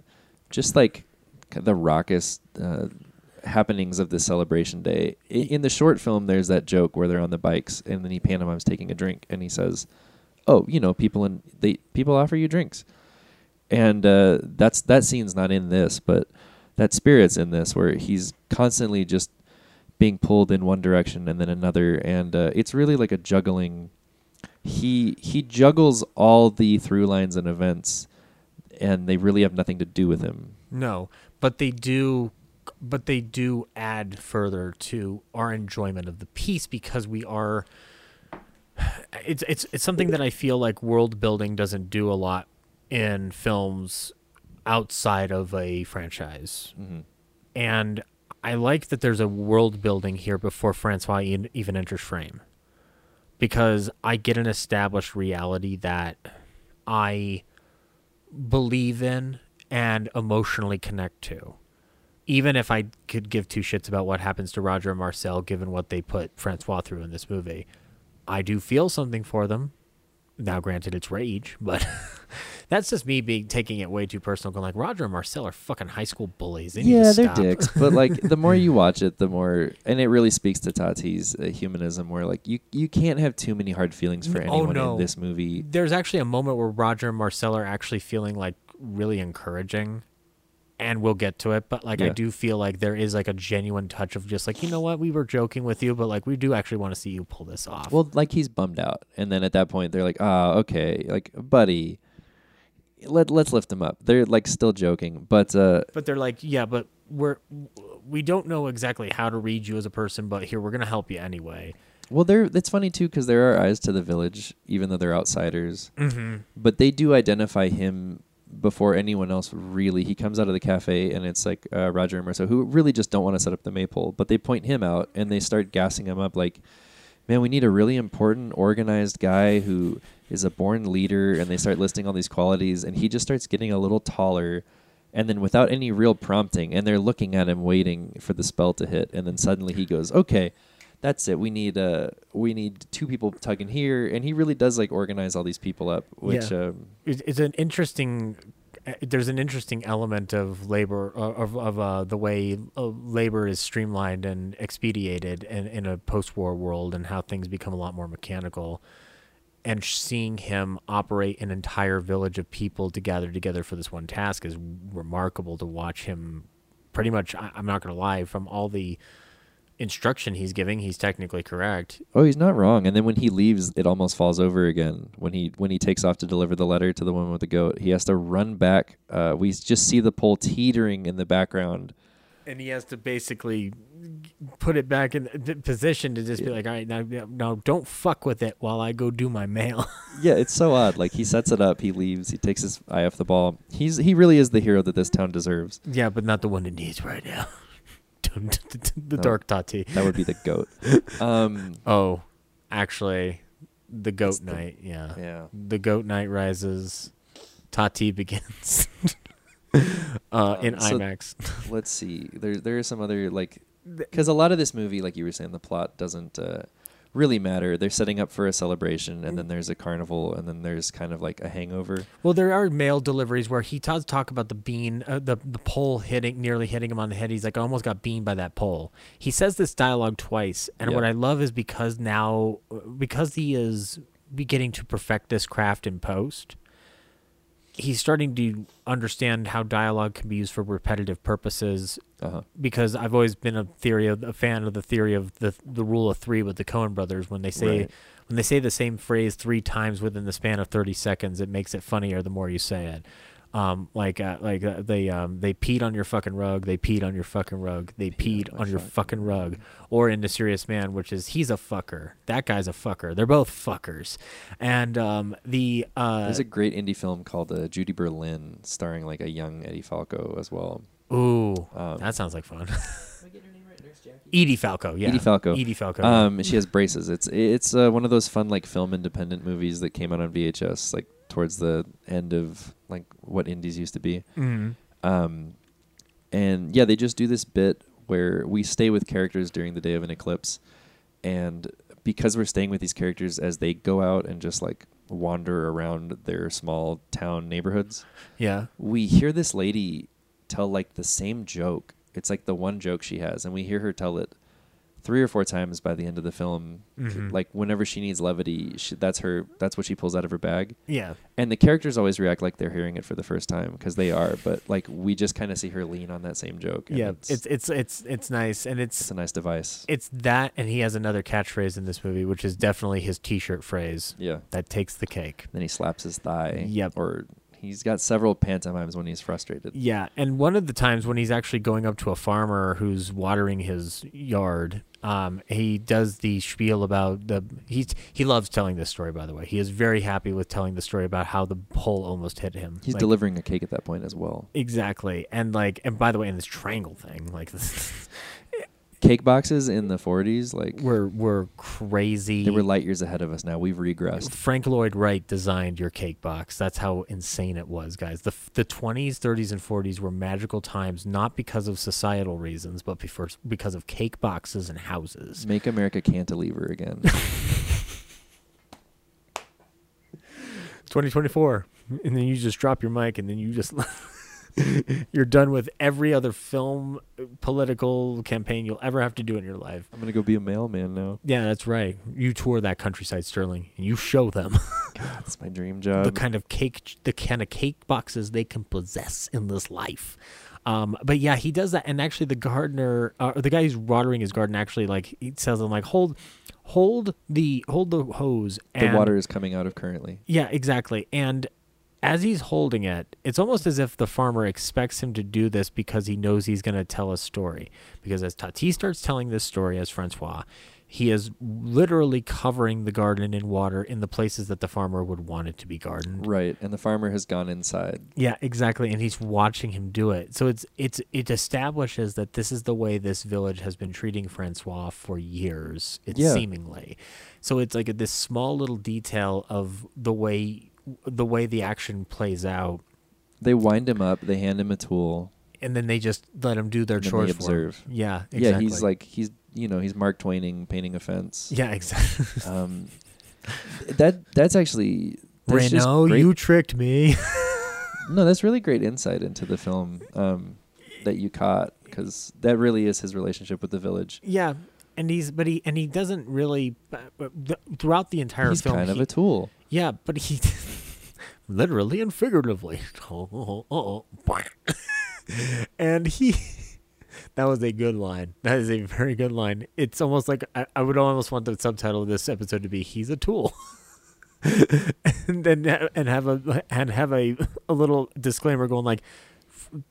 just like the raucous uh, happenings of this celebration day. In the short film, there's that joke where they're on the bikes and then he pantomimes taking a drink and he says, "Oh, you know, people in they people offer you drinks," and uh, that's that scene's not in this, but that spirit's in this where he's constantly just being pulled in one direction and then another, and uh, it's really like a juggling. He he juggles all the through lines and events, and they really have nothing to do with him. No, but they do but they do add further to our enjoyment of the piece because we are it's it's it's something that I feel like world building doesn't do a lot in films outside of a franchise. Mm-hmm. And I like that there's a world building here before Francois even enters frame. Because I get an established reality that I believe in and emotionally connect to. Even if I could give two shits about what happens to Roger and Marcel, given what they put Francois through in this movie, I do feel something for them. Now, granted, it's rage, but that's just me being taking it way too personal. Going like Roger and Marcel are fucking high school bullies. They yeah, they're stop. dicks. But like, the more you watch it, the more, and it really speaks to Tati's uh, humanism, where like you you can't have too many hard feelings for oh, anyone no. in this movie. There's actually a moment where Roger and Marcel are actually feeling like really encouraging, and we'll get to it. But like, I do feel like there is like a genuine touch of just like, you know what, we were joking with you, but like, we do actually want to see you pull this off. Well, like he's bummed out, and then at that point they're like, "Ah, okay, like buddy, let let's lift him up." They're like still joking, but uh, but they're like, yeah, but we're we don't know exactly how to read you as a person, but here we're gonna help you anyway. well, they're it's funny too because there are eyes to the village, even though they're outsiders. Mm-hmm. But they do identify him before anyone else. Really, he comes out of the cafe, and it's like uh, Roger and Marceau, who really just don't want to set up the maypole, but they point him out and they start gassing him up like. Man, we need a really important, organized guy who is a born leader, and they start listing all these qualities, and he just starts getting a little taller, and then without any real prompting, and they're looking at him waiting for the spell to hit, and then suddenly he goes, "Okay, that's it. We need uh we need two people tugging here," and he really does like organize all these people up, which Yeah. um, It- it's an interesting uh, there's an interesting element of labor uh, of of uh, the way uh, labor is streamlined and expedited in, in a post-war world and how things become a lot more mechanical and seeing him operate an entire village of people to gather together for this one task is remarkable to watch him pretty much I, i'm not going to lie from all the instruction he's giving he's technically correct Oh, he's not wrong. And then when he leaves, it almost falls over again. When he when he takes off to deliver the letter to the woman with the goat, he has to run back. Uh, we just see the pole teetering in the background. and he has to basically put it back in the position to just be like, all right, now, now don't fuck with it while I go do my mail. Yeah, it's so odd. Like he sets it up, he leaves, he takes his eye off the ball. He's he really is the hero that this town deserves. yeah, but not the one it needs right now. the Dark Tati. That would be the goat. Um, Oh, actually, the Goat Knight. Yeah. yeah. The Goat Knight rises. Tati begins. uh, in Um, so- IMAX. Let's see. There there are some other like because a lot of this movie, like you were saying, the plot doesn't uh, really matter. They're setting up for a celebration, and then there's a carnival, and then there's kind of like a hangover. Well, there are mail deliveries where he does talk about the bean, uh, the the pole hitting, nearly hitting him on the head. He's like, I almost got beaned by that pole. He says this dialogue twice, and Yeah. what I love is because now, because he is beginning to perfect this craft in post, he's starting to understand how dialogue can be used for repetitive purposes. Uh-huh. Because I've always been a theory of a fan of the theory of the the rule of three with the Coen brothers when they say Right. when they say the same phrase three times within the span of 30 seconds it makes it funnier the more you say it um, like uh, like uh, they um, they peed on your fucking rug they peed on your fucking rug they peed on on your fucking fucking rug. or into serious man which is he's a fucker. That guy's a fucker. They're both fuckers. And um, the uh, There's a great indie film called uh, Judy Berlin, starring like a young Edie Falco as well. ooh Um, that sounds like fun. Edie Falco yeah. Edie Falco. Edie Falco. Um, she has braces. It's it's uh, one of those fun like film independent movies that came out on VHS like towards the end of like what indies used to be. Mhm. Um, and yeah, they just do this bit where we stay with characters during the day of an eclipse, and because we're staying with these characters as they go out and just like wander around their small town neighborhoods, yeah we hear this lady tell like the same joke. It's like the one joke she has, and we hear her tell it three or four times by the end of the film. Mhm. Like whenever she needs levity, she, that's her. That's what she pulls out of her bag. yeah And the characters always react like they're hearing it for the first time because they are. But like we just kind of see her lean on that same joke. and yeah it's, it's it's it's it's nice and it's a nice device. it's that and he has another catchphrase in this movie which is definitely his t-shirt phrase yeah. that takes the cake Then he slaps his thigh. Yep. Or he's got several pantomimes when he's frustrated. yeah and one of the times when he's actually going up to a farmer who's watering his yard um, he does the spiel about the he's he loves telling this story by the way he is very happy with telling the story about how the pole almost hit him He's Like, delivering a cake at that point as well. exactly and like and by the way in this triangle thing like Cake boxes in the 40s, like we're we're crazy they were light years ahead of us. Now we've regressed. Frank Lloyd Wright designed your cake box. That's how insane it was, guys. The the 20s, 30s, and 40s were magical times, not because of societal reasons, but before, because of cake boxes and houses. Make America cantilever again. 2024, and then you just drop your mic, and then you just you're done with every other film, political campaign you'll ever have to do in your life. I'm gonna go be a mailman now. Yeah, that's right. You tour that countryside, Sterling, and you show them. God, That's my dream job. the kind of cake the kind of cake boxes they can possess in this life um, but yeah he does that and actually the gardener uh, the guy who's watering his garden actually like he tells him like hold hold the hold the hose the water is coming out of currently. yeah exactly and as he's holding it it's almost as if the farmer expects him to do this because he knows he's going to tell a story because as tati starts telling this story as francois he is literally covering the garden in water in the places that the farmer would want it to be gardened Right, and the farmer has gone inside. yeah, exactly, and he's watching him do it. So it's it's it establishes that this is the way this village has been treating Francois for years. It Yeah. seemingly. So it's like this small little detail of the way the way the action plays out They wind him up. They hand him a tool. and then they just let him do their And chores they for him. observe. Yeah, exactly. Yeah, he's like he's you know he's Mark Twaining painting a fence. yeah, exactly. Um, that that's actually that's just Renault, great- you tricked me. no, that's really great insight into the film um, that you caught because that really is his relationship with the village. yeah, and he's but he and he doesn't really throughout the entire He's film. kind of he- a tool. Yeah, but he literally and figuratively. and he that was a good line. That is a very good line. It's almost like I, I would almost want the subtitle of this episode to be "He's a tool." and then and have a and have a a little disclaimer going like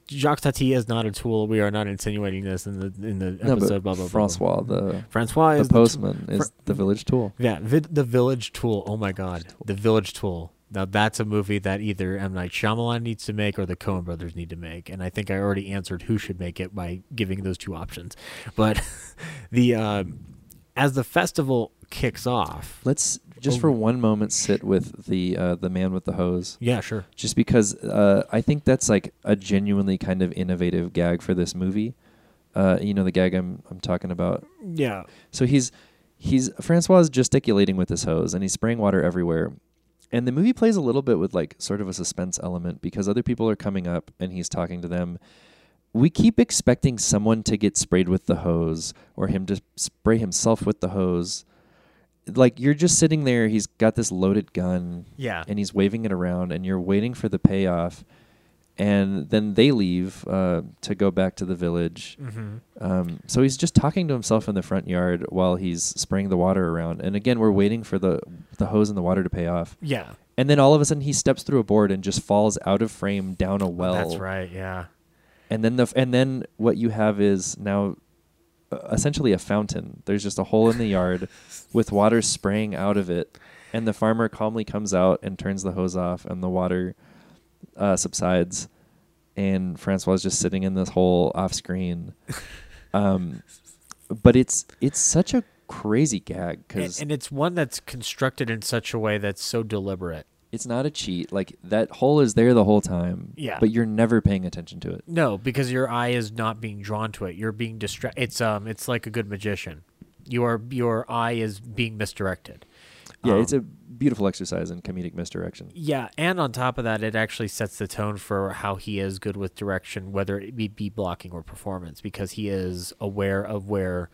Jacques Tati is not a tool. We are not insinuating this in the in the No, episode. blah, blah, blah, blah. Francois, the Francois the postman, Fr- is the village tool. yeah, vid- the Village Tool. Oh my God, the Village Tool. Now that's a movie that either M Night Shyamalan needs to make or the Coen Brothers need to make, and I think I already answered who should make it by giving those two options. But the um as the festival kicks off, Let's just Oh. for one moment sit with the uh, the man with the hose. yeah, sure, just because uh, I think that's like a genuinely kind of innovative gag for this movie. Uh, you know the gag I'm I'm talking about. yeah, So he's he's Francois is gesticulating with his hose and he's spraying water everywhere. And the movie plays a little bit with like sort of a suspense element because other people are coming up and he's talking to them. We keep expecting someone to get sprayed with the hose or him to spray himself with the hose. Like you're just sitting there, he's got this loaded gun yeah, and he's waving it around and you're waiting for the payoff and then they leave uh, to go back to the village. Hmm um, so he's just talking to himself in the front yard while he's spraying the water around. And again we're waiting for the the hose and the water to pay off. Yeah. and then all of a sudden he steps through a board and just falls out of frame down a well. That's right. Yeah, and then the f- and then what you have is now essentially a fountain. There's just a hole in the yard with water spraying out of it, and the farmer calmly comes out and turns the hose off, and the water uh, subsides, and Francois is just sitting in this hole off screen. Um, but it's it's such a crazy gag and, because and it's one that's constructed in such a way that's so deliberate. It's not a cheat. Like that hole is there the whole time. Yeah. But you're never paying attention to it. No, because your eye is not being drawn to it. You're being distracted. It's um, it's like a good magician. Your your eye is being misdirected. Yeah, Um, it's a beautiful exercise in comedic misdirection. Yeah, and on top of that, it actually sets the tone for how he is good with direction, whether it be, be blocking or performance, because he is aware of where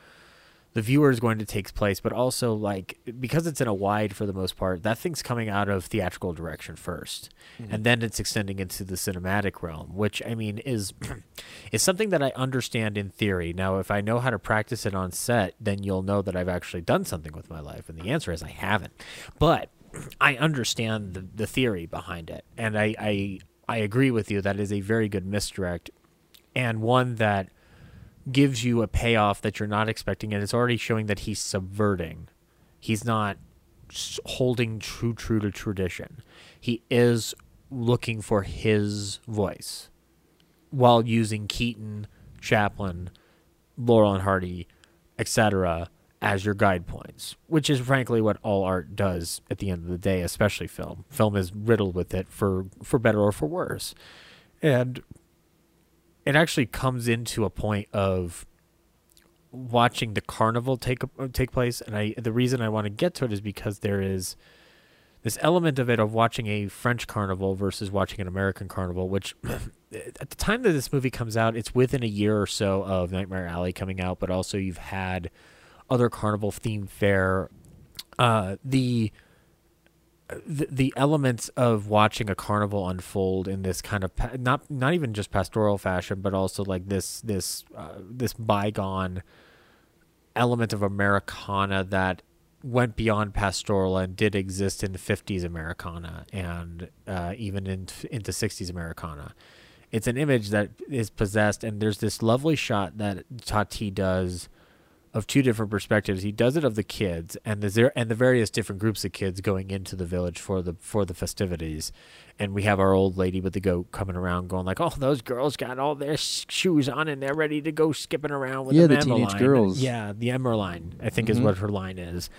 the viewer is going to take place, but also like because it's in a wide for the most part, that thing's coming out of theatrical direction 1st mm-hmm. and then it's extending into the cinematic realm, which I mean is is something that I understand in theory. Now, if I know how to practice it on set, then you'll know that I've actually done something with my life, and the answer is I haven't. But I understand the, the theory behind it, and I, I I agree with you that is a very good misdirect, and one that gives you a payoff that you're not expecting, and it's already showing that he's subverting. He's not holding true true to tradition. He is looking for his voice while using Keaton, Chaplin, Laurel and Hardy, etc. as your guide points, which is frankly what all art does at the end of the day, especially film. Film is riddled with it for for better or for worse. And it actually comes into a point of watching the carnival take take place. And I the reason I want to get to it is because there is this element of it of watching a French carnival versus watching an American carnival, which at the time that this movie comes out, it's within a year or so of Nightmare Alley coming out, but also you've had other carnival themed fair Uh, the, the the elements of watching a carnival unfold in this kind of pa- not not even just pastoral fashion, but also like this this uh, this bygone element of Americana that went beyond pastoral and did exist in 50s Americana and uh, even in, into 60s Americana. It's an image that is possessed, and there's this lovely shot that Tati does of two different perspectives. He does it of the kids and the and the various different groups of kids going into the village for the for the festivities, and we have our old lady with the goat coming around, going like, "Oh, those girls got all their shoes on and they're ready to go skipping around with Yeah, the, teenage Memmeline." girls. Yeah, the Emerline, I think is Mhm. what her line is.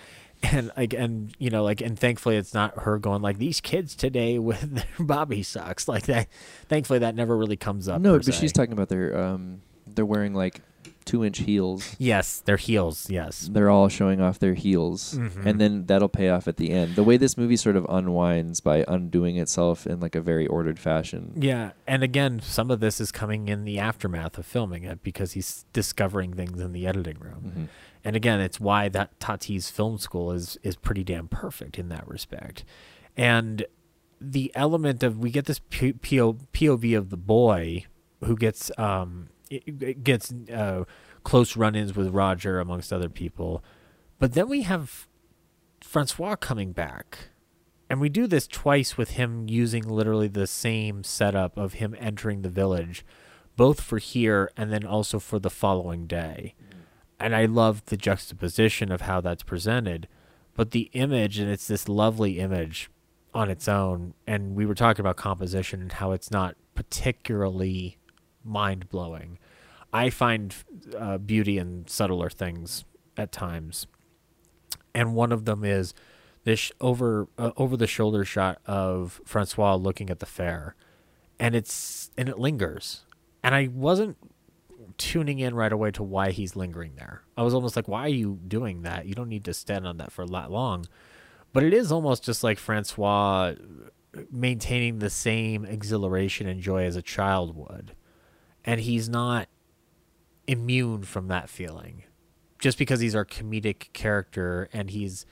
And like, and you know, like, and thankfully, it's not her going like these kids today with their bobby socks like that. Thankfully, that never really comes up. no, but se. she's talking about their um, they're wearing like two inch heels. Yes, their heels. Yes. They're all showing off their heels, Mhm. and then that'll pay off at the end. The way this movie sort of unwinds by undoing itself in like a very ordered fashion. Yeah, and again, some of this is coming in the aftermath of filming it because he's discovering things in the editing room. Mhm. And again, it's why that Tati's film school is is pretty damn perfect in that respect. And the element of we get this P- PO, POV of the boy who gets um it- it gets uh, close run-ins with Roger amongst other people, but then we have Francois coming back. And we do this twice with him using literally the same setup of him entering the village, both for here and then also for the following day. And I love the juxtaposition of how that's presented. But the image, and it's this lovely image on its own. And we were talking about composition and how it's not particularly mind blowing. I find uh, beauty in subtler things at times. And one of them is this over uh, over the shoulder shot of Francois looking at the fair, and it's and it lingers, and I wasn't tuning in right away to why he's lingering there. I was almost like, why are you doing that? You don't need to stand on that for that long, but it is almost just like Francois maintaining the same exhilaration and joy as a child would, and he's not immune from that feeling just because he's our comedic character and he's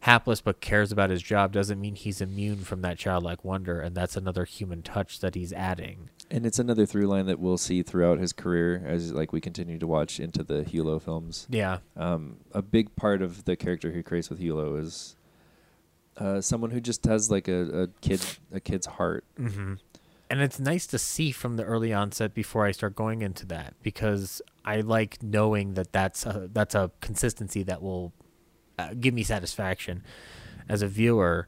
hapless but cares about his job doesn't mean he's immune from that childlike wonder and that's another human touch that he's adding And it's another through line that we'll see throughout his career as like we continue to watch into the Hulot films. yeah Um, a big part of the character he creates with Hulot is uh, someone who just has like a, a kid a kid's heart. mm-hmm. And it's nice to see from the early onset before i start going into that because i like knowing that that's a, that's a consistency that will uh, give me satisfaction as a viewer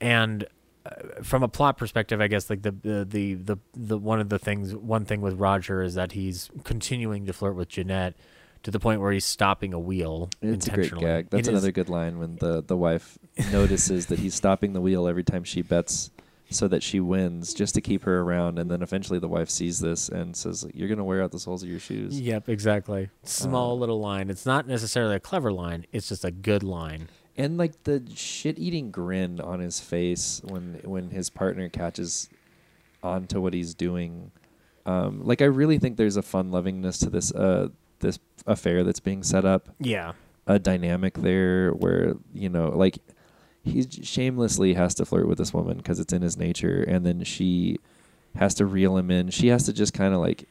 and uh, from a plot perspective, I guess like the, the the the the one of the things one thing with Roger is that he's continuing to flirt with Jeanette to the point where he's stopping a wheel. It's a great gag. That's It is- another good line when the the wife notices that he's stopping the wheel every time she bets so that she wins just to keep her around and then eventually the wife sees this and says you're going to wear out the soles of your shoes. Yep, exactly. Small Uh, little line. It's not necessarily a clever line. It's just a good line. And like the shit-eating grin on his face when when his partner catches onto what he's doing. Um, like I really think there's a fun lovingness to this uh, this affair that's being set up. Yeah. A dynamic there where you know like he shamelessly has to flirt with this woman because it's in his nature, and then she has to reel him in. She has to just kind of like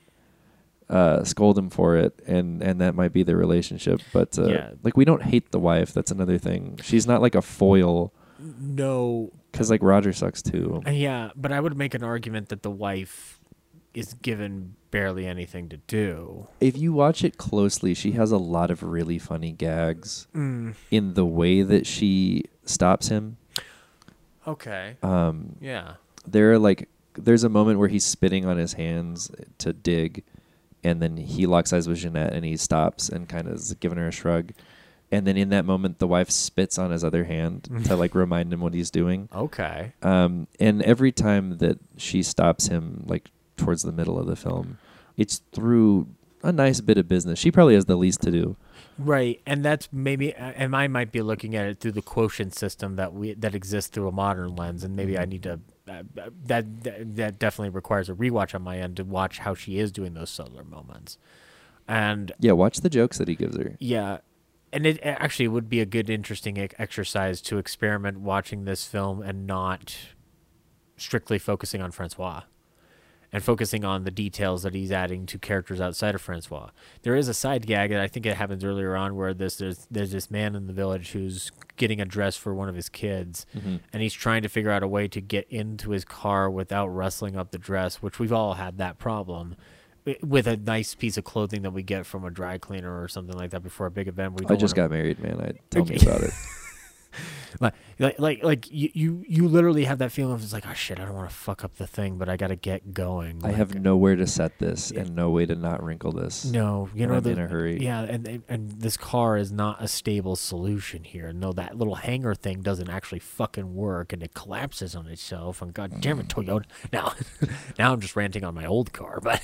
uh, scold him for it, and and that might be the relationship. But uh, Yeah. like we don't hate the wife. That's another thing. She's not like a foil No. because like Roger sucks too. Uh, Yeah, but I would make an argument that the wife is given barely anything to do. If you watch it closely, she has a lot of really funny gags Mm. in the way that she stops him. Okay. Um, Yeah. there are like there's a moment where he's spitting on his hands to dig and then he locks eyes with Jeanette and he stops and kind of is giving her a shrug and then in that moment the wife spits on his other hand to like remind him what he's doing Okay. um, and every time that she stops him like towards the middle of the film it's through a nice bit of business she probably has the least to do Right, and that's maybe, uh, and I might be looking at it through the quotient system that we that exists through a modern lens, and maybe I mm-hmm. need to. Uh, uh, that, that that definitely requires a rewatch on my end to watch how she is doing those subtler moments, and yeah watch the jokes that he gives her. Yeah, and it actually would be a good, interesting exercise to experiment watching this film and not strictly focusing on Francois and focusing on the details that he's adding to characters outside of Francois. There is a side gag that I think it happens earlier on where this there's there's this man in the village who's getting a dress for one of his kids mm-hmm. and he's trying to figure out a way to get into his car without rustling up the dress, which we've all had that problem. Eh, with a nice piece of clothing that we get from a dry cleaner or something like that before a big event. We I just wanna- got married, man. I tell me about it. like like like, like you, you you literally have that feeling of it's like oh shit I don't want to fuck up the thing but I got to get going. I Like, have nowhere to set this Yeah. and no way to not wrinkle this. no you know I'm the, in a hurry. Yeah, and and- this car is not a stable solution here. No, that little hanger thing doesn't actually fucking work, and it collapses on itself. And god damn it, Mm. Toyota! Now, now I'm just ranting on my old car, but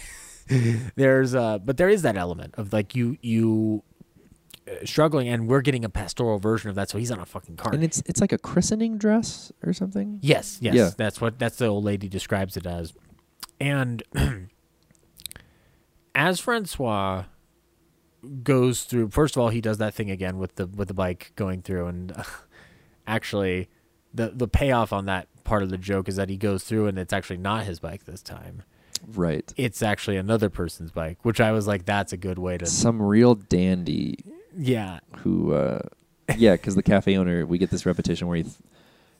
there's uh, but there is that element of like you you Uh, struggling, and we're getting a pastoral version of that. So he's on a fucking cart. And it's it's like a christening dress or something. Yes, yes, Yeah. that's what that's the old lady describes it as. And as Francois goes through, first of all, he does that thing again with the with the bike going through, and actually, the the payoff on that part of the joke is that he goes through and it's actually not his bike this time. Right. It's actually another person's bike, which I was like, that's a good way to. Some real dandy Yeah, who uh yeah because the cafe owner we get this repetition where he th-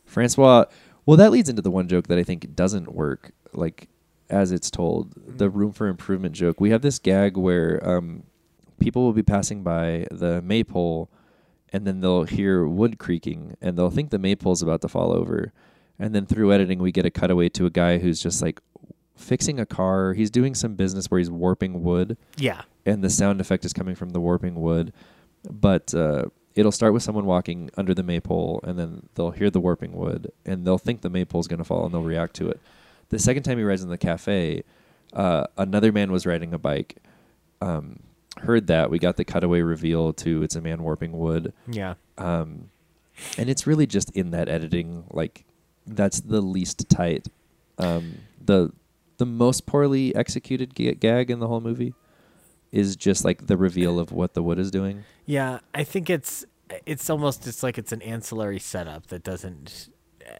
francois well that leads into the one joke that i think doesn't work like as it's told the room for improvement joke. We have this gag where um people will be passing by the maypole and then they'll hear wood creaking and they'll think the maypole's about to fall over. And then through editing we get a cutaway to a guy who's just like fixing a car. He's doing some business where he's warping wood. Yeah, and the sound effect is coming from the warping wood. But uh, it'll start with someone walking under the maypole, and then they'll hear the warping wood, and they'll think the maypole's going to fall, and they'll react to it. The second time he rides in the cafe, uh, another man was riding a bike. Um, heard that we got the cutaway reveal to it's a man warping wood, yeah. um, and it's really just in that editing. Like that's the least tight, um, the the most poorly executed ga- gag in the whole movie is just like the reveal of what the wood is doing. Yeah, I think it's it's almost it's like it's an ancillary setup that doesn't uh,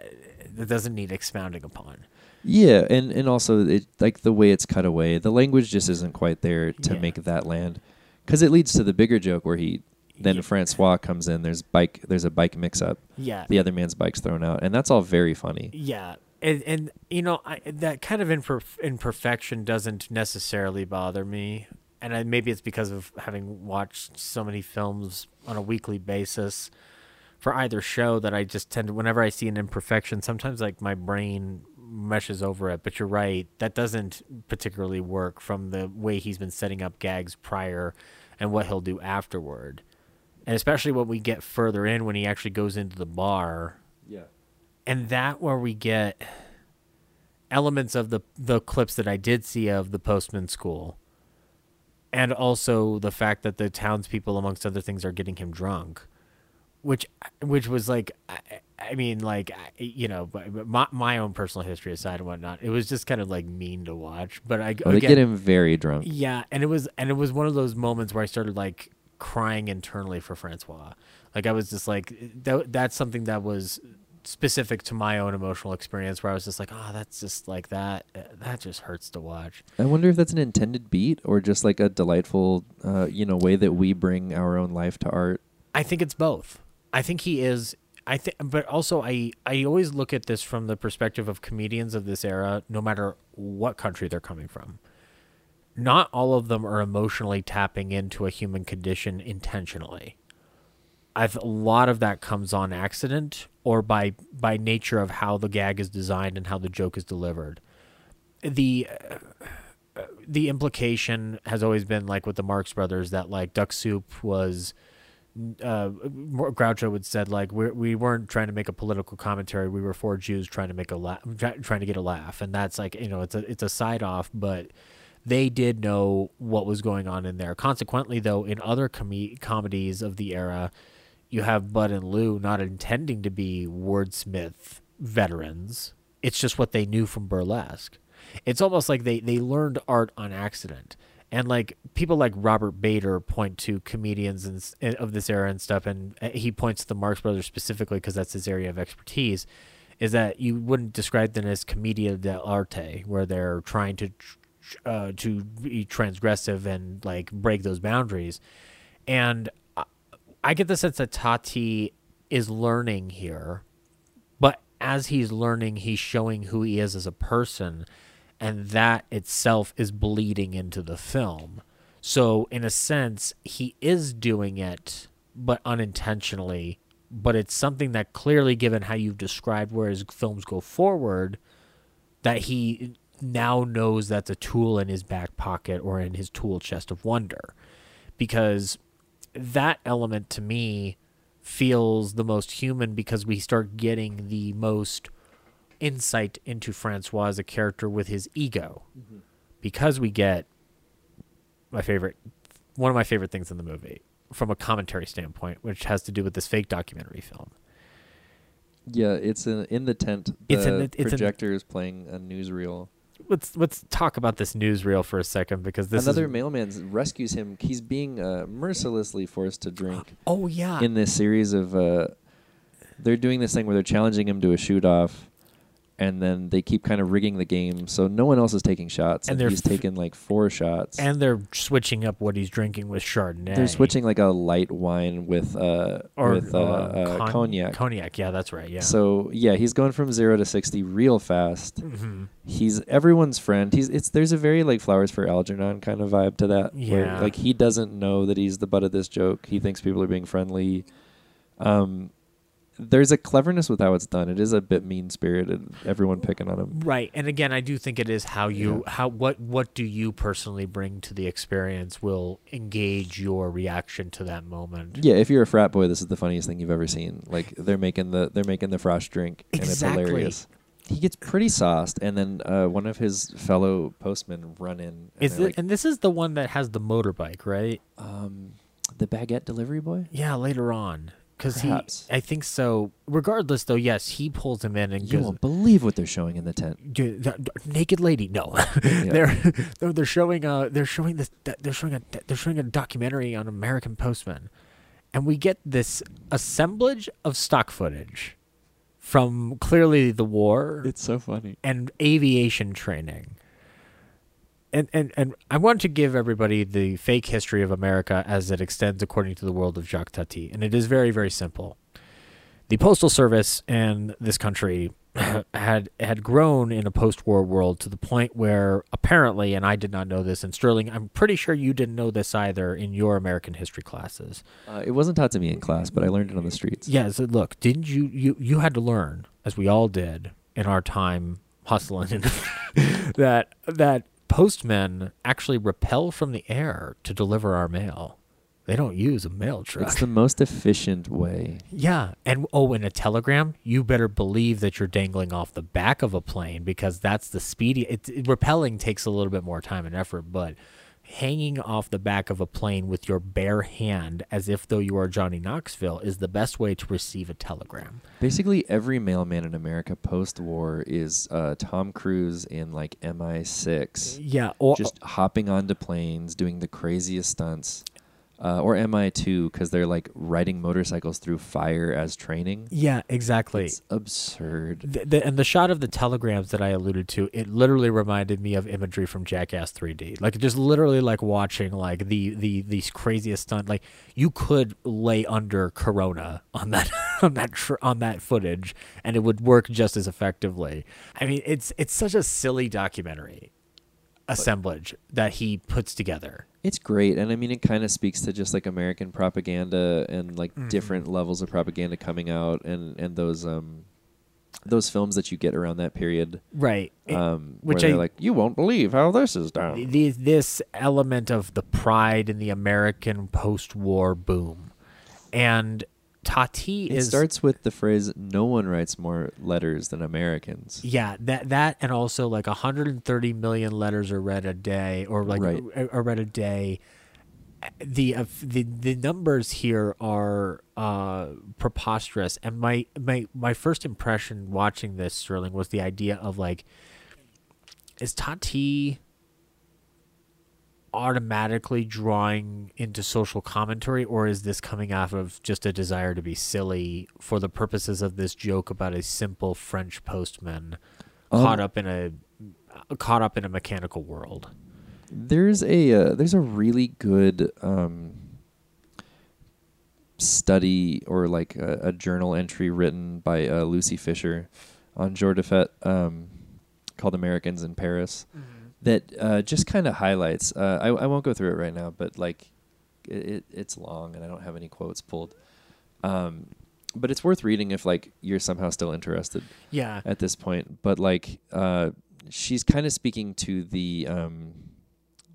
that doesn't need expounding upon. Yeah, and and also it like the way it's cut away, the language just isn't quite there to Yeah. make that land, because it leads to the bigger joke where he then Yeah. Francois comes in. There's bike. There's a bike mix up. Yeah, The other man's bike's thrown out, and that's all very funny. yeah, and and you know I, that kind of imperf- imperfection doesn't necessarily bother me, and I, maybe it's because of having watched so many films on a weekly basis for either show that I just tend to whenever I see an imperfection, sometimes like my brain meshes over it. But you're right, that doesn't particularly work from the way he's been setting up gags prior and what he'll do afterward. And especially when we get further in when he actually goes into the bar Yeah. and that where we get elements of the the clips that I did see of the postman school, and also the fact that the townspeople, amongst other things, are getting him drunk, which which was like, I, I mean, like I- you know, my my own personal history aside and whatnot, it was just kind of like mean to watch. But I Oh, they again, get him very drunk. yeah, and it was and it was one of those moments where I started like crying internally for Francois. Like I was just like that, that's something that was specific to my own emotional experience where I was just like, "Oh, that's just like that uh, that just hurts to watch." I wonder if that's an intended beat or just like a delightful, uh, you know, way that we bring our own life to art. I think it's both. I think he is I think but also I I always look at this from the perspective of comedians of this era no matter what country they're coming from. Not all of them are emotionally tapping into a human condition intentionally. I've a lot of that comes on accident or by by nature of how the gag is designed and how the joke is delivered. The uh, the implication has always been like with the Marx Brothers that like Duck Soup was uh, Groucho would said like we we weren't trying to make a political commentary. We were four Jews trying to make a laugh, trying to get a laugh, and that's like you know it's a it's a side off, but they did know what was going on in there. Consequently, though, in other com- comedies of the era, you have Bud and Lou not intending to be wordsmith veterans. It's just what they knew from burlesque. It's almost like they they learned art on accident. And like people like Robert Bader point to comedians and, s- of this era and stuff, and uh, he points to the Marx Brothers specifically because that's his area of expertise. Is that you wouldn't describe them as commedia dell'arte, where they're trying to uh, to be transgressive and like break those boundaries. And I, get the sense that Tati is learning here, but as he's learning, he's showing who he is as a person and that itself is bleeding into the film. So in a sense, he is doing it, but unintentionally. But it's something that clearly, given how you've described where his films go forward, that he now knows that's a tool in his back pocket or in his tool chest of wonder. Because that element to me feels the most human because we start getting the most insight into Francois as a character with his ego. Mm-hmm. Because we get my favorite one of my favorite things in the movie from a commentary standpoint, which has to do with this fake documentary film. Yeah, it's in in the tent. The It's in the- projector is playing a newsreel. Let's let's talk about this newsreel for a second because this Another is mailman rescues him. He's being uh, mercilessly forced to drink oh yeah in this series of. Uh, they're doing this thing where they're challenging him to a shoot off, and then they keep kind of rigging the game so no one else is taking shots, And and, he's f- taken like four shots. and they're switching up what he's drinking with Chardonnay. they're switching like a light wine with uh or with uh, uh, con- cognac. Cognac, yeah, that's right. Yeah. So yeah, he's going from zero to sixty real fast. hmm He's everyone's friend. He's it's there's a very like flowers for Algernon kind of vibe to that. where, Yeah. like he doesn't know that he's the butt of this joke. He thinks people are being friendly. Um, there's a cleverness with how it's done. It is a bit mean spirited. Everyone picking on him. Right, and again, I do think it is how you Yeah. how what what do you personally bring to the experience will engage your reaction to that moment. Yeah, if you're a frat boy, this is the funniest thing you've ever seen. Like they're making the they're making the frost drink, Exactly. and it's hilarious. He gets pretty sauced, and then uh, one of his fellow postmen run in. And it? and this is the one that has the motorbike, right? um, the baguette delivery boy? Yeah, later on, because he. I think so. Regardless, though, yes, he pulls him in and You goes. won't believe what they're showing in the tent. "Dude, the- the naked lady no they're they're they're showing uh they're showing this they're showing a they're showing a documentary on american postmen and we get this assemblage of stock footage from clearly the war It's so funny. and aviation training and, and and I want to give everybody the fake history of America as it extends according to the world of Jacques Tati, and it is very very simple. The postal service in this country had had grown in a post-war world to the point where apparently, and I did not know this, and Sterling, I'm pretty sure you didn't know this either in your American history classes. Uh, it wasn't taught to me in class, but I learned it on the streets. Yeah, so look, didn't you you you had to learn, as we all did in our time hustling, that that postmen actually rappel from the air to deliver our mail. They don't use a mail truck. It's the most efficient way. yeah, and oh, in a telegram, you better believe that you're dangling off the back of a plane because that's the speedy. It, it, rappelling takes a little bit more time and effort, but hanging off the back of a plane with your bare hand, as if though you are Johnny Knoxville, is the best way to receive a telegram. Basically, every mailman in America post-war is uh, Tom Cruise in like MI6, Yeah, or just hopping onto planes, doing the craziest stunts, uh, or MI2 because they're like riding motorcycles through fire as training. yeah, exactly. It's absurd. The, the, and the shot of the telegrams that I alluded to, it literally reminded me of imagery from Jackass 3D. Like just literally like watching like the the these craziest stunt. Like you could lay under Corona on that on that tr- on that footage, and it would work just as effectively. I mean, it's it's such a silly documentary assemblage that he puts together. It's great, and I mean, it kind of speaks to just like American propaganda and like Mm-hmm. different levels of propaganda coming out, and and those um those films that you get around that period, Right. um, which I- like, you won't believe how this is done. the, this element of the pride in the American post-war boom, and Tati It is starts with the phrase, "No one writes more letters than Americans." yeah that that and also like 130 million letters are read a day or like Right. are, are read a day. The uh, the the numbers here are uh, preposterous, and my my my first impression watching this Sterling was the idea of like, is Tati automatically drawing into social commentary or is this coming out of just a desire to be silly for the purposes of this joke about a simple french postman Um, caught up in a caught up in a mechanical world There's a uh, there's a really good um, study or like a, a journal entry written by uh, Lucy Fischer on Jour de. Um, called Americans in Paris that uh, just kind of highlights. Uh, I, I won't go through it right now, but like it, it, it's long and I don't have any quotes pulled. Um, but it's worth reading if like you're somehow still interested Yeah. at this point. But like uh, she's kind of speaking to the um,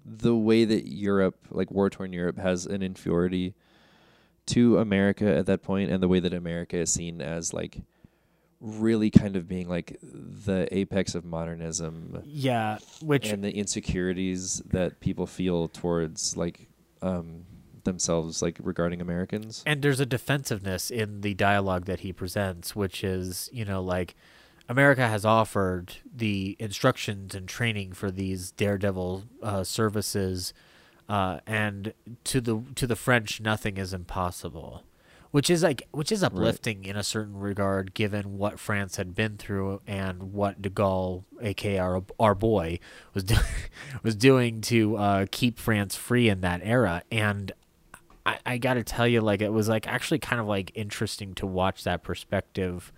the way that Europe, like war torn Europe, has an inferiority to America at that point, and the way that America is seen as like really kind of being like the apex of modernism Yeah. Which and the insecurities that people feel towards like um, themselves, like regarding Americans. and there's a defensiveness in the dialogue that he presents, which is, you know, like America has offered the instructions and training for these daredevil uh, services, uh, and to the to the French, nothing is impossible, which is like which is uplifting in a certain regard, given what France had been through and what De Gaulle, aka our our boy, was do- was doing to uh, keep France free in that era, and I, I got to tell you, like it was like actually kind of like interesting to watch that perspective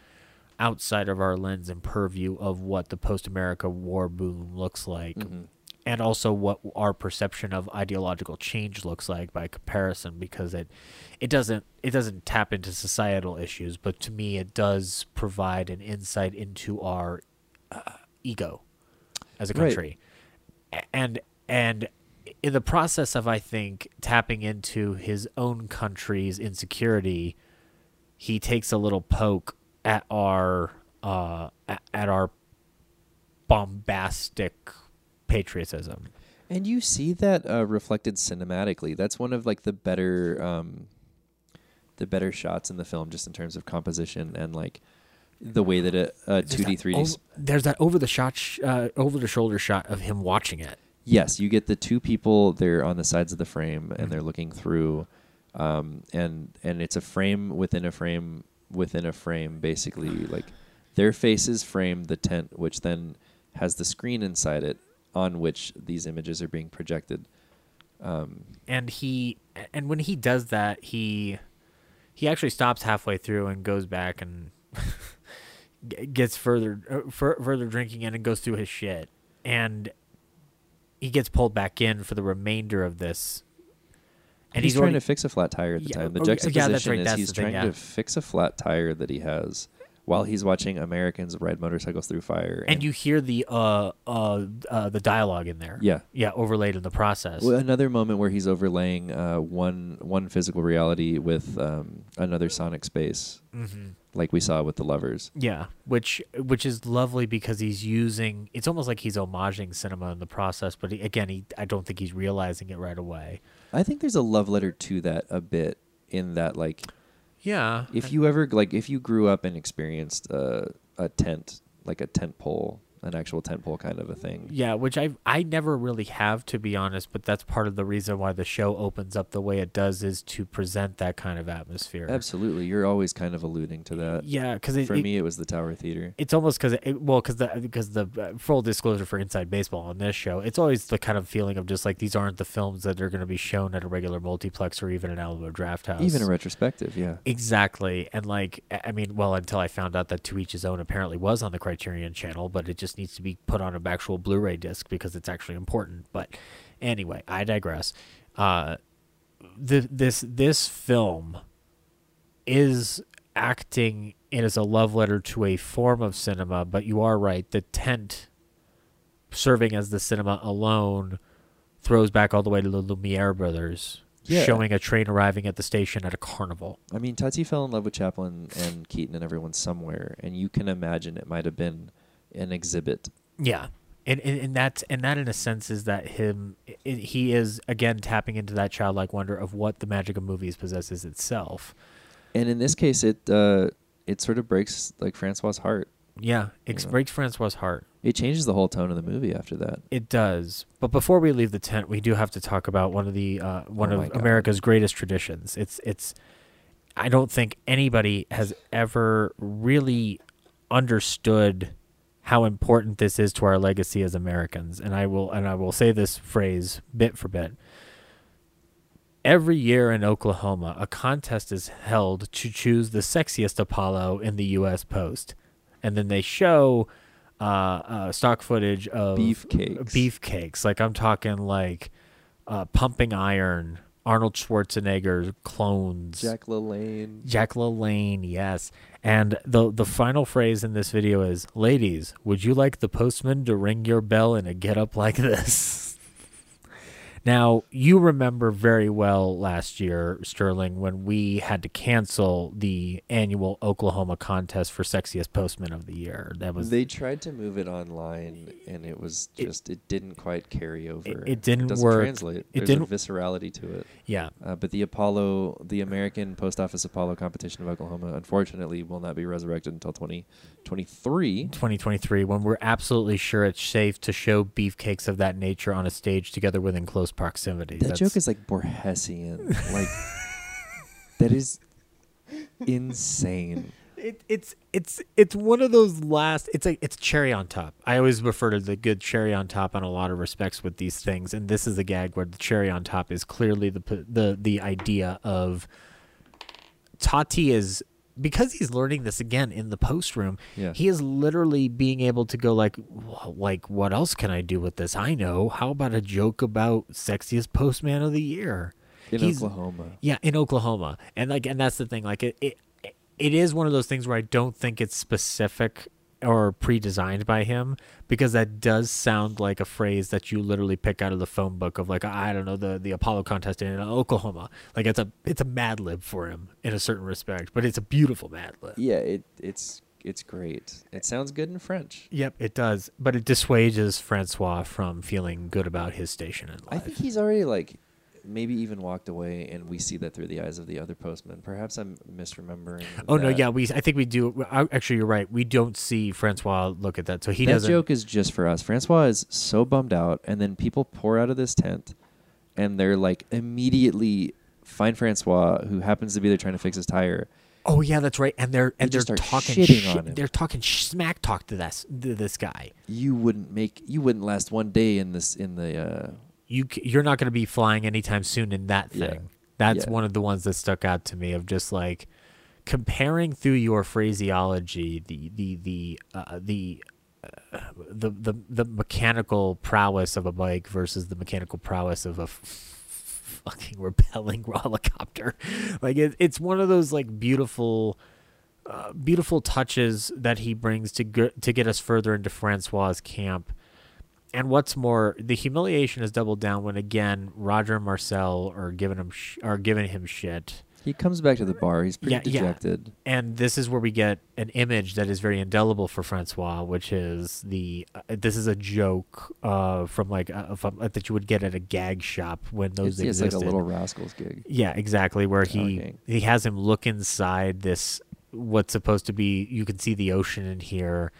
outside of our lens and purview of what the post-America war boom looks like, and also what our perception of ideological change looks like by comparison, because it it doesn't it doesn't tap into societal issues, but to me it does provide an insight into our uh, ego as a Right. country and and in the process of I think tapping into his own country's insecurity, he takes a little poke at our uh at our bombastic patriotism. And you see that uh, reflected cinematically. That's one of like the better, um, the better shots in the film, just in terms of composition and like the way that a There's two D that three D. ov- there's that over the shot, sh- uh, over the shoulder shot of him watching it. Yes, you get the two people. They're on the sides of the frame Mm-hmm. and they're looking through, um, and and it's a frame within a frame within a frame. Basically, like their faces frame the tent, which then has the screen inside it on which these images are being projected. Um, and he and when he does that he he actually stops halfway through and goes back and gets further uh, fur- further drinking in and goes through his shit and he gets pulled back in for the remainder of this and he's, trying already- to fix a flat tire at the Yeah, time. The oh, yeah, juxtaposition right, is that's he's the thing, trying yeah. to fix a flat tire that he has while he's watching Americans ride motorcycles through fire. and you hear the uh uh, uh the dialogue in there Yeah. yeah overlaid in the process Well, another moment where he's overlaying uh, one one physical reality with um, another sonic space, mm-hmm. like we saw with the lovers. Yeah, which which is lovely because he's using. It's almost like he's homaging cinema in the process, but he, again, he I don't think he's realizing it right away. I think there's a love letter to that a bit in that like Yeah, if you ever like if you grew up and experienced uh, a tent like a tent pole an actual tent pole kind of a thing. Yeah, which I I never really have to be honest, but that's part of the reason why the show opens up the way it does is to present that kind of atmosphere. absolutely. You're always kind of alluding to that. Yeah, because for it- me it was the tower theater. It's almost because it, well because the because the uh, full disclosure for inside baseball on this show it's always the kind of feeling of just like these aren't the films that are going to be shown at a regular multiplex or even an Alamo Drafthouse. Even a retrospective yeah. Exactly. And like I I mean, well, until I found out that To Each His Own apparently was on the Criterion channel, but it just needs to be put on an actual Blu-ray disc because it's actually important. But anyway, I digress. Uh the this this film is acting it is a love letter to a form of cinema, but you are right, the tent serving as the cinema alone throws back all the way to the Lumiere brothers. Yeah. Showing a train arriving at the station at a carnival. i mean tati fell in love with chaplin and keaton and everyone somewhere and you can imagine it might have been an exhibit Yeah, and and, and that and that in a sense is that him i he is again tapping into that childlike wonder of what the magic of movies possesses itself. and in this case it uh it sort of breaks like francois's heart Yeah, it Yeah. breaks Francois' heart. it changes the whole tone of the movie after that It does. But before we leave the tent, we do have to talk about one of the uh, one Oh of. America's greatest traditions. It's it's. I don't think anybody has ever really understood how important this is to our legacy as Americans, and I will and I will say this phrase bit for bit. Every year in Oklahoma, a contest is held to choose the sexiest Apollo in the U.S. Post, and then they show uh, uh, stock footage of Beefcakes. Beefcakes. Like I'm talking like uh, Pumping Iron, Arnold Schwarzenegger clones. Jack LaLanne. Jack LaLanne, yes. And the the final phrase in this video is, "Ladies, would you like the postman to ring your bell in a getup like this?" Now, you remember very well last year, Sterling, when we had to cancel the annual Oklahoma contest for sexiest postman of the year. That was They tried to move it online, and it was just it, didn't quite carry over. it didn't doesn't work. translate. It didn't- a viscerality to it. yeah. Uh, but the Apollo, the American Post Office Apollo competition of Oklahoma, unfortunately, will not be resurrected until 2023. 2023 when we're absolutely sure it's safe to show beefcakes of that nature on a stage together within close proximity. That That's- joke is like Borgesian. like that is insane. It, it's it's it's one of those last. It's a it's cherry on top. I always refer to the good cherry on top on a lot of respects with these things, and this is a gag where the cherry on top is clearly the the the idea of Tati is because he's learning this again in the post room. Yeah. He is literally being able to go like, like what else can I do with this? I know. How about a joke about sexiest postman of the year In He's- Oklahoma. yeah, in Oklahoma, and like, and that's the thing. Like, it, it, it is one of those things where I don't think it's specific or pre-designed by him because that does sound like a phrase that you literally pick out of the phone book of like I don't know the the Apollo contest in Oklahoma. Like it's a it's a Mad Lib for him in a certain respect, but it's a beautiful Mad Lib. Yeah, it it's it's great. It sounds good in French. Yep, it does, but it dissuades Francois from feeling good about his station in life. I think he's already like maybe even walked away, and we see that through the eyes of the other postman. Perhaps I'm misremembering. Oh no, yeah, we. I think we do. Actually, you're right. We don't see Francois look at that, so he that doesn't. joke is just for us. Francois is so bummed out, and then people pour out of this tent, and they're like immediately find Francois, who happens to be there trying to fix his tire. Oh yeah, that's right. And they're and They they're talking shit-. They're talking smack talk to this to this guy. You wouldn't make, you wouldn't last one day in this in the. Uh, You you're not going to be flying anytime soon in that thing. Yeah. That's Yeah. one of the ones that stuck out to me of just like comparing through your phraseology the the the uh, the. Uh, the, the the mechanical prowess of a bike versus the mechanical prowess of a f- fucking repelling helicopter like it, it's one of those like beautiful uh, beautiful touches that he brings to get, to get us further into Francois's camp. And what's more, the humiliation is doubled down when again Roger and Marcel are giving him sh- are giving him shit. he comes back to the bar. He's pretty Yeah, yeah. dejected. And this is where we get an image that is very indelible for Francois, which is the uh, this is a joke uh, from like uh, from, uh, that you would get at a gag shop when those It's, it's like a little rascals gig. Yeah, exactly. Where he gang. he has him look inside this what's supposed to be. You can see the ocean in here,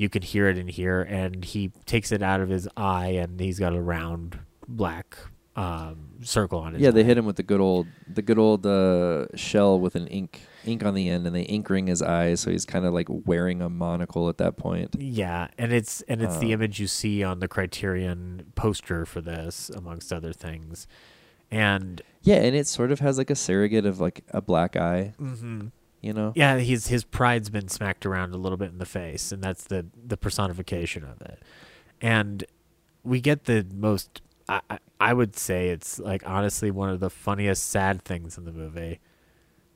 you can hear it in here, and he takes it out of his eye, and he's got a round black um, circle on his. Yeah, they eye. hit him with the good old the good old uh, shell with an ink ink on the end, and they ink ring his eyes, so he's kind of like wearing a monocle at that point. Yeah, and it's and it's the Um, image you see on the Criterion poster for this, amongst other things, and Yeah, and it sort of has like a surrogate of like a black eye, you know. yeah, his his pride's been smacked around a little bit in the face, and that's the the personification of it. And we get the most. I I- I would say it's like honestly one of the funniest sad things in the movie.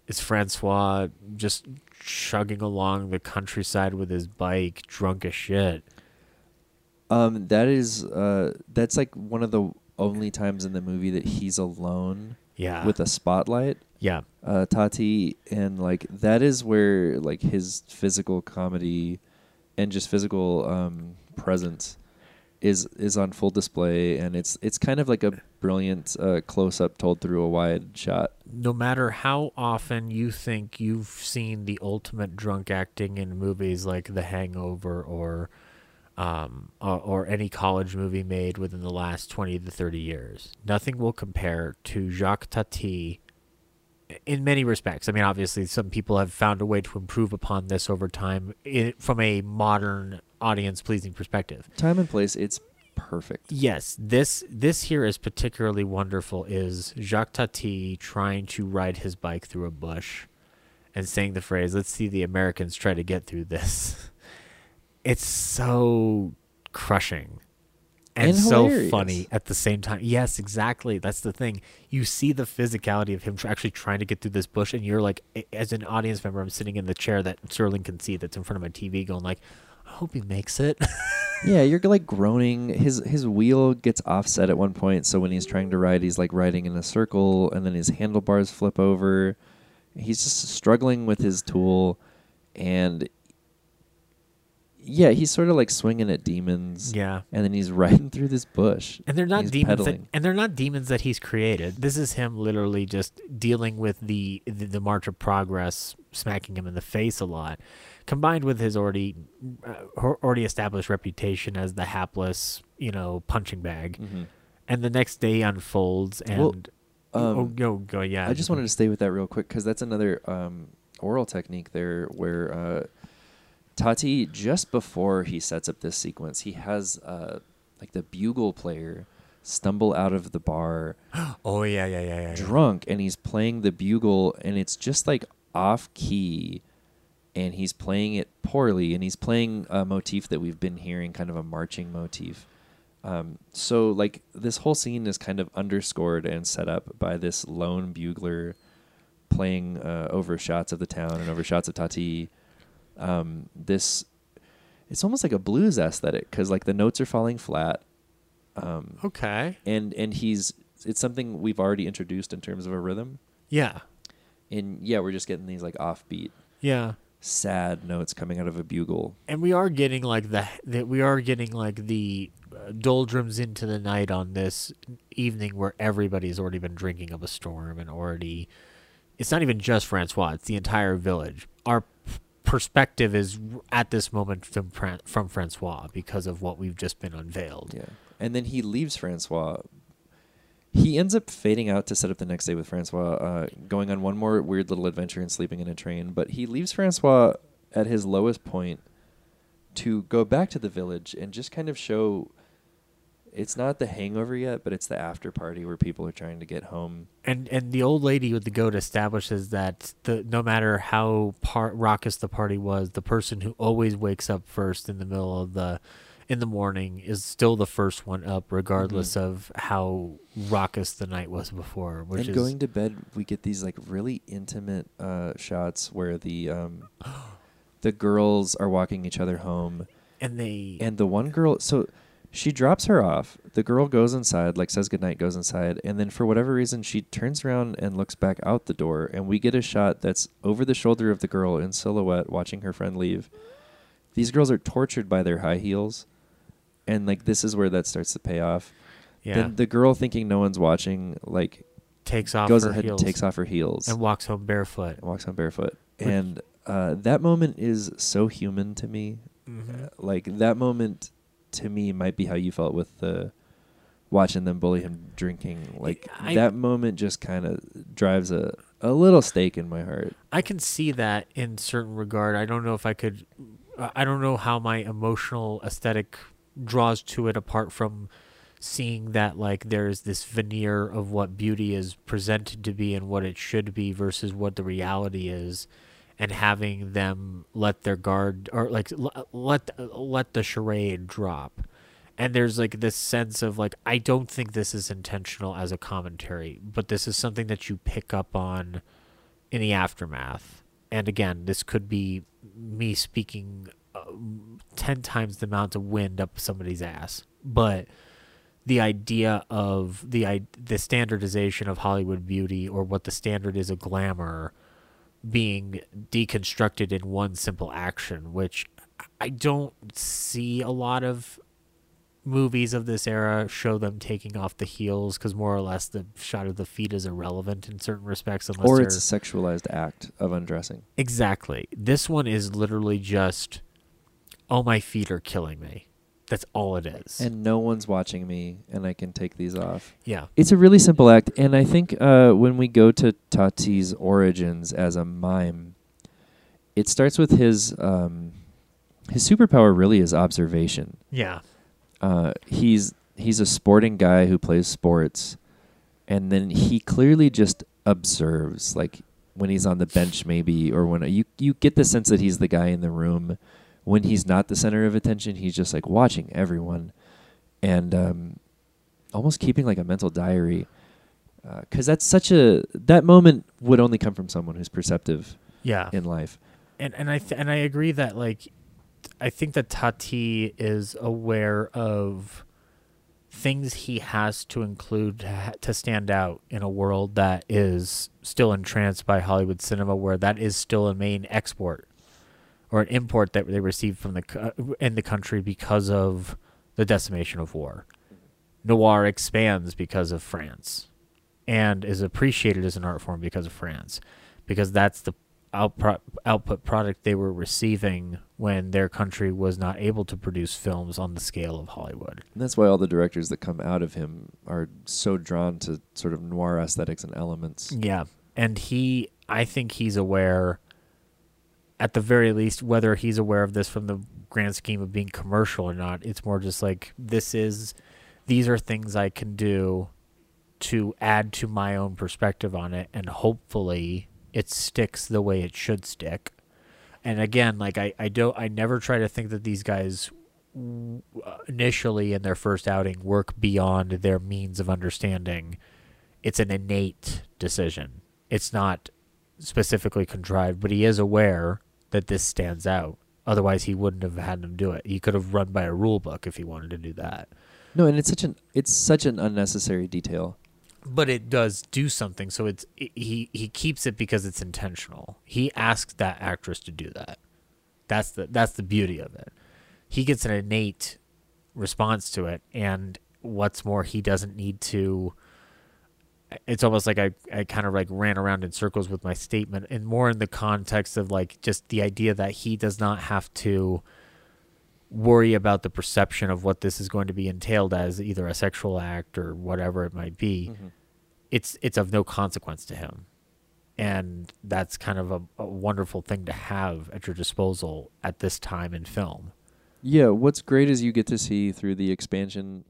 Is Francois just chugging along the countryside with his bike, drunk as shit? Um, that is uh, that's like one of the only times in the movie that he's alone Yeah, with a spotlight. Yeah, uh, Tati, and like that is where like his physical comedy and just physical um, presence is is on full display, and it's it's kind of like a brilliant uh, close up told through a wide shot. no matter how often you think you've seen the ultimate drunk acting in movies like The Hangover or um, or, or any college movie made within the last 20 to 30 years, nothing will compare to Jacques Tati in many respects. I mean, obviously, some people have found a way to improve upon this over time i from a modern audience pleasing perspective. Time and place, it's perfect. Yes, this this here is particularly wonderful. Is Jacques Tati trying to ride his bike through a bush, and saying the phrase, "Let's see the Americans try to get through this." it's so crushing and, And so funny at the same time. Yes, exactly. That's the thing. You see the physicality of him tr- actually trying to get through this bush, and you're like, as an audience member, I'm sitting in the chair that Sterling can see that's in front of my TV, going like, I hope he makes it. Yeah, you're like groaning. His his wheel gets offset at one point, so when he's trying to ride, he's like riding in a circle, and then his handlebars flip over. He's just struggling with his tool, and yeah, he's sort of like swinging at demons. yeah. and then he's riding through this bush, And they're not He's demons, that, and they're not demons that he's created. This is him literally just dealing with the, the the march of progress, smacking him in the face a lot, combined with his already uh, already established reputation as the hapless, you know, punching bag. And the next day unfolds, and Well, oh, um, go go yeah. I just wanted to stay with that real quick because that's another um, oral technique there where uh, Tati, just before he sets up this sequence, he has uh, like the bugle player stumble out of the bar Oh yeah yeah yeah yeah. yeah. drunk and he's playing the bugle and it's just like off key and he's playing it poorly and he's playing a motif that we've been hearing kind of a marching motif um, so like this whole scene is kind of underscored and set up by this lone bugler playing uh, over shots of the town and over shots of tati um, this it's almost like a blues aesthetic because like the notes are falling flat um, Okay. and and he's it's something we've already introduced in terms of a rhythm Yeah. and yeah we're just getting these like offbeat Yeah. sad notes coming out of a bugle and we are getting like the that we are getting like the uh, doldrums into the night on this evening where everybody's already been drinking up a storm and already it's not even just Francois it's the entire village our perspective is at this moment from from Francois because of what we've just been unveiled. Yeah. And then he leaves francois. He ends up fading out to set up the next day with francois uh, going on one more weird little adventure and sleeping in a train. But he leaves francois at his lowest point to go back to the village and just kind of show it's not the hangover yet but it's the after party where people are trying to get home and and the old lady with the goat establishes that the no matter how par- raucous the party was, the person who always wakes up first in the middle of the in the morning is still the first one up, regardless of how raucous the night was before. Which and going to bed, we get these like really intimate uh, shots where the um, the girls are walking each other home, and they and the one girl, so she drops her off. The girl goes inside, like says goodnight, goes inside, and then for whatever reason, she turns around and looks back out the door, and we get a shot that's over the shoulder of the girl in silhouette, watching her friend leave. These girls are tortured by their high heels, and like this is where that starts to pay off. yeah Then the girl, thinking no one's watching, like takes off goes her ahead and takes off her heels and walks home barefoot. and walks home barefoot. And uh, that moment is so human to me. Mhm. Uh, like that moment to me might be how you felt with the watching them bully him drinking. Like I- that moment just kind of drives a a little stake in my heart. I can see that in certain regard. I don't know if I could. uh, I don't know how my emotional aesthetic draws to it apart from seeing that like there's this veneer of what beauty is presented to be and what it should be versus what the reality is and having them let their guard or like let let the charade drop and there's like this sense of like I don't think this is intentional as a commentary but this is something that you pick up on in the aftermath. And again, this could be me speaking uh, 10 times the amount of wind up somebody's ass. But the idea of the the standardization of Hollywood beauty or what the standard is of glamour being deconstructed in one simple action, which I don't see a lot of movies of this era show them taking off the heels because more or less the shot of the feet is irrelevant in certain respects unless or it's a sexualized act of undressing. exactly this one is literally just oh my feet are killing me that's all it is And no one's watching me, and I can take these off. yeah It's a really simple act, and I think uh, when we go to Tati's origins as a mime, it starts with his um, his superpower. Really, is observation. yeah Uh, he's he's a sporting guy who plays sports, and then he clearly just observes, like when he's on the bench, maybe, or when you you get the sense that he's the guy in the room when he's not the center of attention, he's just like watching everyone, and um, almost keeping like a mental diary. Because that's such a that moment would only come from someone who's perceptive Yeah. in life. and and I th- and I agree that like I think that Tati is aware of things he has to include to stand out in a world that is still entranced by Hollywood cinema, where that is still a main export or an import that they receive from the co- uh, in the country because of the decimation of war. Noir expands because of France, and is appreciated as an art form because of France, because that's the output output product they were receiving when their country was not able to produce films on the scale of Hollywood. And that's why all the directors that come out of him are so drawn to sort of noir aesthetics and elements. Yeah, and he, I think he's aware, at the very least, whether he's aware of this from the grand scheme of being commercial or not. It's more just like this is, these are things I can do to add to my own perspective on it, and hopefully it sticks the way it should stick. And again, like I, I don't, I never try to think that these guys initially in their first outing work beyond their means of understanding it's an innate decision. It's not specifically contrived, but he is aware that this stands out. Otherwise, he wouldn't have had him do it. He could have run by a rule book if he wanted to do that. No, and it's such an it's such an unnecessary detail. But it does do something, so it's it, he he keeps it because it's intentional. He asks that actress to do that. That's the that's the beauty of it. He gets an innate response to it, and what's more, he doesn't need to. It's almost like I, I kind of like ran around in circles with my statement, and more in the context of like just the idea that he does not have to worry about the perception of what this is going to be entailed as either a sexual act or whatever it might be. Mm-hmm. It's it's of no consequence to him, and that's kind of a, a wonderful thing to have at your disposal at this time in film. Yeah, what's great is you get to see through the expansion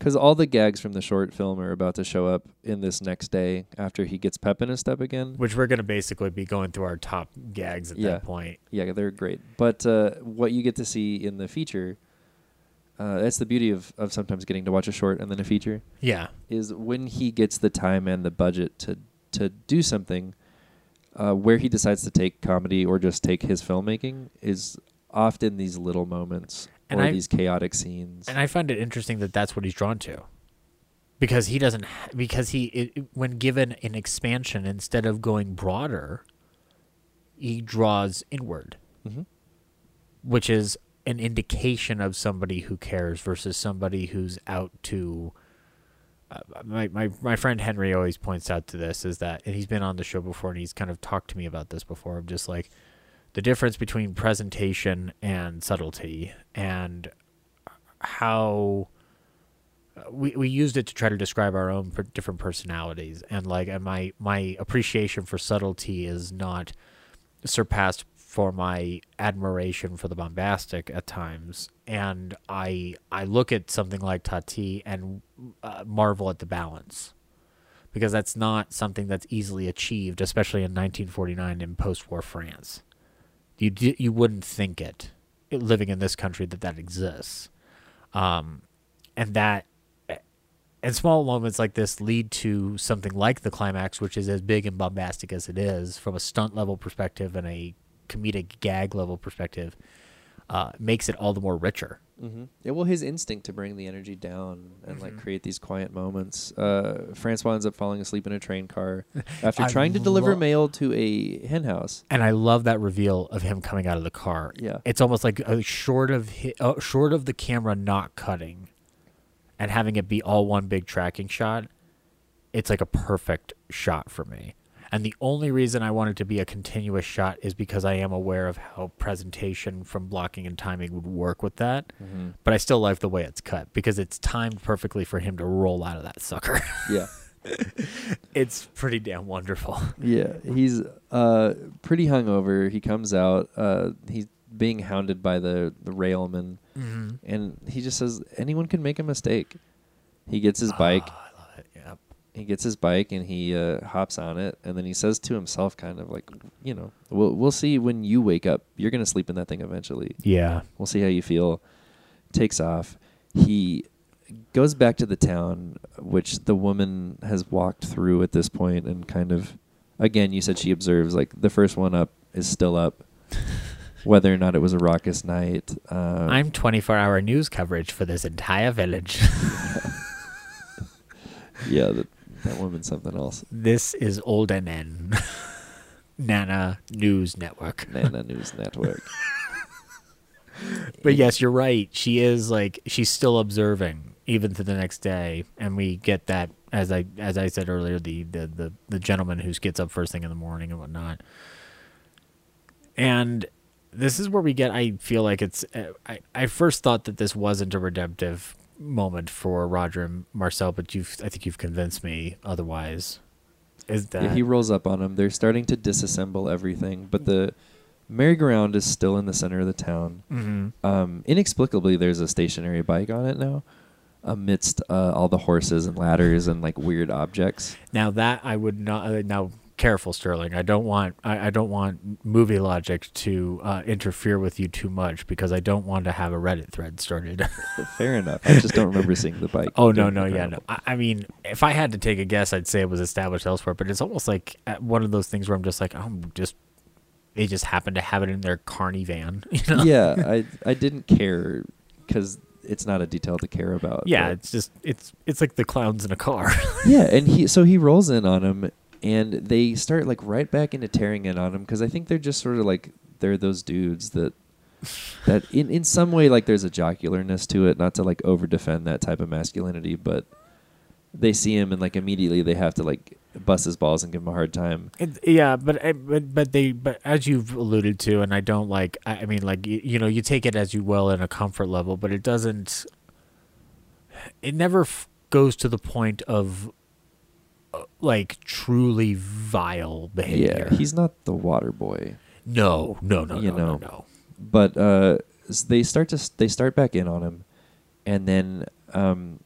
because all the gags from the short film are about to show up in this next day after he gets pep in his step again. Which we're going to basically be going through our top gags at Yeah. that point. Yeah, they're great. But uh, what you get to see in the feature, uh, that's the beauty of, of sometimes getting to watch a short and then a feature, Yeah, is when he gets the time and the budget to to do something, uh, where he decides to take comedy or just take his filmmaking is often these little moments And or I- these chaotic scenes. and I find it interesting that that's what he's drawn to, because he doesn't because he it, when given an expansion instead of going broader, he draws inward. Mhm. which is an indication of somebody who cares versus somebody who's out to. Uh, my, my my friend Henry always points out to this is that, and he's been on the show before, and he's kind of talked to me about this before. Of just like the difference between presentation and subtlety, and how uh, we we used it to try to describe our own per- different personalities, and like, and my my appreciation for subtlety is not surpassed for my admiration for the bombastic at times. And i i look at something like tati and uh, marvel at the balance because that's not something that's easily achieved especially in 1949 in post-war france you you wouldn't think it living in this country that that exists um and that and small moments like this lead to something like the climax, which is as big and bombastic as it is from a stunt level perspective and a comedic gag level perspective, uh, makes it all the more richer. Mm-hmm. Yeah, well, his instinct to bring the energy down and like create these quiet moments. Uh, Francois ends up falling asleep in a train car after trying to deliver lo- mail to a hen house. And I love that reveal of him coming out of the car. Yeah. it's almost like uh, short of hi- uh, short of the camera not cutting, and having it be all one big tracking shot. It's like a perfect shot for me. And the only reason I want it to be a continuous shot is because I am aware of how presentation from blocking and timing would work with that. But I still like the way it's cut because it's timed perfectly for him to roll out of that sucker. Yeah. it's pretty damn wonderful. Yeah, he's uh pretty hungover. He comes out. Uh, he's being hounded by the the railman, and he just says anyone can make a mistake. He gets his bike. I love it. Yep. He gets his bike and he uh, hops on it, and then he says to himself, kind of like, you know, we'll we'll see when you wake up. You're gonna sleep in that thing eventually. Yeah. We'll see how you feel. Takes off. He goes back to the town, which the woman has walked through at this point, and kind of, again, you said she observes like the first one up is still up, whether or not it was a raucous night. Uh, I'm 24 hour news coverage for this entire village. yeah, that, that woman's something else. this is Old NN. Nana News Network. Nana News Network. But yes, you're right. She is like she's still observing even to the next day, and we get that as I as I said earlier, the the the, the gentleman who gets up first thing in the morning and whatnot. And this is where we get. I feel like it's. Uh, I I first thought that this wasn't a redemptive moment for Roger and Marcel, but you've I think you've convinced me otherwise. Is that Yeah, he rolls up on them. They're starting to disassemble everything, but the merry-go-round is still in the center of the town. Mhm. Um, inexplicably, there's a stationary bike on it now, amidst uh, all the horses and ladders and like weird objects. Now that I would not uh, now careful Sterling. I don't want I, I don't want movie logic to uh, interfere with you too much because I don't want to have a Reddit thread started. Fair enough. I just don't remember seeing the bike. oh no no yeah no. I, I mean if I had to take a guess, I'd say it was established elsewhere. But it's almost like uh, one of those things where I'm just like I'm just they just happen to have it in their carny van. You know? yeah, I I didn't care because it's not a detail to care about. Yeah, it's just it's it's like the clowns in a car. yeah, and he so he rolls in on him, and they start like right back into tearing in on him because I think they're just sort of like they're those dudes that that in in some way like there's a jocularness to it, not to like over defend that type of masculinity, but they see him and like immediately they have to like bust his balls and give him a hard time. It, yeah, but I- but but they but as you've alluded to, and I don't like. I, I mean, like you, you know, you take it as you will in a comfort level, but it doesn't. It never f- goes to the point of like truly vile behavior. Yeah, he's not the water boy. no, no, no, you no, know. no, no. but uh, they start to they start back in on him, and then um,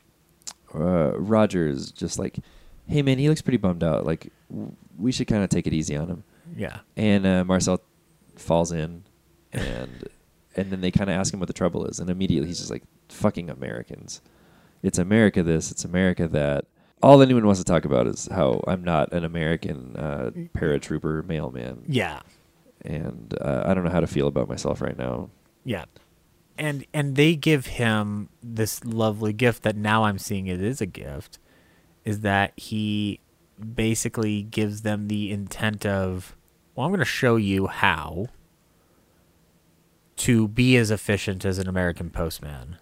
uh, Rogers just like, hey man, he looks pretty bummed out. Like w- we should kind of take it easy on him. Yeah, And uh, Marcel falls in, and and then they kind of ask him what the trouble is, and immediately he's just like, fucking Americans. It's America this, it's America that. All anyone wants to talk about is how I'm not an American uh, paratrooper mailman, yeah, and uh, I don't know how to feel about myself right now. yeah. And and they give him this lovely gift that now I'm seeing it is a gift, is that he basically gives them the intent of, well, I'm going to show you how to be as efficient as an American postman.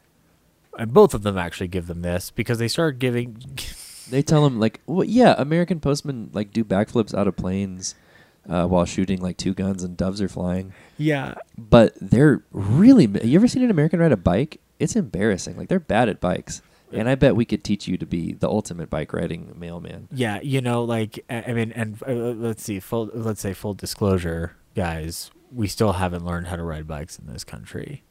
And both of them actually give them this because they start giving. They tell him like, well, yeah, American postmen like do backflips out of planes uh, while shooting like two guns and doves are flying. Yeah. But they're really. You ever seen an American ride a bike? It's embarrassing. Like they're bad at bikes, and I bet we could teach you to be the ultimate bike riding mailman. Yeah, you know, like I mean, and uh, let's see, full let's say full disclosure, guys, we still haven't learned how to ride bikes in this country,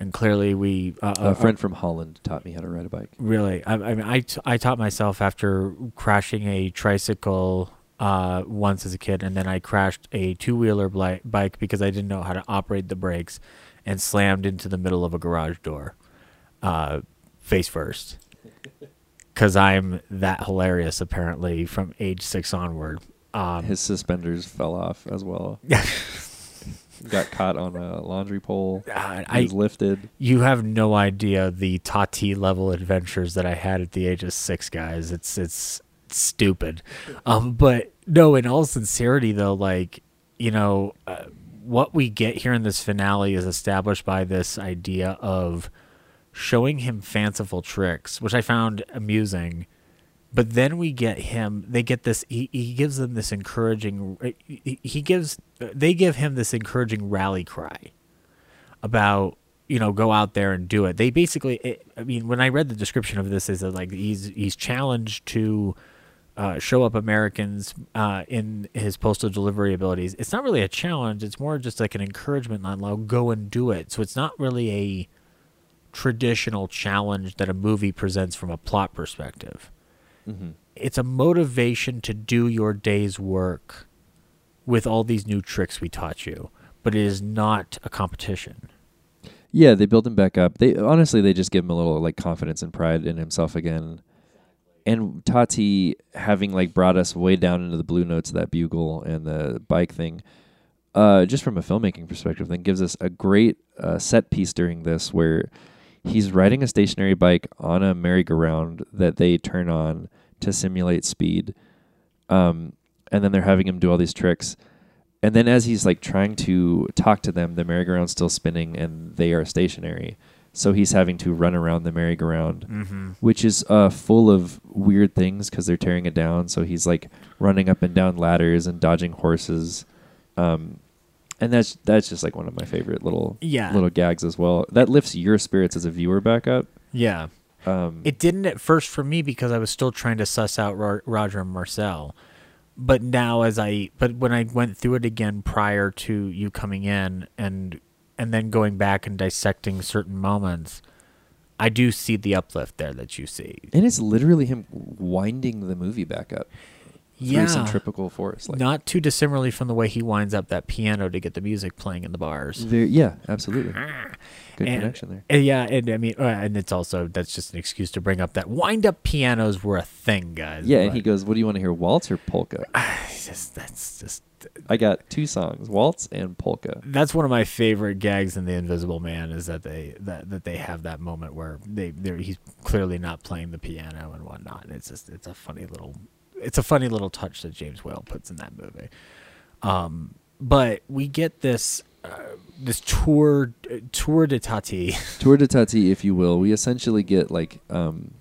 and clearly we uh, A friend from Holland taught me how to ride a bike. really, I, I mean, I t- I taught myself after crashing a tricycle uh, once as a kid, and then I crashed a two wheeler bli- bike because I didn't know how to operate the brakes, and slammed into the middle of a garage door, uh, face first. Because I'm that hilarious, apparently, from age six onward. Um, His suspenders fell off as well. Got caught on a laundry pole. God, He I, was lifted. you have no idea the Tati level adventures that I had at the age of six, guys. It's it's stupid. Um, but no, in all sincerity, though, like you know, uh, what we get here in this finale is established by this idea of showing him fanciful tricks, which I found amusing. But then we get him. They get this. He, he gives them this encouraging. He, gives. They give him this encouraging rally cry about you know go out there and do it. They basically. It, I mean, when I read the description of this, is that like he's he's challenged to uh, show up Americans uh, in his postal delivery abilities. It's not really a challenge. It's more just like an encouragement on like go and do it. So it's not really a traditional challenge that a movie presents from a plot perspective. Mm-hmm. It's a motivation to do your day's work with all these new tricks we taught you, but it is not a competition. Yeah, they build him back up. They honestly they just give him a little like confidence and pride in himself again. And Tati having like brought us way down into the blue notes of that bugle and the bike thing, uh, just from a filmmaking perspective, then gives us a great uh, set piece during this where he's riding a stationary bike on a merry-go-round that they turn on to simulate speed. Um, and then they're having him do all these tricks. And then as he's like trying to talk to them, the merry-go-round's still spinning and they are stationary. So he's having to run around the merry-go-round, Mm-hmm. which is uh, full of weird things because they're tearing it down. So he's like running up and down ladders and dodging horses. Um, and that's that's just like one of my favorite little Yeah. little gags as well. That lifts your spirits as a viewer back up. Yeah. Um, It didn't at first for me because I was still trying to suss out Ro- Roger and Marcel. But now as I but when I went through it again prior to you coming in and and then going back and dissecting certain moments, I do see the uplift there that you see. and it's literally him winding the movie back up Yeah. centripetal force. Like Not too dissimilarly from the way he winds up that piano to get the music playing in the bars. There, yeah, absolutely. Good And- connection there. and yeah, and I mean, uh, and it's also that's just an excuse to bring up that wind up pianos were a thing, guys. Yeah, and he goes, "What do you want to hear, waltz or polka?" Just that's just I got two songs, waltz and polka. that's one of my favorite gags in the Invisible Man is that they that, that they have that moment where they they he's clearly not playing the piano and whatnot. And it's just it's a funny little it's a funny little touch that James Whale puts in that movie. Um, but we get this uh, this tour tour de Tati. Tour de Tati, if you will. We essentially get like um,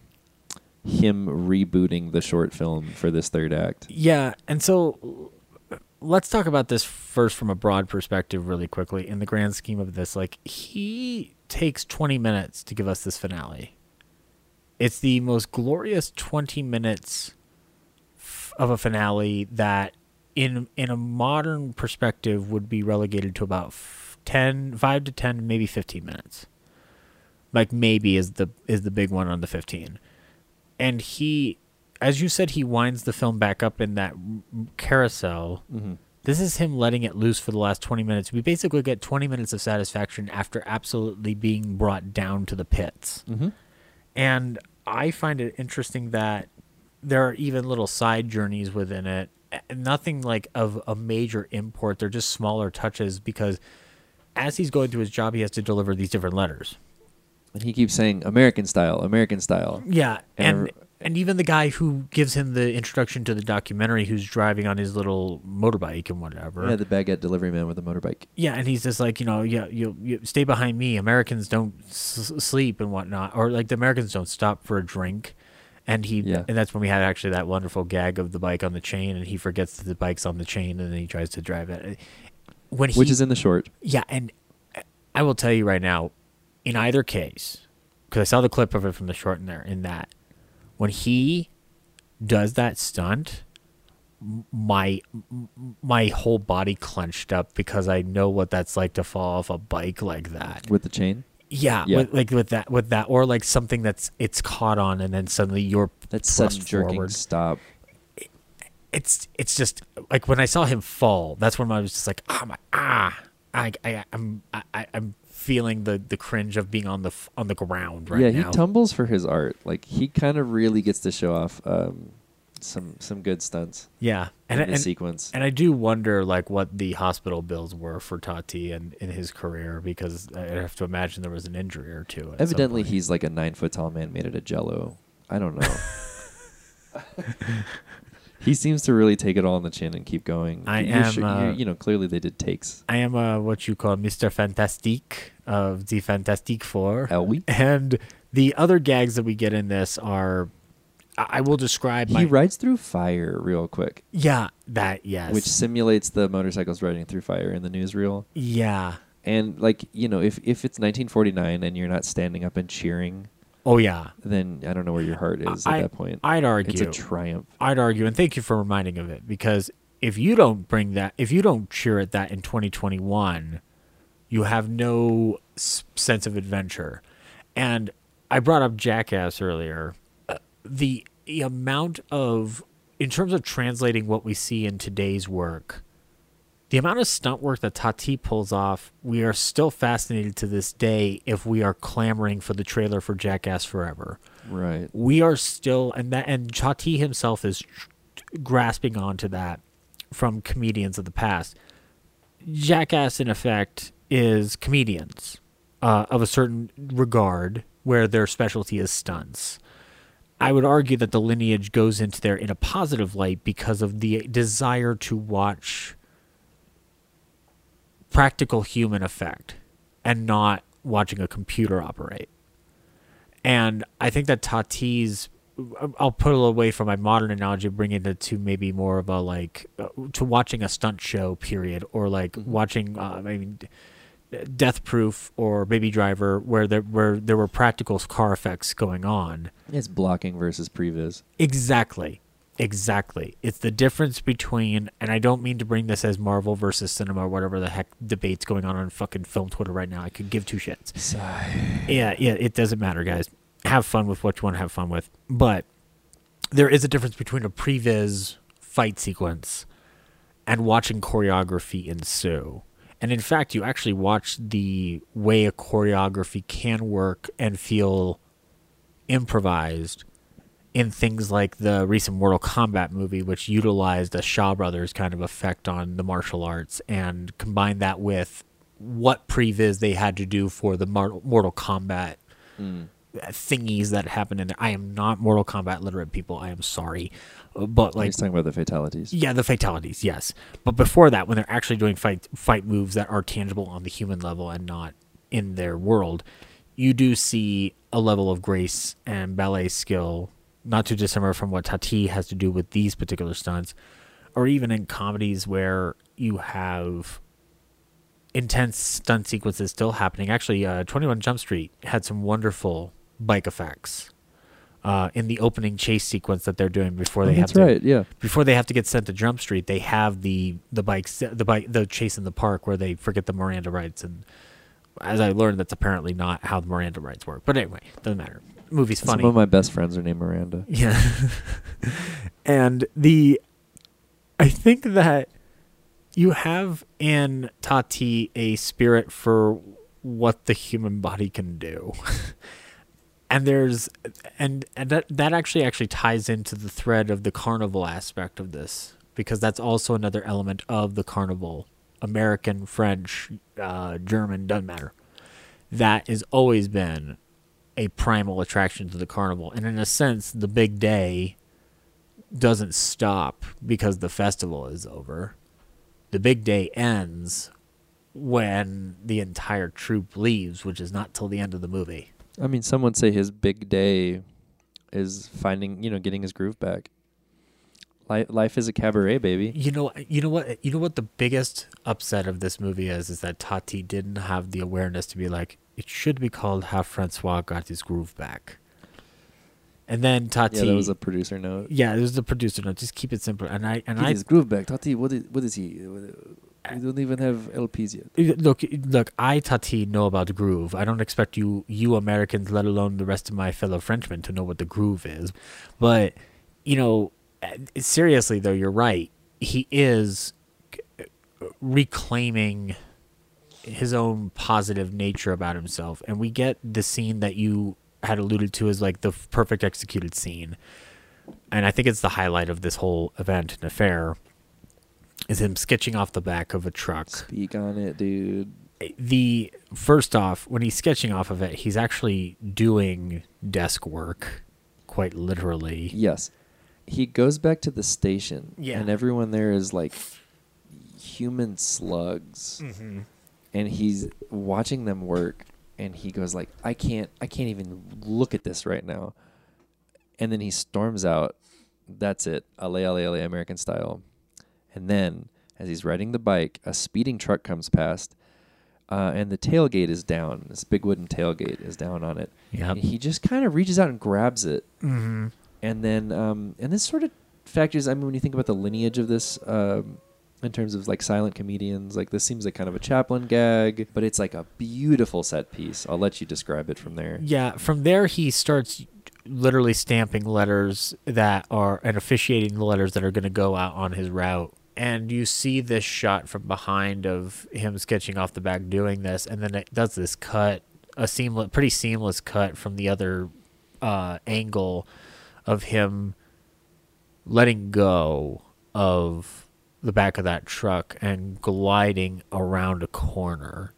him rebooting the short film for this third act. Yeah, and so let's talk about this first from a broad perspective really quickly in the grand scheme of this like he takes 20 minutes to give us this finale it's the most glorious 20 minutes of a finale that in in a modern perspective would be relegated to about f- 10 5 to 10 maybe 15 minutes. Like maybe is the is the big one on the 15 and he as you said he winds the film back up in that carousel. Mm-hmm. this is him letting it loose for the last 20 minutes. We basically get 20 minutes of satisfaction after absolutely being brought down to the pits. Mm-hmm. and I find it interesting that there are even little side journeys within it. Nothing like of a major import. They're just smaller touches because as he's going through his job, he has to deliver these different letters. And he keeps saying American style, American style. Yeah, And and and even the guy who gives him the introduction to the documentary, who's driving on his little motorbike and whatever. Yeah, the baguette delivery man with a motorbike. Yeah, and he's just like, you know, yeah, you, you stay behind me. Americans don't s- sleep and whatnot, or like the Americans don't stop for a drink. And he, Yeah. and that's when we had actually that wonderful gag of the bike on the chain, and he forgets that the bike's on the chain, and then he tries to drive it. When he, Which is in the short. yeah, and I will tell you right now, in either case, because I saw the clip of it from the short in there, in that when he does that stunt, my my whole body clenched up because I know what that's like to fall off a bike like that. With the chain. Yeah, Yeah. With, like with that, with that, or like something that's it's caught on, and then suddenly you're That sudden thrust jerking forward. stop. It's it's just like when I saw him fall. That's when I was just like, ah, my ah, I, I I'm I, I'm feeling the the cringe of being on the on the ground right now. yeah, now. he tumbles for his art. Like he kind of really gets to show off um, some some good stunts yeah, and in the and, sequence. and I do wonder like what the hospital bills were for Tati and in his career because I have to imagine there was an injury or two. Evidently, he's like a nine foot tall man made out of jello. I don't know. he seems to really take it all on the chin and keep going. I You're am, sure- uh, you, know, clearly they did takes. I am uh, what you call Mr. Fantastique of the Fantastique Four. Elwie? And the other gags that we get in this are, I I will describe. my, He rides through fire real quick, Yeah, that yes. which simulates the motorcycles riding through fire in the newsreel. yeah. And like you know, if if it's 1949 and you're not standing up and cheering, Oh yeah. then I don't know where your heart is at that point. I'd argue. it's a triumph. I'd argue, and thank you for reminding of it because if you don't bring that, if you don't cheer at that in 2021, you have no sense of adventure. And I brought up Jackass earlier. Uh, the, the amount of, in terms of translating what we see in today's work the amount of stunt work that Tati pulls off, we are still fascinated to this day if we are clamoring for the trailer for Jackass Forever. Right. We are still and that and Tati himself is tr- grasping onto that from comedians of the past. Jackass, in effect, is comedians uh, of a certain regard where their specialty is stunts. I would argue that the lineage goes into there in a positive light because of the desire to watch practical human effect and not watching a computer operate. And I think that Tati's, I'll put it away from my modern analogy, bring it to maybe more of a like, uh, to watching a stunt show period or like watching, uh, I mean, Death Proof or Baby Driver, where there where there were practical car effects going on. It's blocking versus previs. Exactly. Exactly. It's the difference between, and I don't mean to bring this as Marvel versus cinema or whatever the heck debates going on on fucking film Twitter right now. I could give two shits. Yeah, yeah, it doesn't matter, guys. Have fun with what you want to have fun with. But there is a difference between a previs fight sequence and watching choreography ensue. And in fact, you actually watch the way a choreography can work and feel improvised in things like the recent Mortal Kombat movie, which utilized a Shaw Brothers kind of effect on the martial arts and combined that with what previs they had to do for the Mortal Kombat hmm. thingies that happened in there. I am not Mortal Kombat literate, people. I am sorry, but like He's talking about the fatalities. yeah, the fatalities, yes. But before that, when they're actually doing fight fight moves that are tangible on the human level and not in their world, you do see a level of grace and ballet skill, not too dissimilar from what Tati has to do with these particular stunts, or even in comedies where you have intense stunt sequences still happening. Actually, uh, Twenty One Jump Street had some wonderful bike effects. Uh, in the opening chase sequence that they're doing before they Oh, have to right. Yeah. before they have to get sent to Jump Street, they have the the bikes, the bike, the chase in the park where they forget the Miranda rights, and as I learned, that's apparently not how the Miranda rights work. But anyway, doesn't matter. Movie's funny. Some of my best friends are named Miranda. Yeah. and the I think that you have in Tati a spirit for what the human body can do. and there's and, and that that actually actually ties into the thread of the carnival aspect of this because that's also another element of the carnival. American, French, uh, German, doesn't matter. That has always been a primal attraction to the carnival. And in a sense, the big day doesn't stop because the festival is over. The big day ends when the entire troupe leaves, which is not till the end of the movie. I mean, some would say his big day is finding, you know, getting his groove back. Life, life is a cabaret, baby. You know, you know what, you know what the biggest upset of this movie is, is that Tati didn't have the awareness to be like, it should be called How Francois Got His Groove Back. And then Tati, Yeah, that was a producer note. yeah, it was the producer note. Just keep it simple. And I, and Get I, his groove back. Tati, what is, what is he? We don't even have LPs yet. look look i tati know about groove. I don't expect you you americans let alone the rest of my fellow frenchmen to know what the groove is. But you know uh, seriously though you're right. He is reclaiming his own positive nature about himself. And we get the scene that you had alluded to as like the perfect executed scene. And i think it's the highlight of this whole event and affair is him sketching off the back of a truck Speak on it, dude. the first off, when he's sketching off of it, he's actually doing desk work, quite literally. Yes. He goes back to the station. Yeah. And everyone there is like human slugs. Mm-hmm. And he's watching them work and he goes like, I can't I can't even look at this right now. And then he storms out. That's it. Ale ale ale American style. And then as he's riding the bike, a speeding truck comes past. Uh, and the tailgate is down. This big wooden tailgate is down on it. Yep. And he just kind of reaches out and grabs it Mm-hmm. and then um, and this sort of factors. I mean, when you think about the lineage of this, um, in terms of like silent comedians, like this seems like kind of a Chaplin gag, but it's like a beautiful set piece. I'll let you describe it from there. Yeah, from there he starts literally stamping letters that are and officiating the letters that are going to go out on his route. And you see this shot from behind of him sketching off the back doing this, and then it does this cut, a seamless, pretty seamless cut from the other uh, angle of him letting go of the back of that truck and gliding around a corner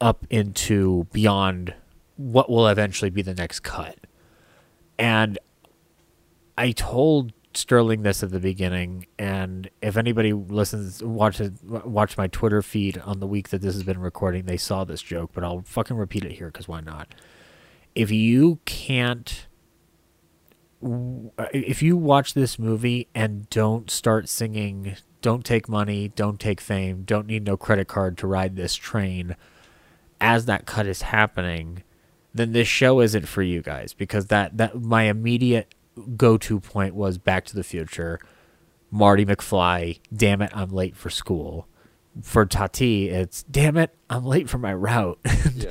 up into beyond what will eventually be the next cut. And I told Sterling this at the beginning, and if anybody listens, watches, watch my Twitter feed on the week that this has been recording, they saw this joke, but I'll fucking repeat it here because why not? If you can't, if you watch this movie and don't start singing, don't take money, don't take fame, don't need no credit card to ride this train, as that cut is happening, then this show isn't for you guys because that that my immediate go-to point was Back to the Future, Marty McFly. Damn it, I'm late for school. For Tati, it's damn it, I'm late for my route. yeah.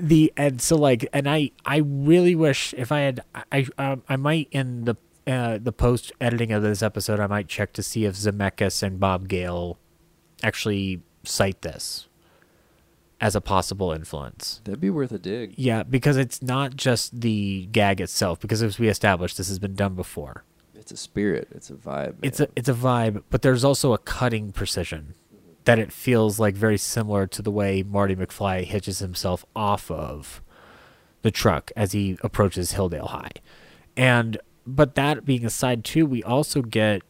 The and so like and I I really wish if I had I um, I might in the uh, the post editing of this episode I might check to see if Zemeckis and Bob Gale actually cite this as a possible influence. That'd be worth a dig. Yeah, because it's not just the gag itself. Because as we established, this has been done before. It's a spirit. It's a vibe. Man. It's a it's a vibe, but there's also a cutting precision that it feels like very similar to the way Marty McFly hitches himself off of the truck as he approaches Hilldale High, and but that being aside too, we also get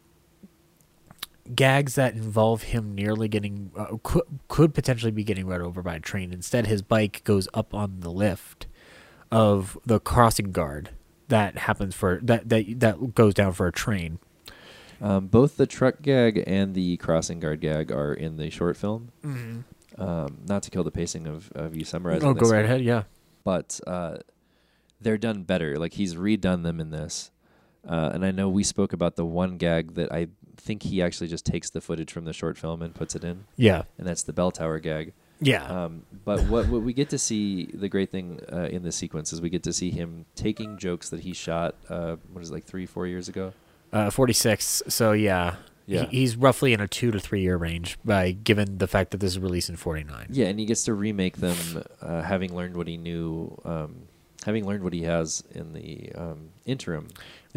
gags that involve him nearly getting uh, could, could potentially be getting run over by a train. Instead, his bike goes up on the lift of the crossing guard that happens for that that that goes down for a train. Um, both the truck gag and the crossing guard gag are in the short film. Mm-hmm. Um, not to kill the pacing of, of you summarizing. Oh, go right ahead. Yeah, but uh, they're done better. Like he's redone them in this. Uh, and I know we spoke about the one gag that I think he actually just takes the footage from the short film and puts it in. Yeah, and that's the bell tower gag. Yeah. Um, but what, what we get to see, the great thing uh, in this sequence is we get to see him taking jokes that he shot, uh, what is it, like three, four years ago? Uh, 46. So, yeah. Yeah. He, he's roughly in a two to three year range, by given the fact that this is released in 49. Yeah, and he gets to remake them, uh, having learned what he knew, um, having learned what he has in the um, interim.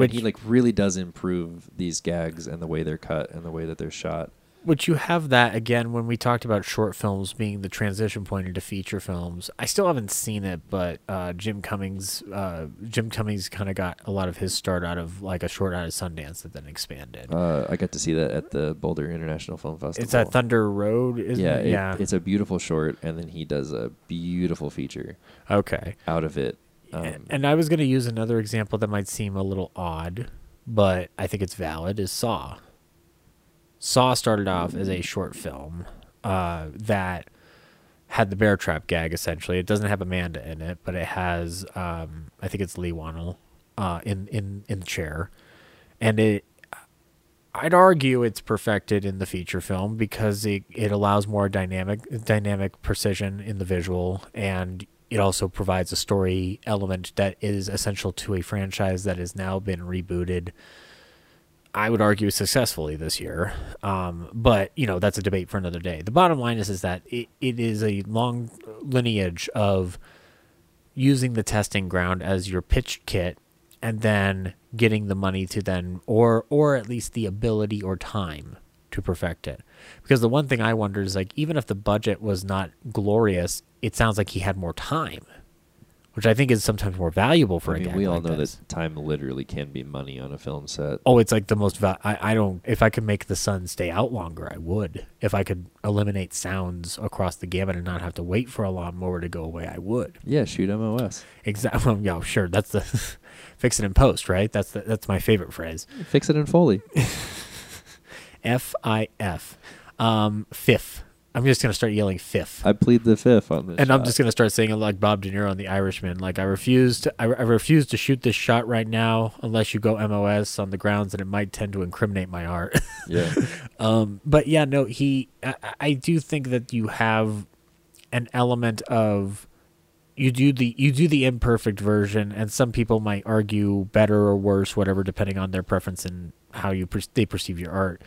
Which and he like really does improve these gags and the way they're cut and the way that they're shot. Which you have that again when we talked about short films being the transition point into feature films. I still haven't seen it, but uh, Jim Cummings, uh, Jim Cummings kind of got a lot of his start out of like a short out of Sundance that then expanded. Uh, I got to see that at the Boulder International Film Festival. It's at Thunder Road, isn't yeah, it? it, Yeah, It's a beautiful short, and then he does a beautiful feature okay. out of it. Um, and I was going to use another example that might seem a little odd, but I think it's valid. Is Saw. Saw started off as a short film uh, that had the bear trap gag. Essentially, it doesn't have Amanda in it, but it has um, I think it's Leigh Whannell uh, in in in the chair, and it. I'd argue it's perfected in the feature film because it, it allows more dynamic dynamic precision in the visual and it also provides a story element that is essential to a franchise that has now been rebooted. I would argue successfully this year, um, but you know that's a debate for another day. The bottom line is is that it, it is a long lineage of using the testing ground as your pitch kit, and then getting the money to then, or or at least the ability or time to perfect it. Because the one thing I wonder is like even if the budget was not glorious, it sounds like he had more time, which I think is sometimes more valuable for I a mean, gag we all like know this. that time literally can be money on a film set. Oh, it's like the most. Va- I I don't. If I could make the sun stay out longer, I would. If I could eliminate sounds across the gamut and not have to wait for a lawnmower to go away, I would. Yeah, shoot MOS. Exactly. Well, yeah, sure. That's the fix it in post, right? That's the, that's my favorite phrase. Fix it in Foley. F I F. Um, fifth. I'm just gonna start yelling fifth. I plead the fifth on this. and I'm just gonna start saying it like Bob De Niro on The Irishman. Like I refuse to, I, I refuse to shoot this shot right now unless you go MOS on the grounds that it might tend to incriminate my art. yeah. um, but yeah, no, he. I, I do think that you have an element of you do the you do the imperfect version, and some people might argue better or worse, whatever, depending on their preference and how you per- they perceive your art.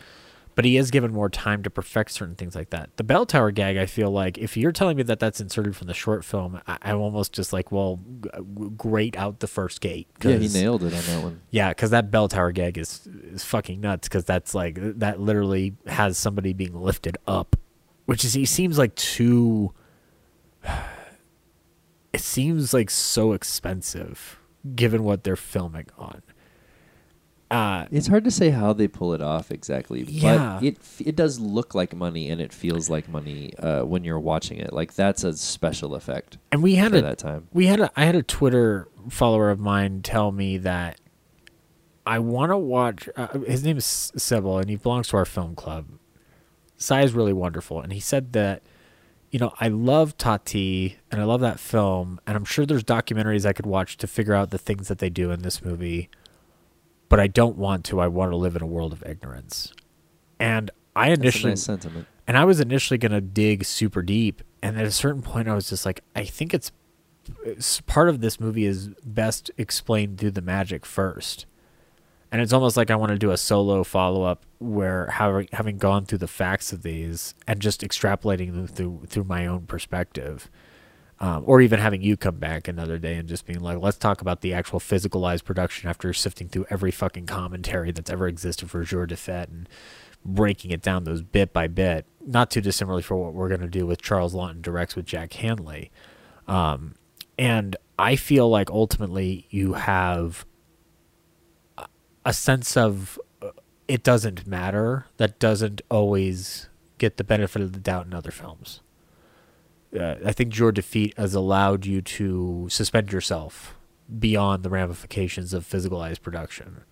But he is given more time to perfect certain things like that. The bell tower gag, I feel like, if you're telling me that that's inserted from the short film, I, I'm almost just like, well, g- great out the first gate. Yeah, he nailed it on that one. Yeah, because that bell tower gag is is fucking nuts. Because that's like that literally has somebody being lifted up, which is he seems like too. It seems like so expensive, given what they're filming on. Uh, It's hard to say how they pull it off exactly, Yeah. but it it does look like money and it feels like money uh, when you're watching it. Like that's a special effect and we had a that time. we had a I had a Twitter follower of mine tell me that I want to watch. Uh, his name is Sybil, and he belongs to our film club. Sai is really wonderful, and he said that you know I love Tati and I love that film, and I'm sure there's documentaries I could watch to figure out the things that they do in this movie, but I don't want to. I want to live in a world of ignorance, and I initially nice sentiment. and I was initially going to dig super deep. And at a certain point, I was just like, I think it's, it's part of this movie is best explained through the magic first. And it's almost like I want to do a solo follow up where having, having gone through the facts of these and just extrapolating them through through my own perspective. Um, or even having you come back another day and just being like, let's talk about the actual physicalized production after sifting through every fucking commentary that's ever existed for Jour de Fête and breaking it down those bit by bit. Not too dissimilarly for what we're going to do with Charles Laughton directs with Jack Hanley. Um, and I feel like ultimately you have a- a sense of uh, it doesn't matter that doesn't always get the benefit of the doubt in other films. Uh, I think Jour de Fête has allowed you to suspend yourself beyond the ramifications of physicalized production.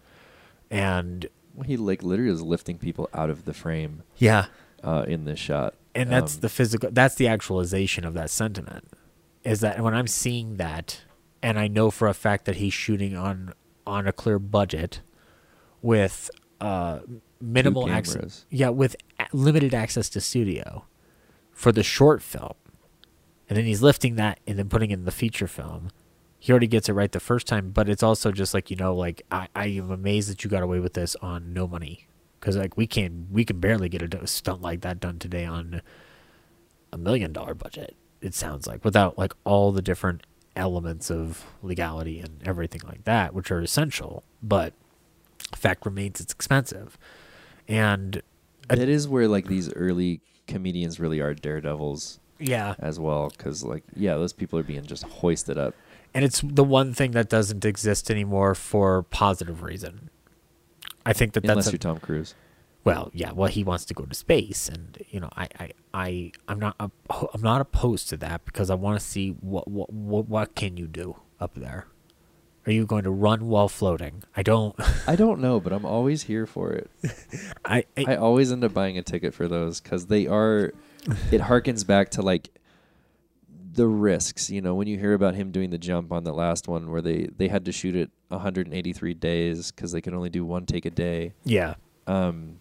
And Well, he like literally is lifting people out of the frame yeah, uh, in this shot, and that's Um, the physical that's the actualization of that sentiment is that when i'm seeing that and i know for a fact that he's shooting on on a clear budget with uh minimal access yeah with a- limited access to studio for the short film and then he's lifting that and then putting it in the feature film. He already gets it right the first time but it's also just like you know like i, I am amazed that you got away with this on no money. Because like we can we can barely get a stunt like that done today on a million dollar budget it sounds like without like all the different elements of legality and everything like that which are essential but fact remains it's expensive. And that is where like these early comedians really are daredevils yeah as well, because like yeah, those people are being just hoisted up. and it's the one thing that doesn't exist anymore for positive reason i think that Unless that's a- you're Tom Cruise. well yeah well he wants to go to space and you know i i, I i'm not i'm not opposed to that because i want to see what, what what what can you do up there are you going to run while floating i don't I don't know, but I'm always here for it. i, I, I always end up buying a ticket for those because they are. It harkens back to like the risks. You know, when you hear about him doing the jump on the last one, where they they had to shoot it 183 days because they could only do one take a day, yeah um,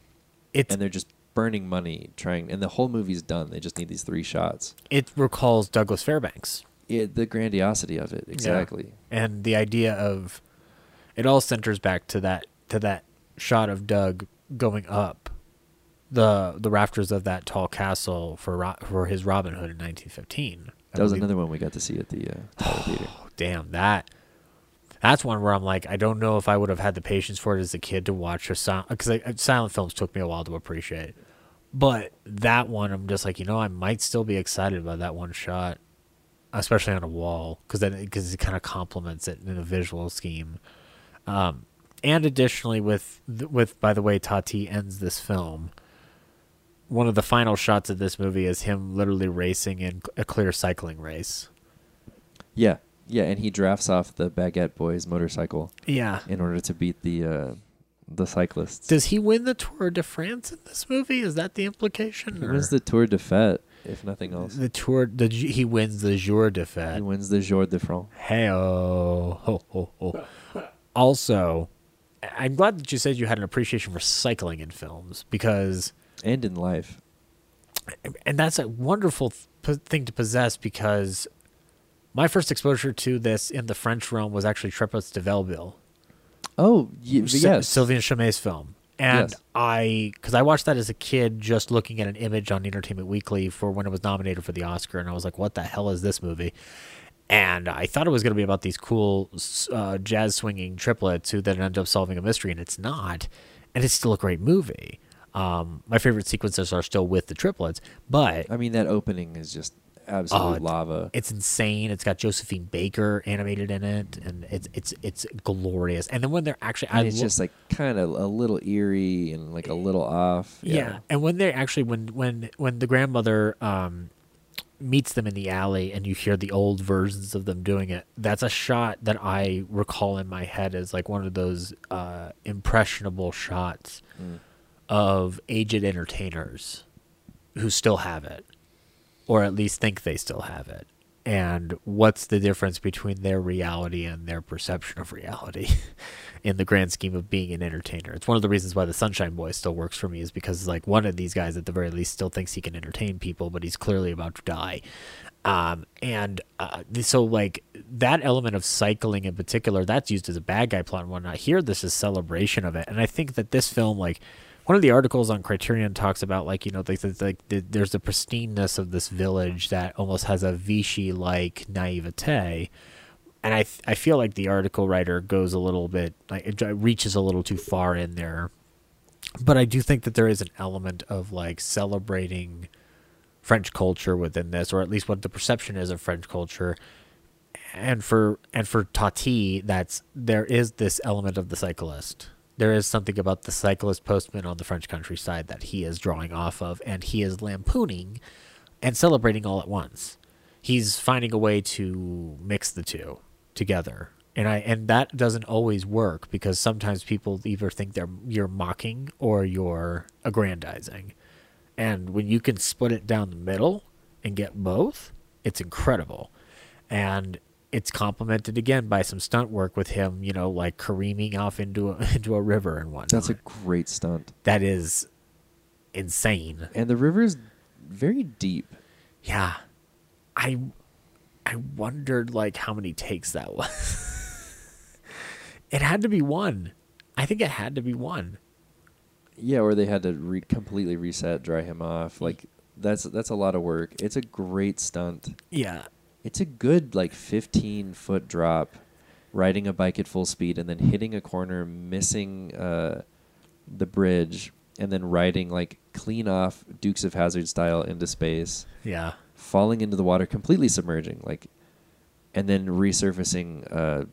it's and they're just burning money trying. And the whole movie's done. They just need these three shots. it recalls douglas fairbanks It, the grandiosity of it, exactly. and the idea of it all centers back to that to that shot of Doug going up the the rafters of that tall castle for Ro- for his Robin Hood in 1915. I That was another one we got to see at the uh, Tower Theater. Oh, damn that. That's one where I'm like, I don't know if I would have had the patience for it as a kid to watch a silent because silent films took me a while to appreciate. But that one, I'm just like, you know, I might still be excited about that one shot, especially on a wall, because then because it kind of complements it in a visual scheme. Um, and additionally, with with by the way, Tati ends this film. One of the final shots of this movie is him literally racing in a clear cycling race. Yeah, yeah, and he drafts off the Baguette Boys motorcycle Yeah. in order to beat the uh, the cyclists. Does he win the Tour de France in this movie? Is that the implication? he or- wins the Tour de Fête, if nothing else. the Tour. The he wins the Jour de Fête. He wins the Jour de France. Hey oh ho ho ho. Also, I'm glad that you said you had an appreciation for cycling in films because, And in life. and that's a wonderful th- thing to possess because my first exposure to this in the French realm was actually Triplettes de Belleville. Oh, y- yes. Sylvain Chomet's film. And Yes. I, because I watched that as a kid, just looking at an image on Entertainment Weekly for when it was nominated for the Oscar, and I was like, "What the hell is this movie?" And I thought it was going to be about these cool uh, jazz swinging triplets who then end up solving a mystery, and it's not. And it's still a great movie. Um, my favorite sequences are still with the triplets, but I mean, that opening is just absolute it- lava. it's insane. It's got Josephine Baker animated in it, and it's it's it's glorious. And then when they're actually, I it's lo- just like kind of a little eerie and like a little off. yeah. And when they actually when when when the grandmother um meets them in the alley and you hear the old versions of them doing it, that's a shot that I recall in my head as like one of those uh impressionable shots of aged entertainers who still have it or at least think they still have it. And what's the difference between their reality and their perception of reality in the grand scheme of being an entertainer? It's one of the reasons why the Sunshine Boy still works for me is because like one of these guys at the very least still thinks he can entertain people, but he's clearly about to die. Um, and uh, so like that element of cycling in particular, that's used as a bad guy plot and whatnot. Here, this is celebration of it, and I think that this film like one of the articles on Criterion talks about like you know like, the, like the, there's the pristineness of this village that almost has a Vichy like naivete, and I I feel like the article writer goes a little bit like it reaches a little too far in there, but I do think that there is an element of like celebrating French culture within this, or at least what the perception is of French culture. And for and for Tati, that's there is this element of the cyclist. There is something about the cyclist postman on the French countryside that he is drawing off of, and he is lampooning and celebrating all at once. He's finding a way to mix the two together. And I and that doesn't always work because sometimes people either think they're you're mocking or you're aggrandizing. And when you can split it down the middle and get both, it's incredible. And it's complemented again by some stunt work with him, you know, like careening off into a, into a river and whatnot. That's a great stunt. that is insane. And the river is very deep. Yeah. I I wondered like how many takes that was. it had to be one. I think it had to be one. Yeah, or they had to re- completely reset, dry him off. Like that's that's a lot of work. It's a great stunt. Yeah. It's a good like 15 foot drop, riding a bike at full speed and then hitting a corner, missing uh, the bridge, and then riding like clean off Dukes of Hazzard style into space, Yeah. falling into the water, completely submerging, like, and then resurfacing uh,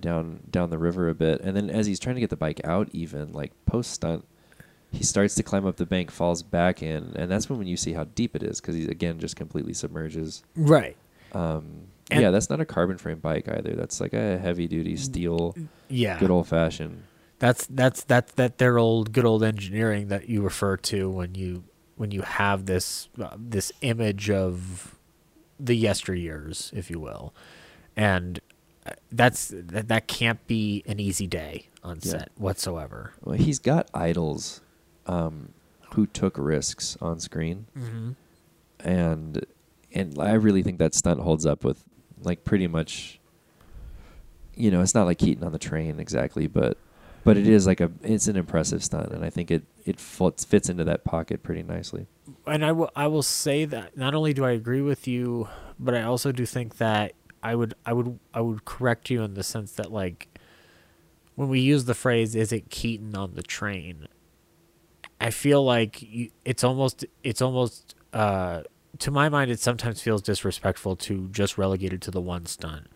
down down the river a bit, and then as he's trying to get the bike out, even like post stunt. He starts to climb up the bank, falls back in, and that's when you see how deep it is because he again just completely submerges. Right. Um, And- yeah, that's not a carbon frame bike either. That's like a heavy duty steel, Yeah. good old fashioned. That's that's that's that their old good old engineering that you refer to when you when you have this uh, this image of the yesteryears, if you will, and uh, that's that, that can't be an easy day on Yeah. set whatsoever. Well, he's got idols um, who took risks on screen, Mm-hmm. and and I really think that stunt holds up with like pretty much. You know, it's not like Keaton on the train exactly, but but it is like a it's an impressive stunt, and I think it it fits into that pocket pretty nicely. and I will I will say that not only do I agree with you, but I also do think that I would I would I would correct you in the sense that like when we use the phrase "is it Keaton on the train," I feel like you, it's almost it's almost uh, to my mind it sometimes feels disrespectful to just relegate it to the one stunt.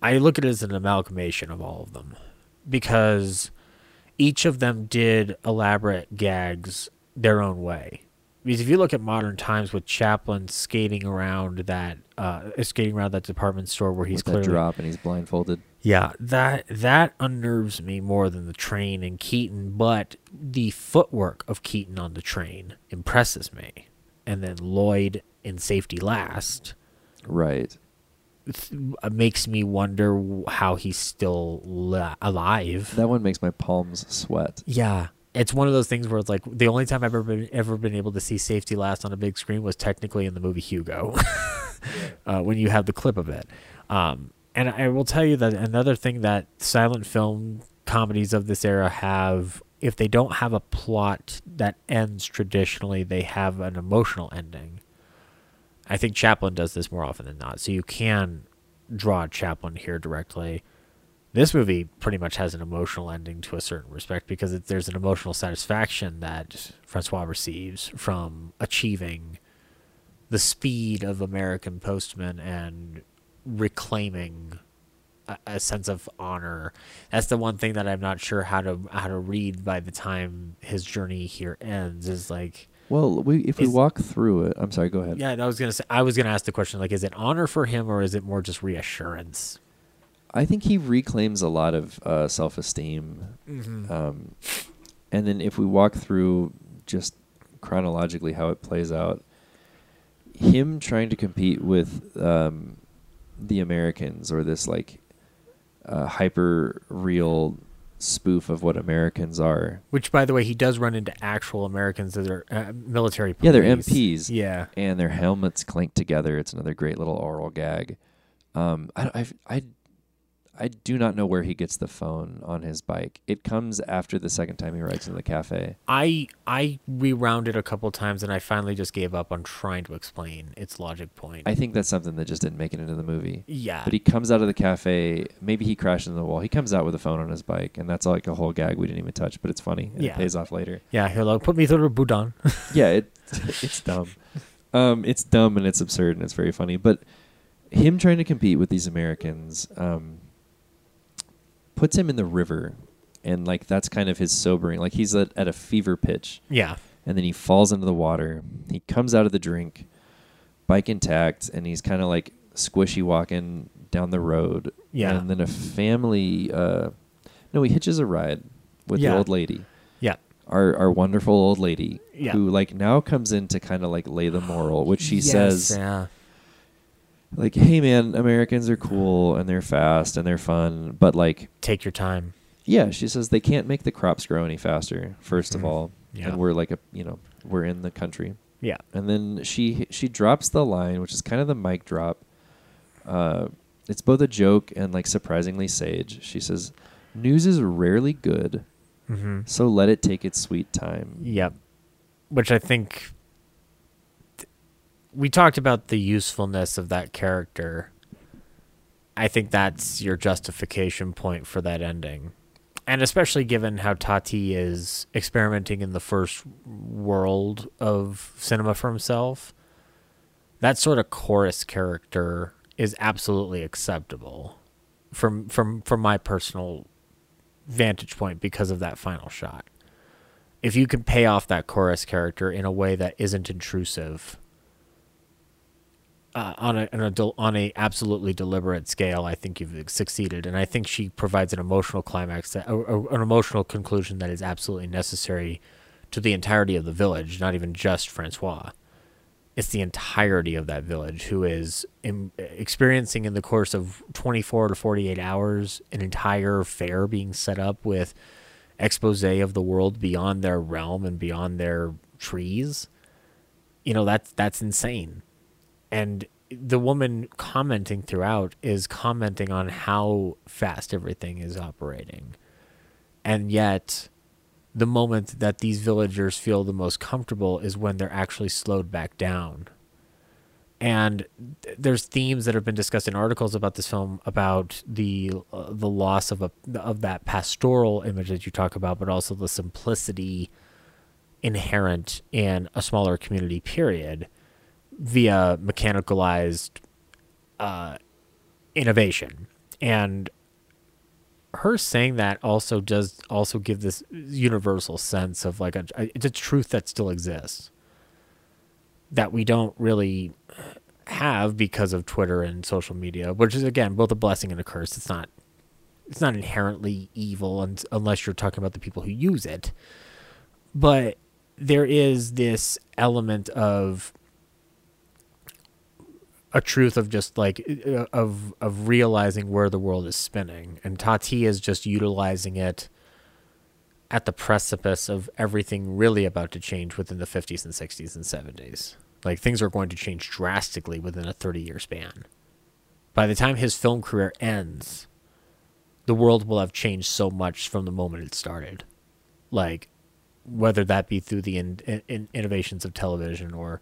I look at it as an amalgamation of all of them because each of them did elaborate gags their own way. Because if you look at modern times with Chaplin skating around that uh, skating around that department store where he's With clearly drop, and he's blindfolded. yeah, that that unnerves me more than the train and Keaton, but the footwork of Keaton on the train impresses me. And then Lloyd in Safety Last Right. th- uh, makes me wonder how he's still li- alive. That one makes my palms sweat. Yeah, it's one of those things where it's like the only time I've ever been ever been able to see Safety Last on a big screen was technically in the movie Hugo, uh, when you have the clip of it. Um, and I will tell you that another thing that silent film comedies of this era have if they don't have a plot that ends traditionally, they have an emotional ending. I think Chaplin does this more often than not. So you can draw Chaplin here directly. This movie pretty much has an emotional ending to a certain respect because it, there's an emotional satisfaction that Francois receives from achieving the speed of American postmen and reclaiming a, sense of honor. That's the one thing that I'm not sure how to how to read by the time his journey here ends. Is like Well, we if we walk through it, I'm sorry. Go ahead. yeah, I was gonna say I was gonna ask the question like, is it honor for him or is it more just reassurance? I think he reclaims a lot of uh, self-esteem, Mm-hmm. um, and then if we walk through just chronologically how it plays out, him trying to compete with um, the Americans or this like uh, hyper real spoof of what Americans are. Which, by the way, he does run into actual Americans that are uh, military. Police. Yeah, they're MPs. Yeah, and their helmets clink together. It's another great little oral gag. Um, I, I, I, I do not know where he gets the phone on his bike. It comes after the second time he rides into the cafe. I I rewound it a couple times and I finally just gave up on trying to explain its logic point. I think that's something that just didn't make it into the movie. yeah, But he comes out of the cafe. Maybe he crashed into the wall. He comes out with a phone on his bike, and that's like a whole gag we didn't even touch. But it's funny. And Yeah. It pays off later. yeah. he'll Hello, put me through a Boudon. yeah, it it's dumb. Um, it's dumb and it's absurd and it's very funny. But him trying to compete with these Americans um, puts him in the river, and like that's kind of his sobering. Like he's at, at a fever pitch, yeah, and then he falls into the water. He comes out of the drink, bike intact, and he's kind of like squishy walking down the road. Yeah. and then a family. Uh, no, he hitches a ride with Yeah. the old lady yeah, our our wonderful old lady Yeah. who like now comes in to kind of like lay the moral which she Yes, says yeah, like hey man americans are cool and they're fast and they're fun but like take your time. yeah she says they can't make the crops grow any faster 1st Mhm. of all Yeah. and we're like a you know we're in the country Yeah, and then she she drops the line which is kind of the mic drop uh it's both a joke and like surprisingly sage she says news is rarely good mm-hmm. so let it take its sweet time Yep. Which I think th- we talked about the usefulness of that character. I think that's your justification point for that ending. And especially given how Tati is experimenting in the first world of cinema for himself, that sort of chorus character is absolutely acceptable from from from my personal vantage point because of that final shot if you can pay off that chorus character in a way that isn't intrusive uh, on a, on a del- on a absolutely deliberate scale, I think you've succeeded, and I think she provides an emotional climax, that, an emotional conclusion that is absolutely necessary to the entirety of the village, not even just Francois. It's the entirety of that village who is im experiencing in the course of 24 to 48 hours an entire fair being set up with expose of the world beyond their realm and beyond their trees. You know that's that's insane and the woman commenting throughout is commenting on how fast everything is operating and yet the moment that these villagers feel the most comfortable is when they're actually slowed back down and th- there's themes that have been discussed in articles about this film about the uh, the loss of a of that pastoral image that you talk about, but also the simplicity inherent in a smaller community. Period, via mechanicalized uh, innovation, and her saying that also does also give this universal sense of like a it's a truth that still exists that we don't really have because of Twitter and social media, which is again both a blessing and a curse. It's not it's not inherently evil and, unless you're talking about the people who use it. But there is this element of a truth of just like of of realizing where the world is spinning and Tati is just utilizing it at the precipice of everything really about to change within the 50s and 60s and 70s. Like things are going to change drastically within a 30 year span. By the time his film career ends, the world will have changed so much from the moment it started. like whether that be through the in, in, innovations of television or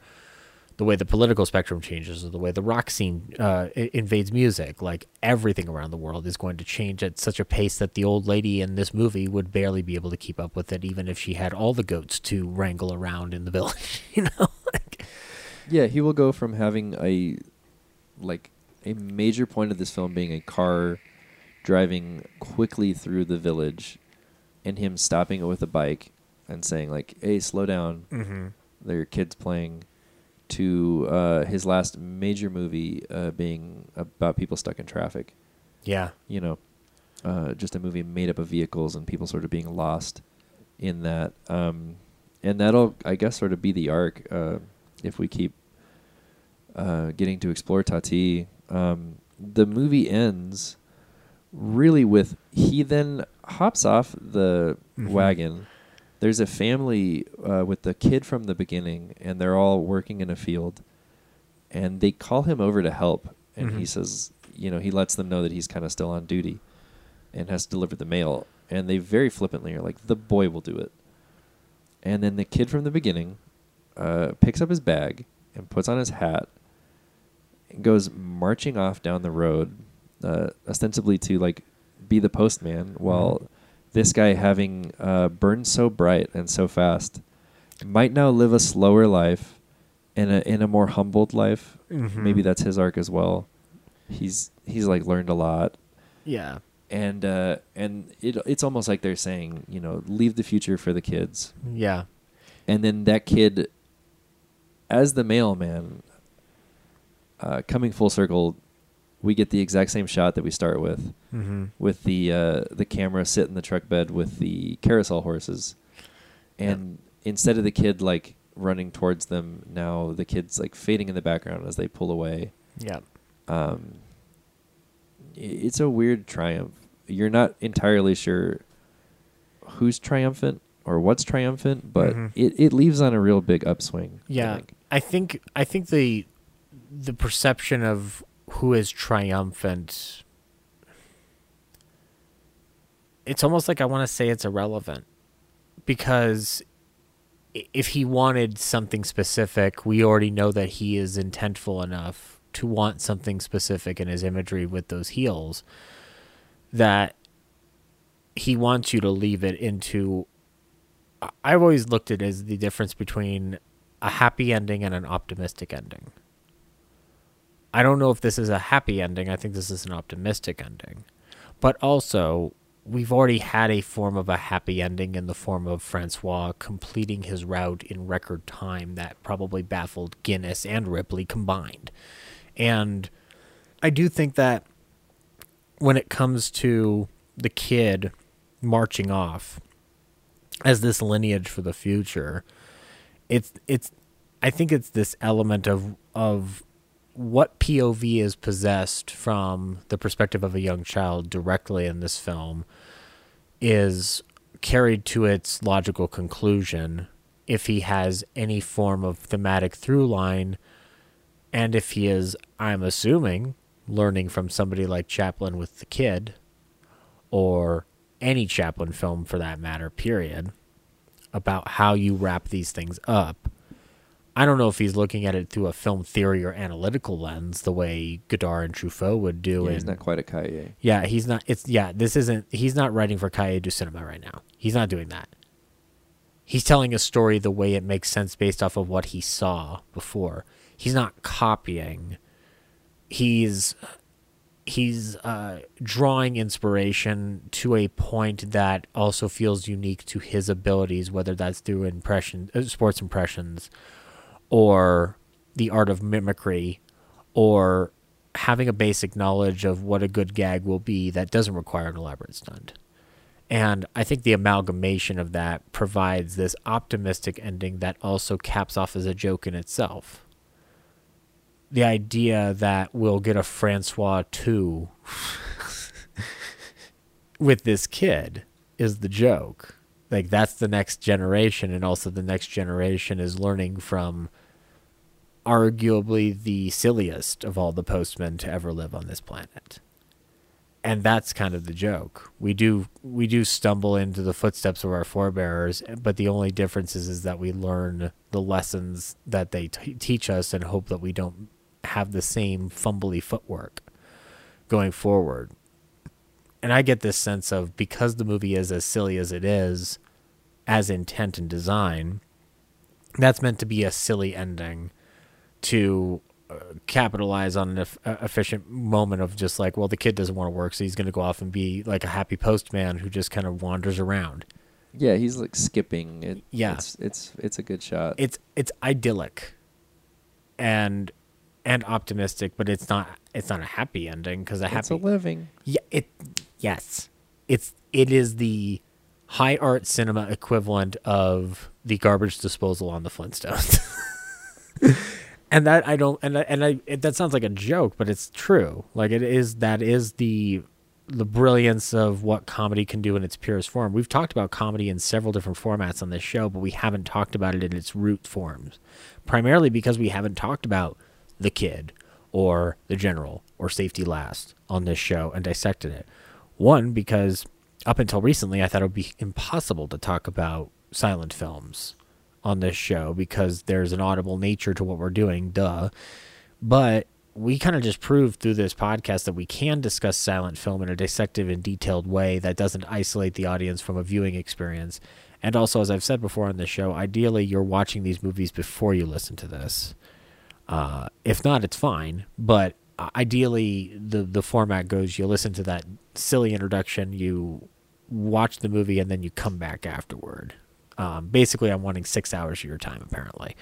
the way the political spectrum changes or the way the rock scene uh, invades music. Like everything around the world is going to change at such a pace that the old lady in this movie would barely be able to keep up with it, even if she had all the goats to wrangle around in the village. You know. yeah, he will go from having a like a major point of this film being a car driving quickly through the village and him stopping it with a bike and saying like hey slow down mm-hmm. there are kids playing to uh, his last major movie uh, being about people stuck in traffic. Yeah. You know, uh, just a movie made up of vehicles and people sort of being lost in that. Um, and that'll, I guess, sort of be the arc uh, if we keep uh, getting to explore Tati. Um, the movie ends really with he then hops off the mm-hmm. wagon there's a family uh, with the kid from the beginning, and they're all working in a field, and they call him over to help, and mm-hmm. he says, you know, he lets them know that he's kind of still on duty, and has to deliver the mail, and they very flippantly are like, the boy will do it, and then the kid from the beginning uh, picks up his bag and puts on his hat, and goes marching off down the road, uh, ostensibly to like be the postman, while. Mm-hmm this guy having uh, burned so bright and so fast might now live a slower life in a in a more humbled life. Mm-hmm. Maybe that's his arc as well. He's he's like learned a lot. Yeah. And uh, and it it's almost like they're saying, you know, leave the future for the kids. Yeah. And then that kid as the mailman uh, coming full circle we get the exact same shot that we start with, mm-hmm. with the uh, the camera sit in the truck bed with the carousel horses, and yep. instead of the kid like running towards them, now the kid's like fading in the background as they pull away. Yeah. Um, it's a weird triumph. You're not entirely sure who's triumphant or what's triumphant, but mm-hmm. it, it leaves on a real big upswing. Yeah. I think. I think I think the the perception of who is triumphant it's almost like I want to say it's irrelevant because if he wanted something specific, we already know that he is intentful enough to want something specific in his imagery with those heels that he wants you to leave it into I've always looked at it as the difference between a happy ending and an optimistic ending. I don't know if this is a happy ending. I think this is an optimistic ending. But also, we've already had a form of a happy ending in the form of Francois completing his route in record time that probably baffled Guinness and Ripley combined. And I do think that when it comes to the kid marching off as this lineage for the future, it's it's I think it's this element of of what POV is possessed from the perspective of a young child directly in this film is carried to its logical conclusion if he has any form of thematic through line and if he is i'm assuming learning from somebody like chaplin with the kid or any chaplin film for that matter period about how you wrap these things up I don't know if he's looking at it through a film theory or analytical lens, the way Godard and Truffaut would do. Yeah, he's not quite a Cahiers. Yeah, he's not. It's yeah. This isn't. He's not writing for Cahiers du Cinema right now. He's not doing that. He's telling a story the way it makes sense based off of what he saw before. He's not copying. He's he's uh, drawing inspiration to a point that also feels unique to his abilities, whether that's through impression, uh, sports impressions or the art of mimicry or having a basic knowledge of what a good gag will be that doesn't require an elaborate stunt. And I think the amalgamation of that provides this optimistic ending that also caps off as a joke in itself. The idea that we'll get a Francois 2 with this kid is the joke. Like, that's the next generation, and also the next generation is learning from arguably the silliest of all the postmen to ever live on this planet. and that's kind of the joke. We do we do stumble into the footsteps of our forebears, but the only difference is, is that we learn the lessons that they t- teach us and hope that we don't have the same fumbly footwork going forward. And I get this sense of because the movie is as silly as it is, as intent and design, that's meant to be a silly ending to uh, capitalize on an eff- uh, efficient moment of just like, well, the kid doesn't want to work, so he's going to go off and be like a happy postman who just kind of wanders around. Yeah, he's like skipping. It, Yeah. it's it's it's a good shot. It's it's idyllic, and and optimistic, but it's not it's not a happy ending because a It's happy a living. Yeah, it yes. It's it is the high art cinema equivalent of the garbage disposal on the Flintstones. and that I don't and I- and I it, that sounds like a joke, but it's true. Like it is that is the the brilliance of what comedy can do in its purest form. We've talked about comedy in several different formats on this show, but we haven't talked about it in its root forms. Primarily because we haven't talked about the kid or the general or safety last on this show and dissected it. One, because up until recently, I thought it would be impossible to talk about silent films on this show because there's an audible nature to what we're doing, duh. But we kind of just proved through this podcast that we can discuss silent film in a dissective and detailed way that doesn't isolate the audience from a viewing experience. And also, as I've said before on the show, ideally you're watching these movies before you listen to this. Uh, if not, it's fine. But uh, ideally, the the format goes: you listen to that silly introduction, you watch the movie, and then you come back afterward. Um, basically, I'm wanting six hours of your time. Apparently,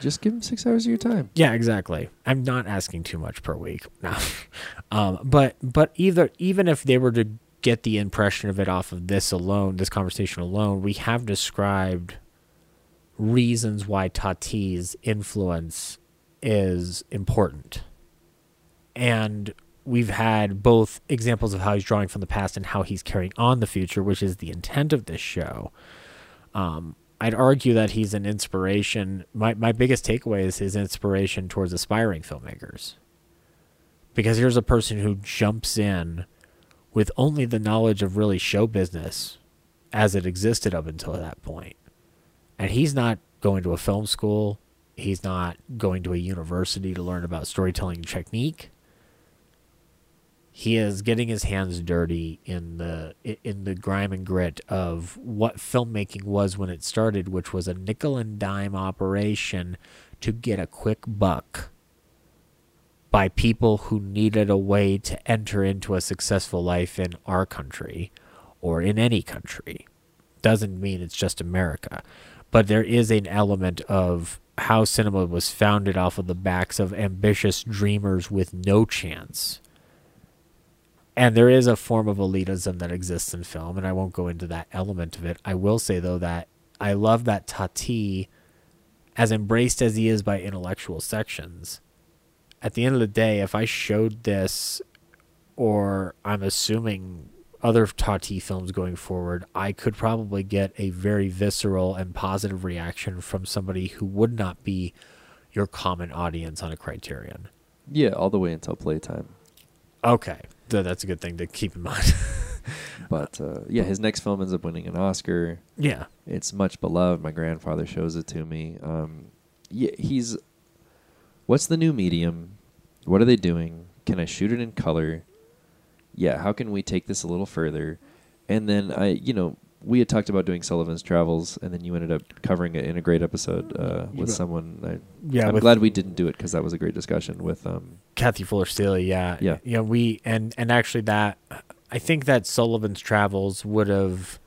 Just give him six hours of your time. yeah, exactly. I'm not asking too much per week. No. um, but but either even if they were to get the impression of it off of this alone, this conversation alone, we have described reasons why Tati's influence is important. And we've had both examples of how he's drawing from the past and how he's carrying on the future, which is the intent of this show. Um, I'd argue that he's an inspiration. My my biggest takeaway is his inspiration towards aspiring filmmakers. Because here's a person who jumps in with only the knowledge of really show business as it existed up until that point. And he's not going to a film school. He's not going to a university to learn about storytelling technique. He is getting his hands dirty in the in the grime and grit of what filmmaking was when it started, which was a nickel and dime operation to get a quick buck by people who needed a way to enter into a successful life in our country or in any country. Doesn't mean it's just America, but there is an element of how cinema was founded off of the backs of ambitious dreamers with no chance. And there is a form of elitism that exists in film, and I won't go into that element of it. I will say, though, that I love that Tati, as embraced as he is by intellectual sections, at the end of the day, if I showed this, or I'm assuming other Tati films going forward, I could probably get a very visceral and positive reaction from somebody who would not be your common audience on a criterion. Yeah, all the way until playtime. Okay, th- that's a good thing to keep in mind. But uh, yeah, his next film ends up winning an Oscar. yeah, It's much beloved. My grandfather shows it to me. Um, yeah, he's. What's the new medium? What are they doing? Can I shoot it in color? Yeah, how can we take this a little further? And then I, you know, we had talked about doing Sullivan's Travels, and then you ended up covering it in a great episode uh, with someone. I, yeah. I'm glad we didn't do it because that was a great discussion with. Um, Kathy Fuller Steele. Yeah, Yeah. yeah. We and and actually that I think that Sullivan's Travels would have.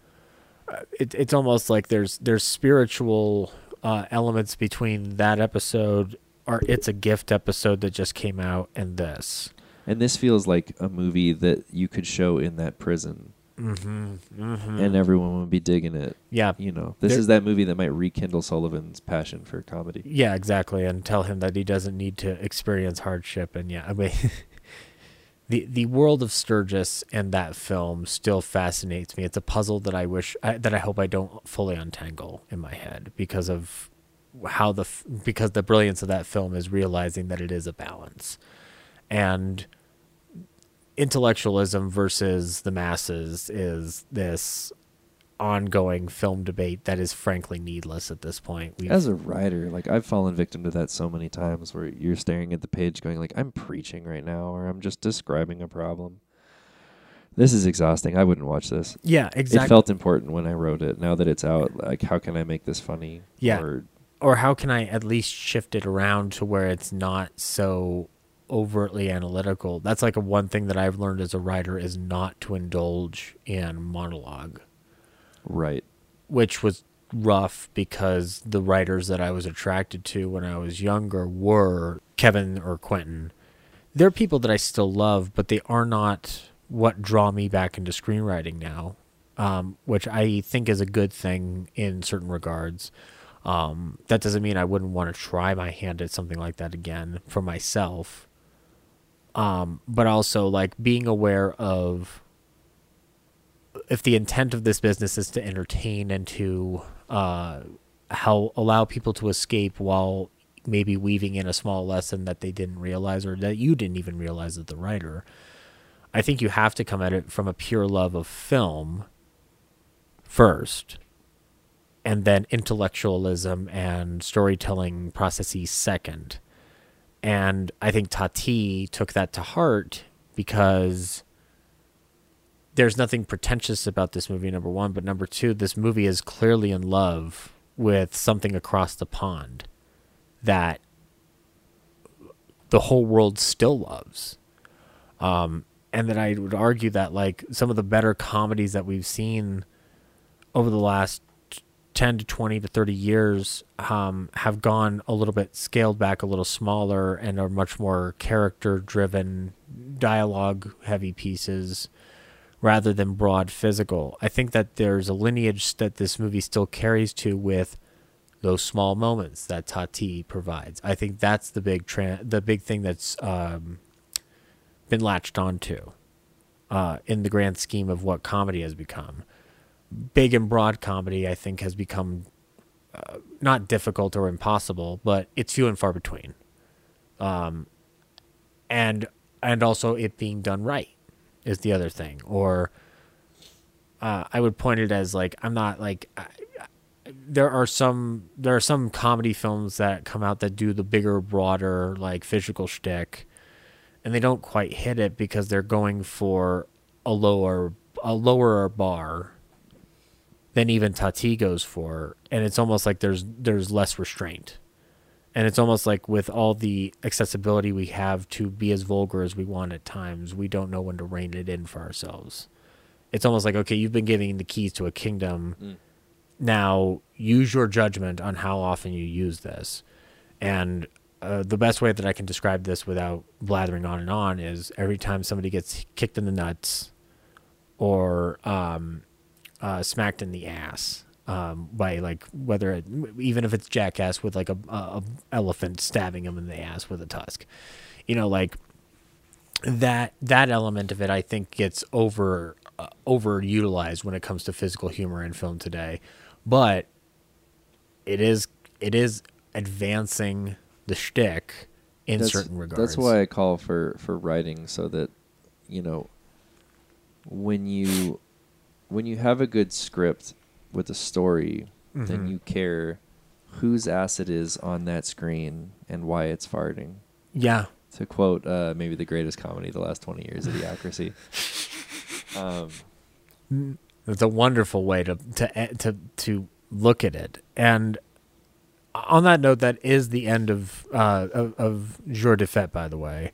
uh, It, it's almost like there's there's spiritual uh, elements between that episode or it's a gift episode that just came out and this. and this feels like a movie that you could show in that prison, Mm-hmm. mm-hmm. and everyone would be digging it. yeah, You know, this is that movie that might rekindle Sullivan's passion for comedy. Yeah, exactly, and tell him that he doesn't need to experience hardship. And yeah, I mean, the the world of Sturges and that film still fascinates me. It's a puzzle that I wish I, that I hope I don't fully untangle in my head because of how the because the brilliance of that film is realizing that it is a balance, and intellectualism versus the masses is this ongoing film debate that is frankly needless at this point. We've, As a writer, like I've fallen victim to that so many times where you're staring at the page going like I'm preaching right now or I'm just describing a problem. This is exhausting. I wouldn't watch this. yeah, exactly. It felt important when I wrote it. Now that it's out, like how can I make this funny? Yeah. Or or how can I at least shift it around to where it's not so overtly analytical? That's like a one thing that I've learned as a writer is not to indulge in monologue, right. which was rough because the writers that I was attracted to when I was younger were Kevin or Quentin. They're people that I still love, but they are not what draw me back into screenwriting now, um, which I think is a good thing in certain regards. Um, that doesn't mean I wouldn't want to try my hand at something like that again for myself. Um, but also like being aware of if the intent of this business is to entertain and to uh, how allow people to escape while maybe weaving in a small lesson that they didn't realize or that you didn't even realize as the writer. I think you have to come at it from a pure love of film first and then intellectualism and storytelling processes second. And I think Tati took that to heart because there's nothing pretentious about this movie, number one. But number two, this movie is clearly in love with something across the pond that the whole world still loves. Um, and that I would argue that, like, some of the better comedies that we've seen over the last 10 to 20 to 30 years um, have gone a little bit scaled back a little smaller and are much more character driven dialogue heavy pieces rather than broad physical. I think that there's a lineage that this movie still carries to with those small moments that tati provides. I think that's the big tra- the big thing that's um, been latched onto uh, in the grand scheme of what comedy has become big and broad comedy, I think, has become uh, not difficult or impossible, but it's few and far between. Um, and and also it being done right is the other thing. Or uh, I would point it as like I'm not like I, there are some there are some comedy films that come out that do the bigger, broader like physical shtick, and they don't quite hit it because they're going for a lower a lower bar than even Tati goes for, and it's almost like there's there's less restraint, and it's almost like with all the accessibility we have to be as vulgar as we want at times, we don't know when to rein it in for ourselves. It's almost like okay, you've been giving the keys to a kingdom. Now use your judgment on how often you use this, and uh, the best way that I can describe this without blathering on and on is every time somebody gets kicked in the nuts, or um, uh, smacked in the ass um, by like whether it, even if it's jackass with like a, a, a elephant stabbing him in the ass with a tusk, you know, like that that element of it I think gets over uh, overutilized when it comes to physical humor in film today, but it is it is advancing the shtick in that's, certain regards. That's why I call for for writing so that you know when you when you have a good script with a story, then Mhm. you care whose ass it is on that screen and why it's farting. yeah, To quote uh, maybe the greatest comedy of the last twenty years, Idiocracy. um, It's a wonderful way to to to to look at it. And on that note, that is the end of uh, of, of Jour de Fête, by the way.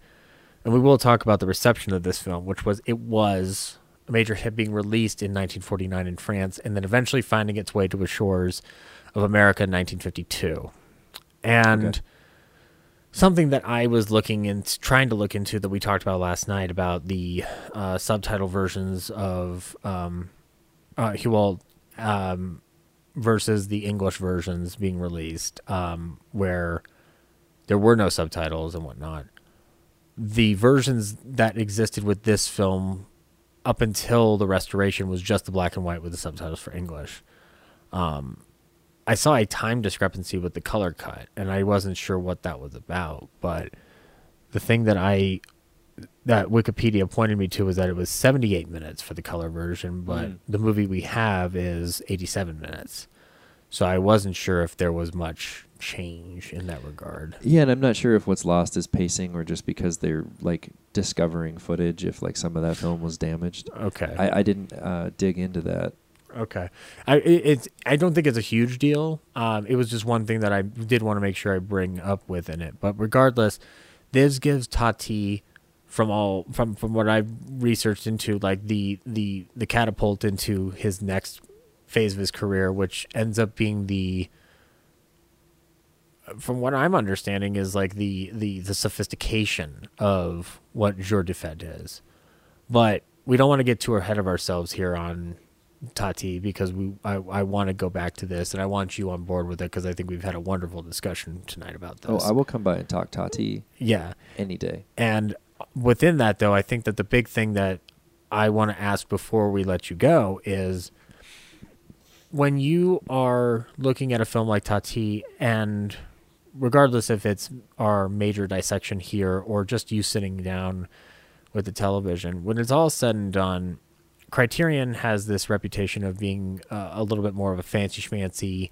And we will talk about the reception of this film, which was it was a major hit being released in 1949 in France, and then eventually finding its way to the shores of America in 1952. And Okay. something that I was looking and trying to look into, that we talked about last night about the uh, subtitle versions of um, uh, Hulot um, versus the English versions being released, um, where there were no subtitles and whatnot. The versions that existed with this film up until the restoration was just the black and white with the subtitles for English. Um, I saw a time discrepancy with the color cut, and I wasn't sure what that was about. But the thing that I that Wikipedia pointed me to was that it was 78 minutes for the color version, but Mm. the movie we have is 87 minutes. So I wasn't sure if there was much change in that regard. Yeah, and I'm not sure if what's lost is pacing or just because they're like discovering footage. If like some of that film was damaged, Okay. I, I didn't uh, dig into that. Okay, I it's I don't think it's a huge deal. Um, it was just one thing that I did want to make sure I bring up within it. But regardless, this gives Tati from all from from what I've researched into like the the the catapult into his next phase of his career, which ends up being the from what I'm understanding is like the the the sophistication of what Jour de Fête is. But we don't want to get too ahead of ourselves here on Tati because we I, I want to go back to this and I want you on board with it because I think we've had a wonderful discussion tonight about this. Oh, I will come by and talk Tati yeah. any day. And within that, though, I think that the big thing that I want to ask before we let you go is when you are looking at a film like Tati, and regardless if it's our major dissection here or just you sitting down with the television, when it's all said and done, Criterion has this reputation of being uh, a little bit more of a fancy schmancy,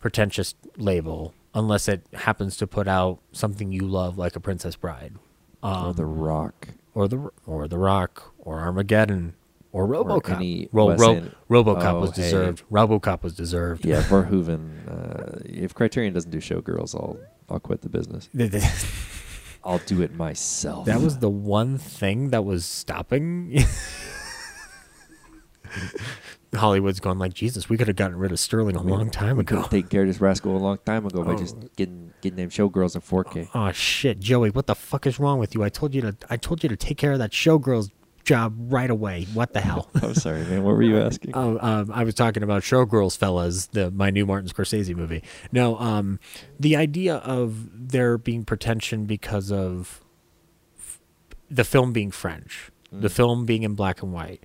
pretentious label, unless it happens to put out something you love, like a Princess Bride or The Rock. or the or the Rock or Armageddon or RoboCop. any Ro- Wes Ro- RoboCop Oh, was hey. deserved. RoboCop was deserved. Yeah, Verhoeven. Uh, if Criterion doesn't do Showgirls, I'll I'll quit the business. I'll do it myself. That was the one thing that was stopping. Hollywood's going like Jesus. We could have gotten rid of Sterling a long time ago. of this rascal a long time ago by just Oh. getting getting them Showgirls in 4K. Oh shit, Joey, what the fuck is wrong with you? I told you to I told you to take care of that showgirl's job right away. What the hell? I'm sorry, man. What were you asking? Oh, um, I was talking about Showgirls, fellas, the my new Martin Scorsese movie. No, um, the idea of there being pretension because of f- the film being French, the film being in black and white,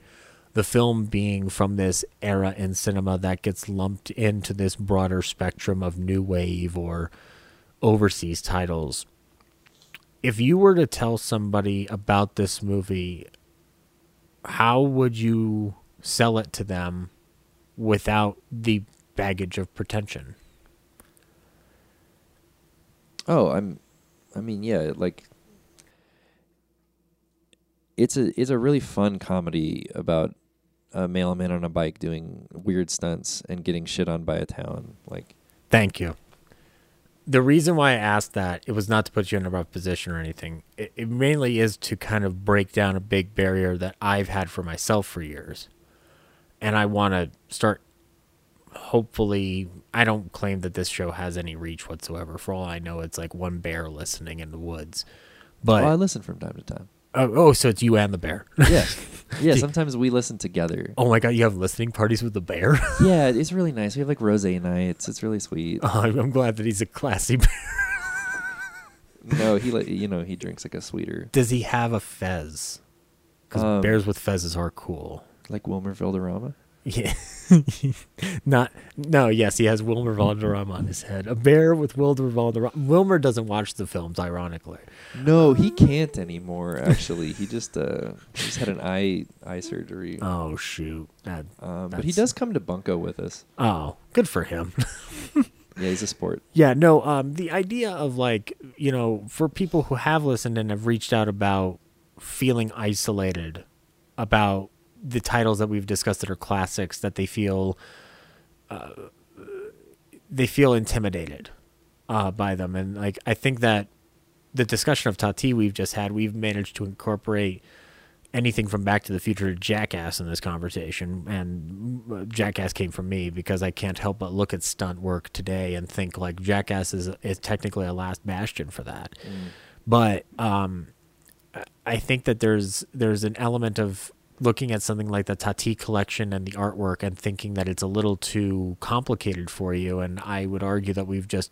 the film being from this era in cinema that gets lumped into this broader spectrum of new wave or overseas titles. If you were to tell somebody about this movie, how would you sell it to them without the baggage of pretension? Oh, I'm. I mean, yeah, like it's a it's a really fun comedy about a mailman on a bike doing weird stunts and getting shit on by a town. Like, Thank you. The reason why I asked that it was not to put you in a rough position or anything. It, it mainly is to kind of break down a big barrier that I've had for myself for years, and I want to start. Hopefully, I don't claim that this show has any reach whatsoever. For all I know, it's like one bear listening in the woods. But well, I listen from time to time. Oh, oh, so it's you and the bear. Yeah, yeah. Sometimes we listen together. oh my god, you have listening parties with the bear. Yeah, it's really nice. We have like rosé nights. It's really sweet. Oh, I'm glad that he's a classy bear. No, he like you know he drinks like a sweeter, Does he have a fez? Because Um, bears with fezzes are cool. like Wilmer Valderrama. Yeah. Not no, yes, he has Wilmer Valderrama on his head. A bear with Wilmer Valderrama. Wilmer doesn't watch the films, ironically. No, he can't anymore. Actually, he just uh he just had an eye eye surgery. Oh shoot. That, Um, but he does come to Bunko with us. Oh, good for him. Yeah, he's a sport. Yeah, no, um the idea of like, you know, for people who have listened and have reached out about feeling isolated about the titles that we've discussed that are classics that they feel uh, they feel intimidated uh, by them. And like I think that the discussion of Tati we've just had we've managed to incorporate anything from Back to the Future to Jackass in this conversation. And uh, Jackass came from me because I can't help but look at stunt work today and think like Jackass is is technically a last bastion for that. But um I think that there's there's an element of looking at something like the Tati collection and the artwork and thinking that it's a little too complicated for you and I would argue that we've just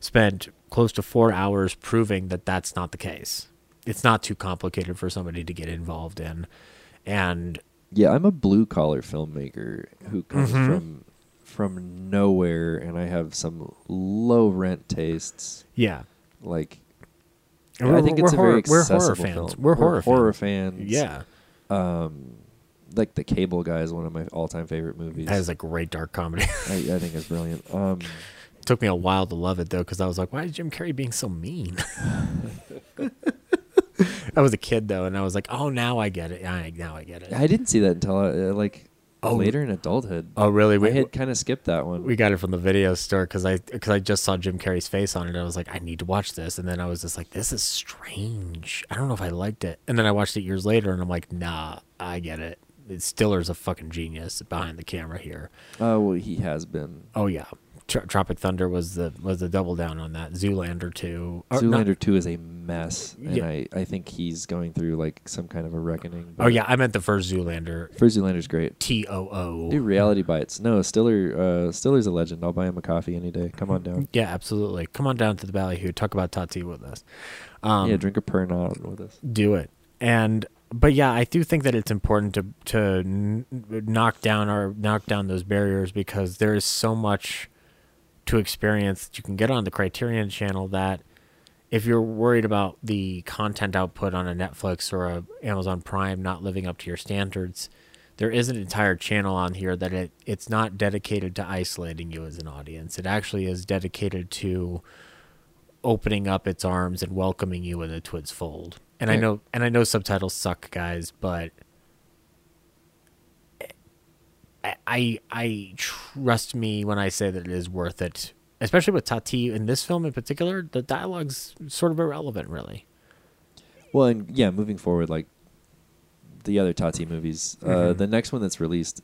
spent close to 4 hours proving that that's not the case. It's not too complicated for somebody to get involved in. And Yeah, I'm a blue collar filmmaker who comes Mhm. from from nowhere, and I have some low rent tastes. yeah, Like, we're- I think it's a horror- very we're horror fans. film. We're horror horror fans. Yeah, Um, like the Cable Guy is one of my all-time favorite movies. that is a great dark comedy. I, I think it's brilliant. Um, Took me a while to love it though, because I was like, "Why is Jim Carrey being so mean?" I was a kid though, and I was like, "Oh, now I get it. I, now I get it." I didn't see that until uh, like Oh. later in adulthood. oh, really? I We had kind of skipped that one. we got it from the video store because I because I just saw Jim Carrey's face on it. I was like, I need to watch this, and then I was just like, this is strange. I don't know if I liked it, and then I watched it years later, and I'm like, nah, I get it. Stiller's a fucking genius behind the camera here. Oh, well, he has been. Oh yeah, Tro- Tropic Thunder was the was the double down on that. Zoolander two. Or not- Zoolander 2 is a mess, and Yeah. I, I think he's going through like some kind of a reckoning. oh yeah, I meant the first Zoolander. First Zoolander's great. T O O. Do reality bites. No, Stiller. Uh, Stiller's a legend. I'll buy him a coffee any day. Come on down. Yeah, absolutely. Come on down to the Ballyhoo. Talk about Tati with us. Um, yeah, drink a Pernod with us. do it. And but yeah, I do think that it's important to to n- knock down or knock down those barriers because there is so much to experience that you can get on the Criterion channel that if you're worried about the content output on a Netflix or a Amazon Prime not living up to your standards, there is an entire channel on here that it it's not dedicated to isolating you as an audience. It actually is dedicated to opening up its arms and welcoming you into its fold. And I know and I know subtitles suck, guys, but I I trust me when I say that it is worth it. Especially with Tati in this film in particular, the dialogue's sort of irrelevant really. Well, and yeah, moving forward, like the other Tati movies, uh, Mhm. the next one that's released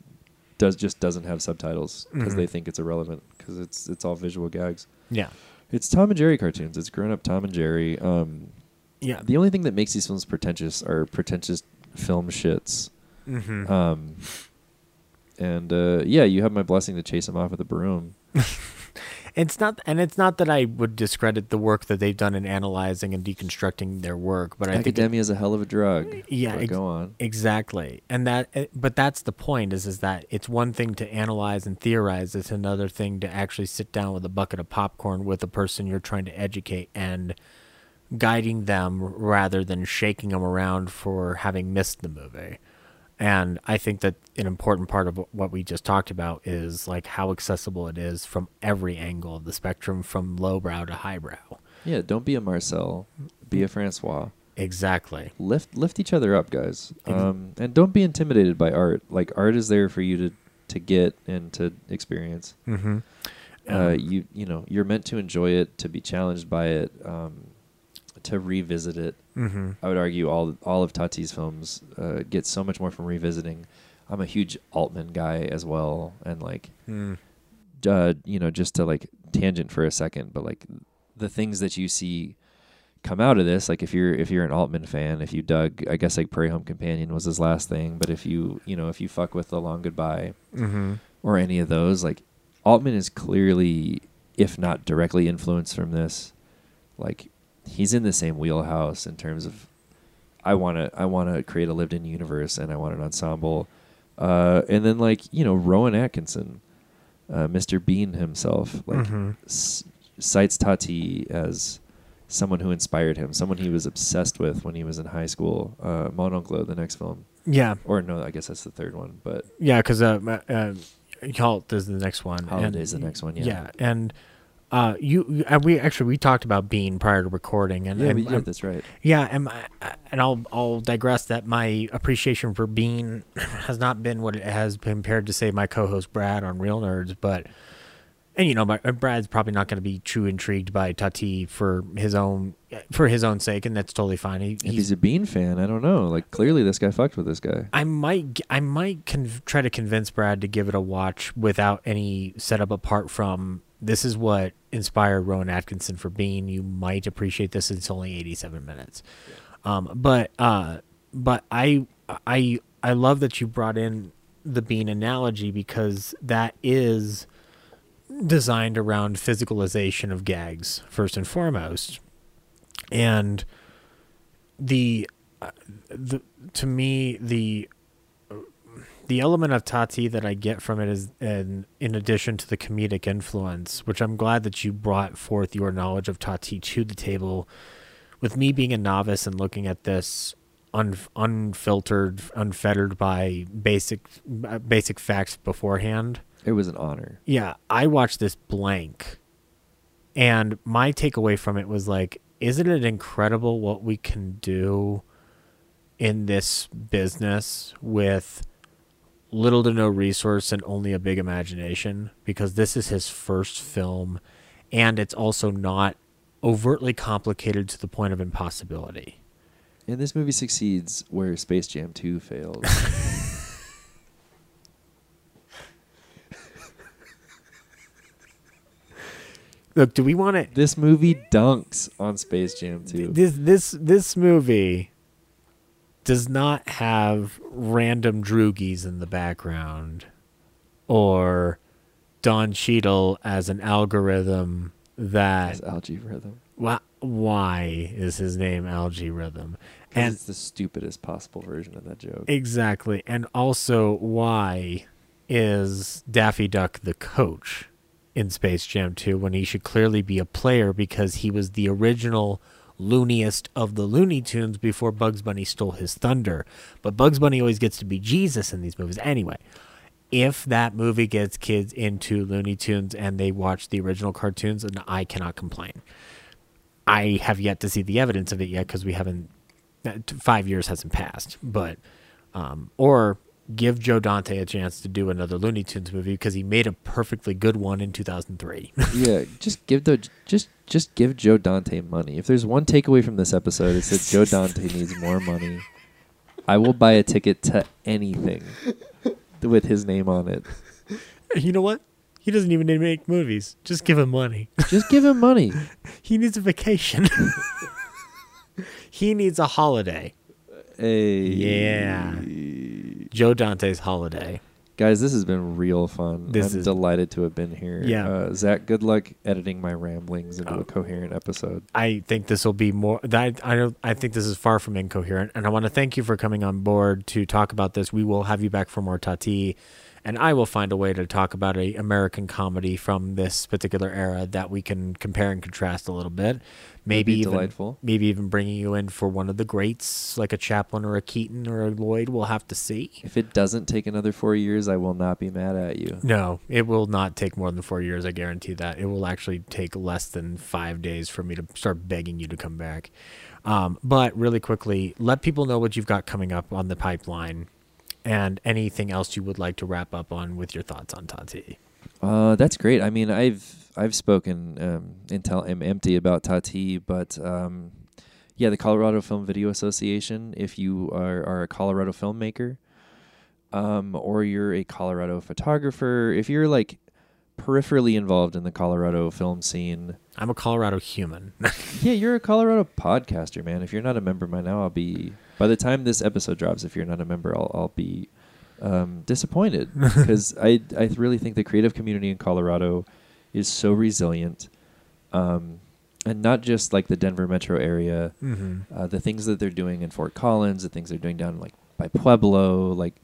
does just doesn't have subtitles because Mhm. they think it's irrelevant because it's it's all visual gags. Yeah. It's Tom and Jerry cartoons. It's grown up Tom and Jerry. Um, Yeah. the only thing that makes these films pretentious are pretentious film shits. mm-hmm. Um, and uh, yeah, you have my blessing to chase him off with a broom. It's not, and it's not that I would discredit the work that they've done in analyzing and deconstructing their work, but I it- Academia is a hell of a drug. Yeah, ex- go on. exactly, and that, eh, but that's the point is, is that it's one thing to analyze and theorize; it's another thing to actually sit down with a bucket of popcorn with a person you're trying to educate and guiding them rather than shaking them around for having missed the movie. And I think that an important part of what we just talked about is like how accessible it is from every angle of the spectrum, from lowbrow to highbrow. Yeah, don't be a Marcel. Be a Francois. Exactly. Lift lift each other up, guys. Um, and don't be intimidated by art. Like art is there for you to to get and to experience. Mm-hmm. uh, you you know you're meant to enjoy it, to be challenged by it, um, to revisit it. mm-hmm. I would argue all all of Tati's films uh, get so much more from revisiting. I'm a huge Altman guy as well, and like Mm. uh, you know, just to like tangent for a second, but like the things that you see come out of this, like if you're if you're an Altman fan, if you dug, I guess like Prairie Home Companion was his last thing, but if you you know if you fuck with the Long Goodbye Mm-hmm. or any of those, like Altman is clearly, if not directly influenced from this, like he's in the same wheelhouse in terms of I want to I want to create a lived-in universe and I want an ensemble, uh, and then like you know Rowan Atkinson, uh, Mr. Bean himself, like Mm-hmm. s- cites Tati as someone who inspired him, someone he was obsessed with when he was in high school. Uh, Mon Oncle, the next film, Yeah, or no, I guess that's the third one, but yeah, because uh, uh, Halt is the next one. and- is the next one, yeah. Yeah, and uh, you, we actually we talked about Bean prior to recording, and yeah, we- yeah, that's right. Yeah, and, and I'll I'll digress that my appreciation for Bean has not been what it has been compared to say my co-host Brad on Real Nerds, but and you know my, Brad's probably not going to be too intrigued by Tati for his own for his own sake, and that's totally fine. He, he's, he's a Bean fan, I don't know. Like clearly, this guy fucked with this guy. I might I might con- try to convince Brad to give it a watch without any setup apart from this is what inspired Rowan Atkinson for Bean. You might appreciate this. It's only 87 minutes. Um, but uh, but I I I love that you brought in the Bean analogy because that is designed around physicalization of gags first and foremost, and the uh, the to me the the element of Tati that I get from it is, in, in addition to the comedic influence, which I'm glad that you brought forth your knowledge of Tati to the table with me being a novice and looking at this un, unfiltered, unfettered by basic uh, basic facts beforehand. It was an honor. Yeah, I watched this blank, and my takeaway from it was like, isn't it incredible what we can do in this business with little to no resource and only a big imagination? Because this is his first film, and it's also not overtly complicated to the point of impossibility. And this movie succeeds where Space Jam 2 failed. Look, do we want to? this movie dunks on Space Jam 2. This this this movie does not have random droogies in the background, or Don Cheadle as an algorithm that As algae rhythm. why, why is his name Algae Rhythm? And And it's the stupidest possible version of that joke. exactly, and also why is Daffy Duck the coach in Space Jam 2 when he should clearly be a player because he was the original looniest of the Looney Tunes before Bugs Bunny stole his thunder. But Bugs Bunny always gets to be Jesus in these movies anyway. If that movie gets kids into Looney Tunes and they watch the original cartoons, then I cannot complain. I have yet to see the evidence of it yet because we haven't. Five years hasn't passed, but um, or give Joe Dante a chance to do another Looney Tunes movie because he made a perfectly good one in 2003. yeah, just give the just just give Joe Dante money. If there's one takeaway from this episode, it's that Joe Dante needs more money. I will buy a ticket to anything with his name on it. you know what? He doesn't even need to make movies. Just give him money. Just give him money. He needs a vacation. he needs a holiday. Hey. Yeah. Joe Dante's holiday. Guys, this has been real fun. This I'm is- delighted to have been here. Yeah. Uh, Zach, good luck editing my ramblings into Oh. a coherent episode. I think this will be more. That I don't. I think this is far from incoherent, and I want to thank you for coming on board to talk about this. We will have you back for more Tati, and I will find a way to talk about a American comedy from this particular era that we can compare and contrast a little bit. Maybe be even delightful. maybe even bringing you in for one of the greats, like a Chaplin or a Keaton or a Lloyd. We'll have to see. If it doesn't take another four years, I will not be mad at you. No, it will not take more than four years. I guarantee that. It will actually take less than five days for me to start begging you to come back. Um, but really quickly, let people know what you've got coming up on the pipeline and anything else you would like to wrap up on with your thoughts on Tati. Uh, that's great. I mean, I've I've spoken um, until I'm empty about Tati, but um, yeah, the Colorado Film Video Association. If you are, are a Colorado filmmaker, um, or you're a Colorado photographer, if you're like peripherally involved in the Colorado film scene, I'm a Colorado human. yeah, you're a Colorado podcaster, man. If you're not a member by now, I'll be. By the time this episode drops, if you're not a member, I'll I'll be um, disappointed because I I really think the creative community in Colorado is so resilient, um, and not just like the Denver metro area. mm-hmm. Uh, the things that they're doing in Fort Collins, the things they're doing down like by Pueblo, like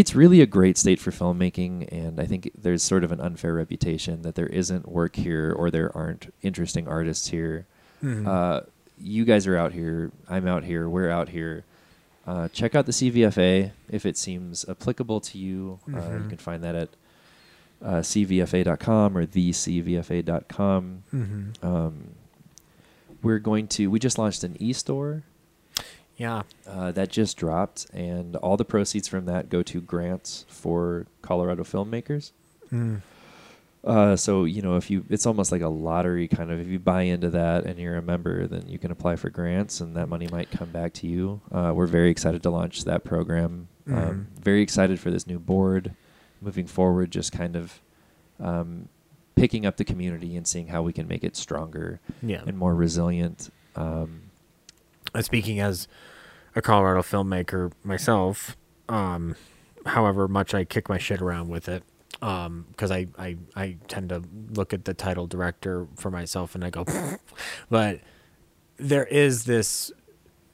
it's really a great state for filmmaking. And I think there's sort of an unfair reputation that there isn't work here or there aren't interesting artists here. Mm-hmm. Uh, you guys are out here. I'm out here. We're out here. Uh, check out the CVFA if it seems applicable to you. Uh, you Mhm. can find that at uh, cvfa.com or thecvfa.com. Mm-hmm. Um, we're going to. We just launched an e-store Yeah. uh, that just dropped, and all the proceeds from that go to grants for Colorado filmmakers. Mm. Uh, so you know, if you, it's almost like a lottery kind of. If you buy into that and you're a member, then you can apply for grants, and that money might come back to you. Uh, we're very excited to launch that program. Mhm. Um, very excited for this new board moving forward. Just kind of um, picking up the community and seeing how we can make it stronger Yeah. and more resilient. Um, Uh, speaking as a Colorado filmmaker myself, um, however much I kick my shit around with it, because I, I I tend to look at the title director for myself and I go, but there is this,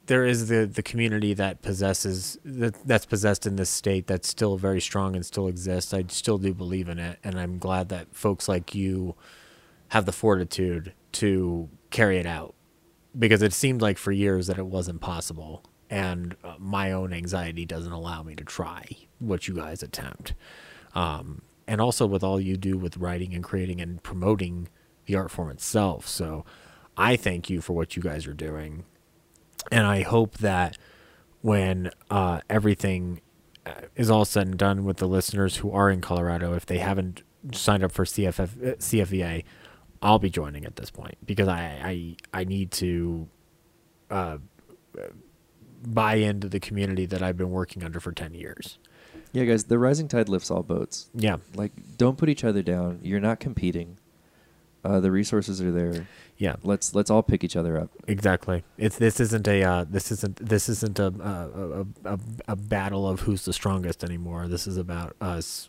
there is the the community that possesses that that's possessed in this state that's still very strong and still exists. I still do believe in it, and I'm glad that folks like you have the fortitude to carry it out because it seemed like for years that it wasn't possible, and uh, my own anxiety doesn't allow me to try what you guys attempt. Um, and also with all you do with writing and creating and promoting the art form itself. So I thank you for what you guys are doing, and I hope that when uh, everything uh, is all said and done with the listeners who are in Colorado, if they haven't signed up for CFF, uh, CFVA, I'll be joining at this point because I I, I need to uh, buy into the community that I've been working under for ten years. Yeah, guys, the rising tide lifts all boats. Yeah, Like, don't put each other down. You're not competing. Uh, the resources are there. yeah, Let's let's all pick each other up. exactly. It's this isn't a uh, this isn't this isn't a, a a, a a battle of who's the strongest anymore. This is about us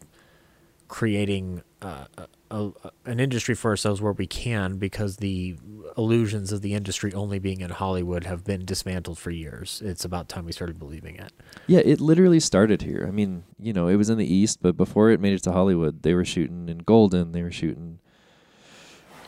creating uh, a, an industry for ourselves where we can because the illusions of the industry only being in Hollywood have been dismantled for years. It's about time we started believing it. Yeah, it literally started here. I mean, you know, it was in the East, but before it made it to Hollywood, they were shooting in Golden. They were shooting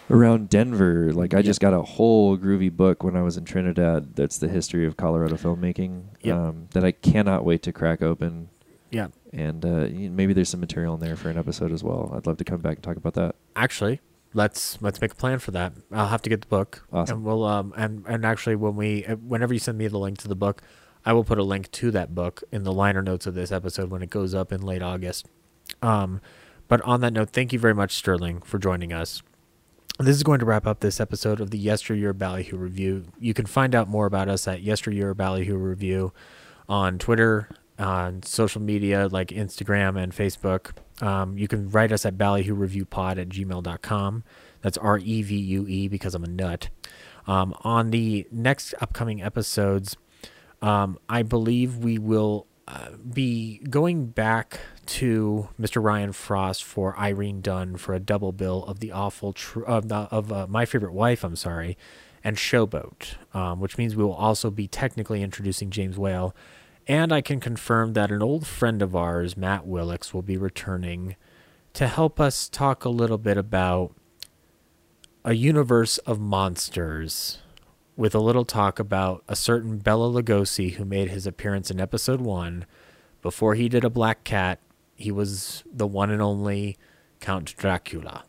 around Denver. Like, I just got a whole groovy book when I was in Trinidad. That's the history of Colorado filmmaking. Yep. Um, that I cannot wait to crack open. Yeah. And uh, maybe there's some material in there for an episode as well. I'd love to come back and talk about that. Actually, let's let's make a plan for that. I'll have to get the book, Awesome. and we'll um and and actually when we uh, whenever you send me the link to the book, I will put a link to that book in the liner notes of this episode when it goes up in late August. Um, but on that note, thank you very much, Sterling, for joining us. This is going to wrap up this episode of the Yesteryear Ballyhoo Review. You can find out more about us at Yesteryear Ballyhoo Review on Twitter, on social media like Instagram and Facebook. Um, you can write us at ballyhooreviewpod at gmail.com. That's R E V U E because I'm a nut. Um, on the next upcoming episodes, um, I believe we will uh, be going back to Mr. Ryan Frost for Irene Dunne for a double bill of the awful tr- of, the, of uh, my favorite wife. I'm sorry, and Showboat, um, which means we will also be technically introducing James Whale. And I can confirm that an old friend of ours, Matt Willix, will be returning to help us talk a little bit about a universe of monsters with a little talk about a certain Bela Lugosi who made his appearance in episode one. Before he did a black cat, he was the one and only Count Dracula.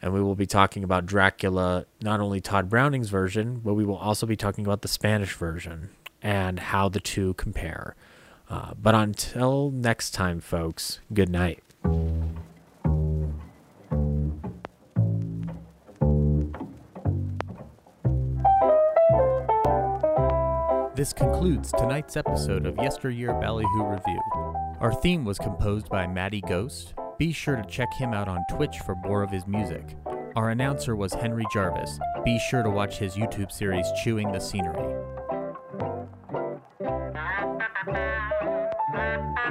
And we will be talking about Dracula, not only Tod Browning's version, but we will also be talking about the Spanish version and how the two compare. Uh, but until next time, folks, good night. This concludes tonight's episode of Yesteryear Ballyhoo Review. Our theme was composed by Matty Ghost. Be sure to check him out on Twitch for more of his music. Our announcer was Henry Jarvis. Be sure to watch his YouTube series Chewing the Scenery.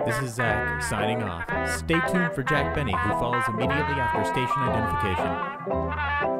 This is Zach signing off. Stay tuned for Jack Benny, who follows immediately after station identification.